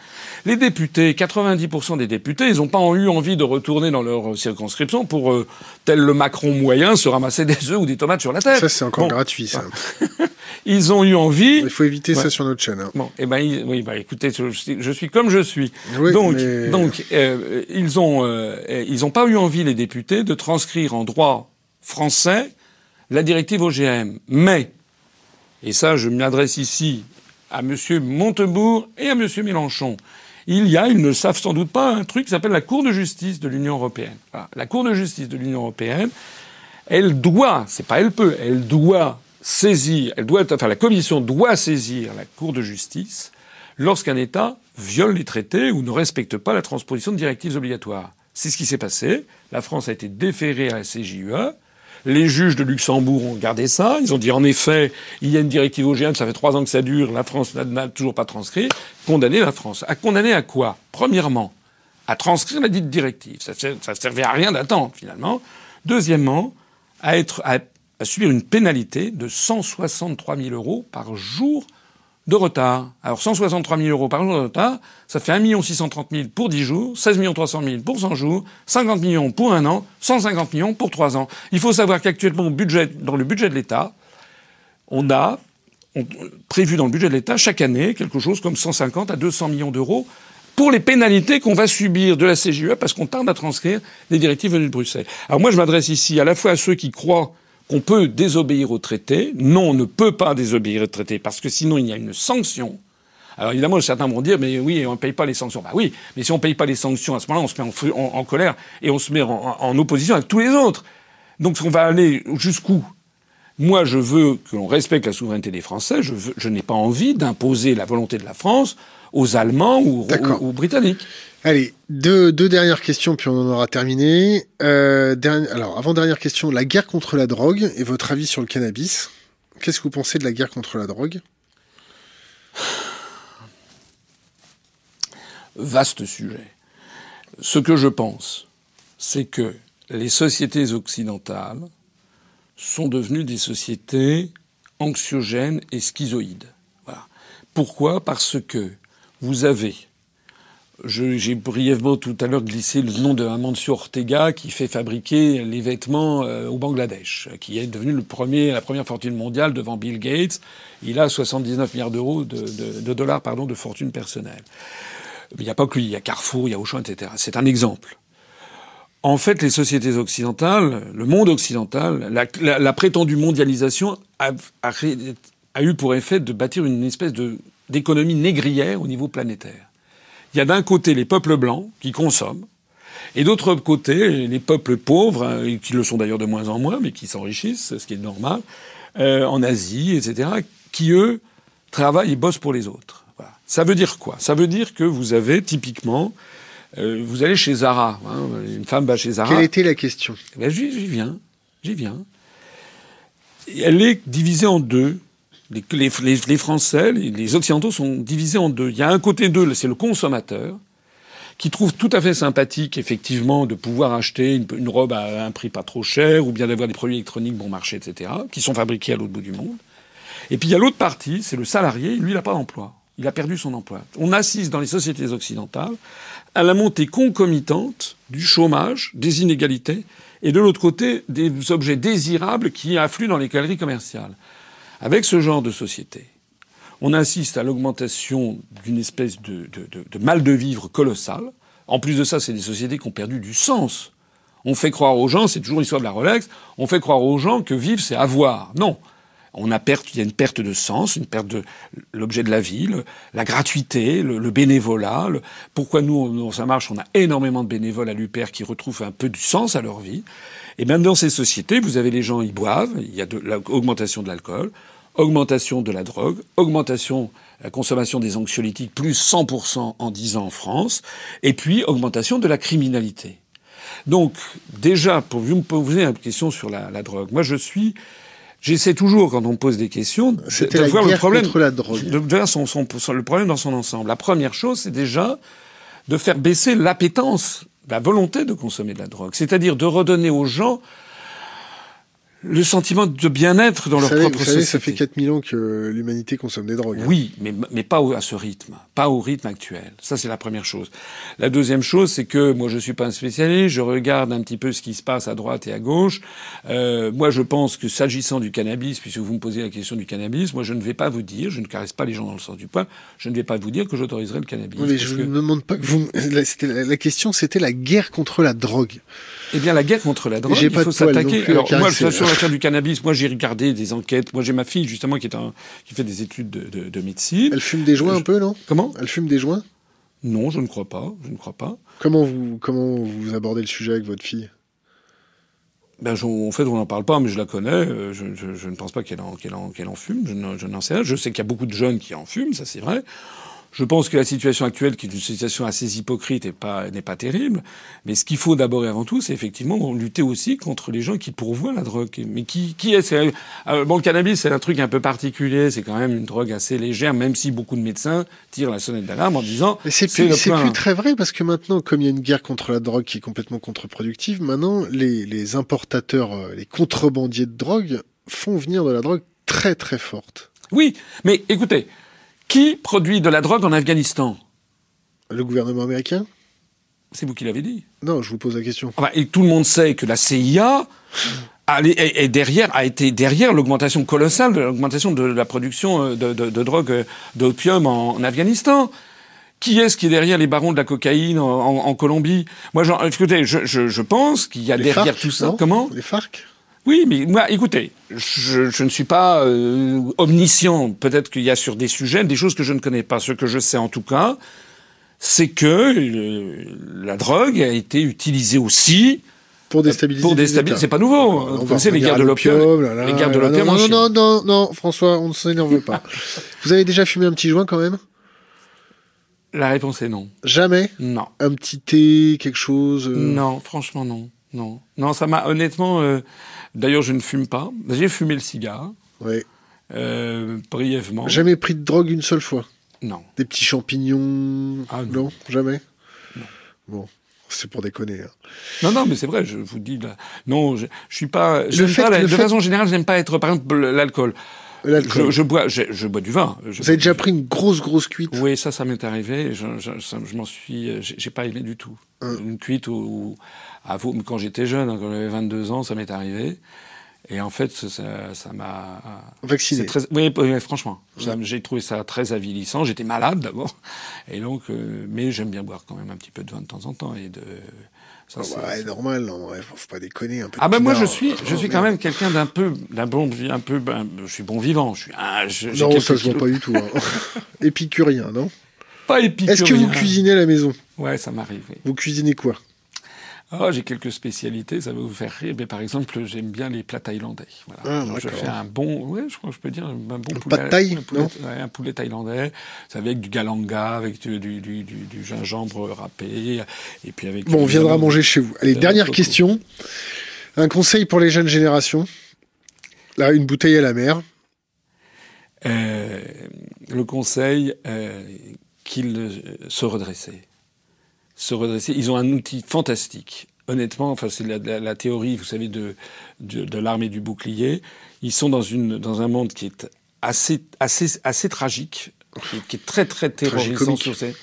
Les députés, 90% des députés, ils n'ont pas eu envie de retourner dans leur circonscription pour, euh, tel le Macron moyen, se ramasser des œufs ou des tomates sur la tête. Ça, c'est encore Bon. gratuit, ça. Ils ont eu envie. Il faut éviter Ouais. ça sur notre chaîne. hein. Bon, eh ben, ils- oui, bah, écoutez, je, suis- comme je suis. Oui, donc, mais- donc, euh, ils ont, euh, ils ont pas eu envie les députés de transcrire en droit français la directive OGM. Mais, et ça, je m'adresse ici à Monsieur Montebourg et à Monsieur Mélenchon. Il y a, ils ne savent sans doute pas, un truc qui s'appelle la Cour de justice de l'Union européenne. La Cour de justice de l'Union européenne, elle doit, c'est pas elle peut, elle doit saisir, elle doit, enfin la Commission doit saisir la Cour de justice lorsqu'un État viole les traités ou ne respecte pas la transposition de directives obligatoires. C'est ce qui s'est passé. La France a été déférée à la CJUE. Les juges de Luxembourg ont gardé ça. Ils ont dit en effet, il y a une directive OGM, ça fait trois ans que ça dure, la France n'a- toujours pas transcrit. Condamner la France. À condamner à quoi? Premièrement, à transcrire la dite directive. Ça, ça servait à rien d'attendre finalement. Deuxièmement, à, à subir une pénalité de 163 000 euros par jour de retard. Alors 163 000 euros par jour de retard, ça fait 1 630 000 pour 10 jours, 16 300 000 pour 100 jours, 50 millions pour un an, 150 millions pour 3 ans. Il faut savoir qu'actuellement, dans le budget de l'État, on a prévu dans le budget de l'État chaque année quelque chose comme 150 à 200 millions d'euros pour les pénalités qu'on va subir de la CGE parce qu'on tarde à transcrire les directives venues de Bruxelles. Alors moi, je m'adresse ici à la fois à ceux qui croient qu'on peut désobéir au traité. Non, on ne peut pas désobéir au traité parce que sinon il y a une sanction. Alors évidemment, certains vont dire, mais oui, on ne paye pas les sanctions. Bah oui, mais si on ne paye pas les sanctions, à ce moment-là, on se met en, colère et on se met en, opposition avec tous les autres. Donc on va aller jusqu'où? Moi, je veux que l'on respecte la souveraineté des Français. Je n'ai pas envie d'imposer la volonté de la France aux Allemands ou, aux, aux Britanniques. Allez, deux, deux dernières questions, puis on en aura terminé. Euh, derni- Alors, avant dernière question, la guerre contre la drogue et votre avis sur le cannabis. Qu'est-ce que vous pensez de la guerre contre la drogue? Vaste sujet. Ce que je pense, c'est que les sociétés occidentales sont devenues des sociétés anxiogènes et schizoïdes. Voilà. Pourquoi? Parce que vous avez j'ai brièvement tout à l'heure glissé le nom de Amancio Ortega qui fait fabriquer les vêtements euh, au Bangladesh, qui est devenu la première fortune mondiale devant Bill Gates. Il a 79 milliards d'euros de, de, de, dollars pardon de fortune personnelle. Il n'y a pas que lui, il y a Carrefour, il y a Auchan, etc. C'est un exemple. En fait, les sociétés occidentales, le monde occidental, la, prétendue mondialisation a, eu pour effet de bâtir une espèce d'économie négrière au niveau planétaire. Il y a d'un côté les peuples blancs qui consomment, et d'autre côté les peuples pauvres, hein, qui le sont d'ailleurs de moins en moins, mais qui s'enrichissent, ce qui est normal, euh, en Asie, etc., qui eux travaillent et bossent pour les autres. Voilà. Ça veut dire quoi? Ça veut dire que vous avez typiquement, euh, vous allez chez Zara, hein, une femme va chez Zara. Quelle était la question? Eh ben, J'y viens, j'y viens. Elle est divisée en deux. Les, les, les, Français, les, les, Occidentaux sont divisés en deux. Il y a un côté d'eux, c'est le consommateur, qui trouve tout à fait sympathique, effectivement, de pouvoir acheter une, une, robe à un prix pas trop cher, ou bien d'avoir des produits électroniques bon marché, etc., qui sont fabriqués à l'autre bout du monde. Et puis il y a l'autre partie, c'est le salarié, lui, il n'a pas d'emploi. Il a perdu son emploi. On assiste dans les sociétés occidentales à la montée concomitante du chômage, des inégalités, et de l'autre côté, des objets désirables qui affluent dans les galeries commerciales. Avec ce genre de société, on assiste à l'augmentation d'une espèce de, mal de vivre colossal. En plus de ça, c'est des sociétés qui ont perdu du sens. On fait croire aux gens, c'est toujours l'histoire de la Rolex, on fait croire aux gens que vivre, c'est avoir. Non. On a perte, il y a une perte de sens, une perte de l'objet de la vie, la gratuité, le, bénévolat. Pourquoi nous, nous, ça marche On a énormément de bénévoles à l'UPR qui retrouvent un peu du sens à leur vie. Et même dans ces sociétés, vous avez les gens, ils boivent, il y a de l'augmentation de l'alcool, augmentation de la drogue, augmentation la consommation des anxiolytiques, plus 100% en 10 ans en France, et puis augmentation de la criminalité. Donc, déjà, pour vous me poser une question sur la, la drogue, moi je suis J'essaie toujours, quand on me pose des questions, de, voir le problème, la drogue. de voir son, son, son, le problème dans son ensemble. La première chose, c'est déjà de faire baisser l'appétence, la volonté de consommer de la drogue. C'est-à-dire de redonner aux gens le sentiment de bien-être dans vous leur savez, propre vous savez, société. ça fait 4000 ans que l'humanité consomme des drogues. hein. Oui, mais, mais pas à ce rythme, pas au rythme actuel. Ça, c'est la première chose. La deuxième chose, c'est que moi, je suis pas un spécialiste, je regarde un petit peu ce qui se passe à droite et à gauche. Euh, moi, je pense que s'agissant du cannabis, puisque vous me posez la question du cannabis, moi, je ne vais pas vous dire, je ne caresse pas les gens dans le sens du poil, je ne vais pas vous dire que j'autoriserai le cannabis. Oui, mais je que- ne demande pas que vous. La, c'était la- la question, c'était la guerre contre la drogue. Eh bien, la guerre contre la drogue, il pas faut s'attaquer. à Alors, moi, sur l'affaire du cannabis, moi, j'ai regardé des enquêtes. Moi, j'ai ma fille, justement, qui est un, qui fait des études de, de, de médecine. Elle fume des joints Euh, un peu, non? Comment? Elle fume des joints? Non, je ne crois pas. Je ne crois pas. Comment vous comment vous abordez le sujet avec votre fille? Ben, je- en fait, on n'en parle pas, mais je la connais. euh, Je, je, je ne pense pas qu'elle en, qu'elle en, fume. Je n'en, je n'en sais rien. Je sais qu'il y a beaucoup de jeunes qui en fument, ça c'est vrai. Je pense que la situation actuelle, qui est une situation assez hypocrite, est pas, n'est pas terrible. Mais ce qu'il faut d'abord et avant tout, c'est effectivement lutter aussi contre les gens qui pourvoient la drogue. Mais qui, qui est euh, Bon, le cannabis, c'est un truc un peu particulier. C'est quand même une drogue assez légère, même si beaucoup de médecins tirent la sonnette d'alarme en disant Mais c'est plus, c'est plus très vrai parce que maintenant, comme il y a une guerre contre la drogue qui est complètement contre-productive, maintenant les, les importateurs, euh, les contrebandiers de drogue font venir de la drogue très très forte. Oui, mais écoutez, qui produit de la drogue en Afghanistan? Le gouvernement américain? C'est vous qui l'avez dit. Non, je vous pose la question. Et tout le monde sait que la CIA a- est, derrière, a été derrière l'augmentation colossale de l'augmentation de la production euh, de, de, de drogue euh, d'opium en, en Afghanistan. Qui est-ce qui est derrière les barons de la cocaïne en, en- en Colombie? Moi, genre, écoutez, je, je, je pense qu'il y a Les derrière FARC, tout ça. Comment? Les FARC? Oui, mais moi, écoutez, je, je ne suis pas euh, omniscient. Peut-être qu'il y a sur des sujets des choses que je ne connais pas. Ce que je sais en tout cas, c'est que euh, la drogue a été utilisée aussi pour déstabiliser. pour déstabiliser. C'est pas nouveau. Vous connaissez les guerres de l'opium. Les guerres de l'opium Non, non, non, non, François, on ne s'énerve pas. Vous avez déjà fumé un petit joint quand même? La réponse est non. Jamais? Non. Un petit thé, quelque chose euh, Non, franchement non. Non. Non, ça m'a honnêtement. euh, D'ailleurs, je ne fume pas. J'ai fumé le cigare Ouais. euh, brièvement. Jamais pris de drogue une seule fois? Non. Des petits champignons? Ah, non. non. jamais? Non. Bon, c'est pour déconner. hein. Non, non, mais c'est vrai, je vous dis là. Non, je, je suis pas. j'aime fait- pas la- le de fait- façon générale, j'aime pas être, par exemple, l'alcool. Je, je bois, je, je bois du vin. Je- Vous avez déjà pris une grosse, grosse cuite? Oui, ça, ça m'est arrivé. Je, m'en suis, euh, j'ai j'ai pas aimé du tout. Hein. Une cuite où, à vous, quand j'étais jeune, hein, quand j'avais 22 ans, ça m'est arrivé. Et en fait, ça, m'a. Vacciné. c'est Très, oui, oui, franchement, j'ai trouvé ça très avilissant. J'étais malade d'abord, et donc, euh, mais j'aime bien boire quand même un petit peu de vin de temps en temps et de. Ça, c'est- bah, ouais, normal, non, faut pas déconner un peu. ah ben moi je suis je Oh, suis quand merde. même quelqu'un d'un peu d'un bon un peu ben, je suis bon vivant je suis ah, je- Non, ça se voit pas du tout. hein. Épicurien, non? Pas épicurien. Est-ce que vous cuisinez à la maison? Ouais ça m'arrive oui. Vous cuisinez quoi? Ah, j'ai quelques spécialités, ça va vous faire rire. Mais par exemple, j'aime bien les plats thaïlandais. Voilà. Ah, Alors, je fais un bon, ouais, je crois que je peux dire un bon poulet. pad thaï, un poulet, ouais, un poulet thaïlandais. C'est avec du galanga, avec du, du, du, du- du gingembre râpé, et puis avec. Bon, on viendra manger chez vous. Allez, Euh, dernière question. Un conseil pour les jeunes générations? Là, une bouteille à la mer. Euh, le conseil euh, qu'ils euh, se redresser. Se redresser. Ils ont un outil fantastique. Honnêtement, enfin, c'est la, la- la théorie, vous savez, de, de, de l'arme et du bouclier. Ils sont dans, une, dans un monde qui est assez, assez, assez tragique, qui, est- qui est très, très terrorisant sur ces...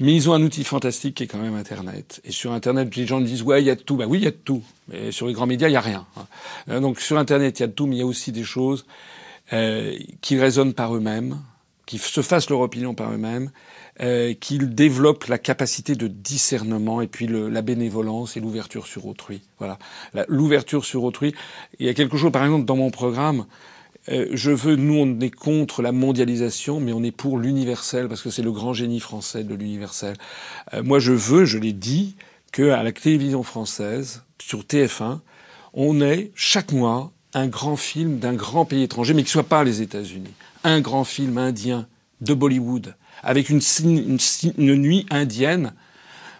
Mais ils ont un outil fantastique qui est quand même Internet. Et sur Internet, les gens disent ouais, il y a de tout. Bah oui, il y a de tout. Mais sur les grands médias, il y a rien. Euh, Donc sur Internet, il y a de tout, mais il y a aussi des choses euh, qui résonnent par eux-mêmes, qui se fassent leur opinion par eux-mêmes, euh, qu'ils développent la capacité de discernement et puis le, la bénévolence et l'ouverture sur autrui. Voilà, l'ouverture sur autrui. Il y a quelque chose, par exemple, dans mon programme. euh, je veux, nous, on est contre la mondialisation, mais on est pour l'universel parce que c'est le grand génie français de l'universel. Euh, moi, je veux, je l'ai dit, que à la télévision française, sur TF1, on ait chaque mois un grand film d'un grand pays étranger, mais qui soit pas les États-Unis. Un grand film indien de Bollywood, avec une, nuit indienne.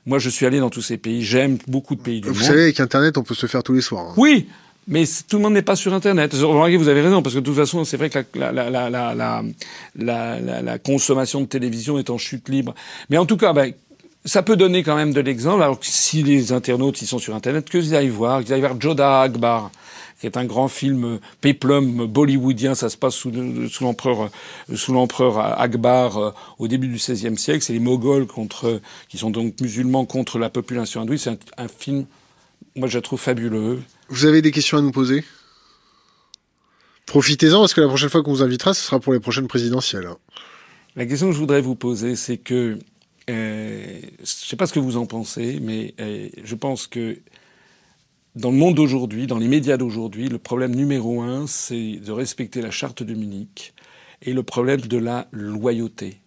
Moi, je suis allé dans tous ces pays. J'aime beaucoup de pays du Vous monde. savez, avec Internet, on peut se faire tous les soirs. hein. Oui, mais tout le monde n'est pas sur Internet. Vous avez raison, parce que de toute façon, c'est vrai que la, la, la, la, la, la, la- la consommation de télévision est en chute libre. Mais en tout cas, ben, ça peut donner quand même de l'exemple. Alors que si les internautes ils sont sur Internet, qu'ils aillent voir, qu'ils aillent voir Joda Akbar, qui est un grand film euh, péplum bollywoodien. Ça se passe sous, le- sous l'empereur, euh, sous l'empereur Akbar euh, au début du XVIe siècle. C'est les Moghols contre, qui sont donc musulmans contre la population hindouiste. C'est un, un film, moi je le trouve fabuleux. Vous avez des questions à nous poser? Profitez-en, parce que la prochaine fois qu'on vous invitera, ce sera pour les prochaines présidentielles. hein. La question que je voudrais vous poser, c'est que euh, je ne sais pas ce que vous en pensez, mais euh, je pense que dans le monde d'aujourd'hui, dans les médias d'aujourd'hui, le problème numéro un, c'est de respecter la charte de Munich et le problème de la loyauté.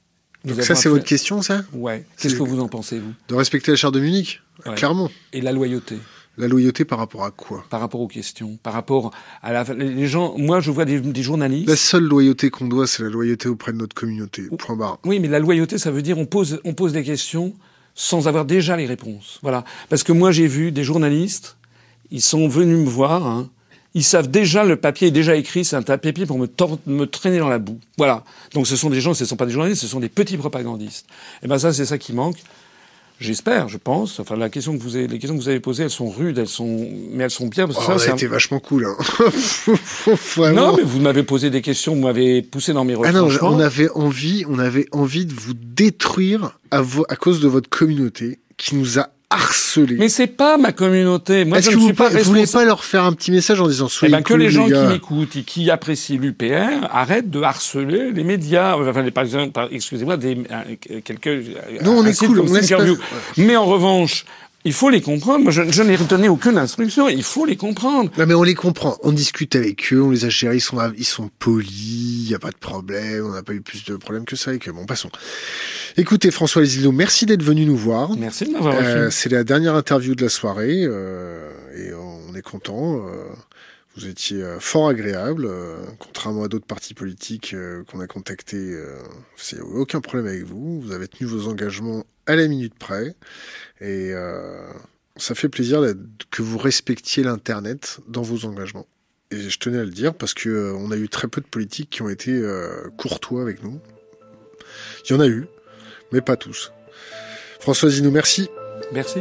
Vous Donc ça, c'est votre question, ça? Ouais. Qu'est-ce que vous en pensez, vous? De respecter la charte de Munich Ouais. Clairement. Et la loyauté La loyauté par rapport à quoi? Par rapport aux questions, par rapport à la... Les gens... Moi, je vois des, des journalistes... La seule loyauté qu'on doit, c'est la loyauté auprès de notre communauté. Point barre. Oui, mais la loyauté, ça veut dire on pose, on pose des questions sans avoir déjà les réponses. Voilà. Parce que moi, j'ai vu des journalistes, ils sont venus me voir, hein, ils savent déjà, le papier est déjà écrit, c'est un papier pour me, me traîner dans la boue. Voilà. Donc ce sont des gens, ce ne sont pas des journalistes, ce sont des petits propagandistes. Et ben ça, c'est ça qui manque. J'espère, je pense. Enfin, la question que vous avez, les questions que vous avez posées, elles sont rudes, elles sont, mais elles sont bien. Parce que Oh, ça, a un- été vachement cool. Hein. Non, mais vous m'avez posé des questions, vous m'avez poussé dans mes Ah non, retranchements. on avait envie, on avait envie de vous détruire à, vo- à cause de votre communauté qui nous a harcelés. Mais c'est pas ma communauté. Moi, Est-ce je que ne vous, suis pas vous voulez pas leur faire un petit message en disant Eh soyez ben, que les gens gars. qui m'écoutent et qui apprécient l'UPR arrêtent de harceler les médias. Enfin, les- par exemple, par- excusez-moi, des, euh, quelques. Non, on est cool, on pas- Mais en revanche, il faut les comprendre. Moi, je, je n'ai donné aucune instruction. Il faut les comprendre. Non mais on les comprend, on discute avec eux, on les a gérés, ils sont, ils sont polis, il y a pas de problème, on n'a pas eu plus de problèmes que ça avec eux. Bon, passons. Écoutez François Lesillo, merci d'être venu nous voir. Merci de m'avoir Euh, c'est la dernière interview de la soirée euh, et on est content. euh, vous étiez euh, fort agréable, contrairement à d'autres partis politiques qu'on a contactés. Euh, c'est aucun problème avec vous. Vous avez tenu vos engagements à la minute près et euh, ça fait plaisir que vous respectiez l'internet dans vos engagements. Et je tenais à le dire parce que euh, on a eu très peu de politiques qui ont été euh, courtois avec nous. Il y en a eu, mais pas tous. François Zinou, merci. Merci.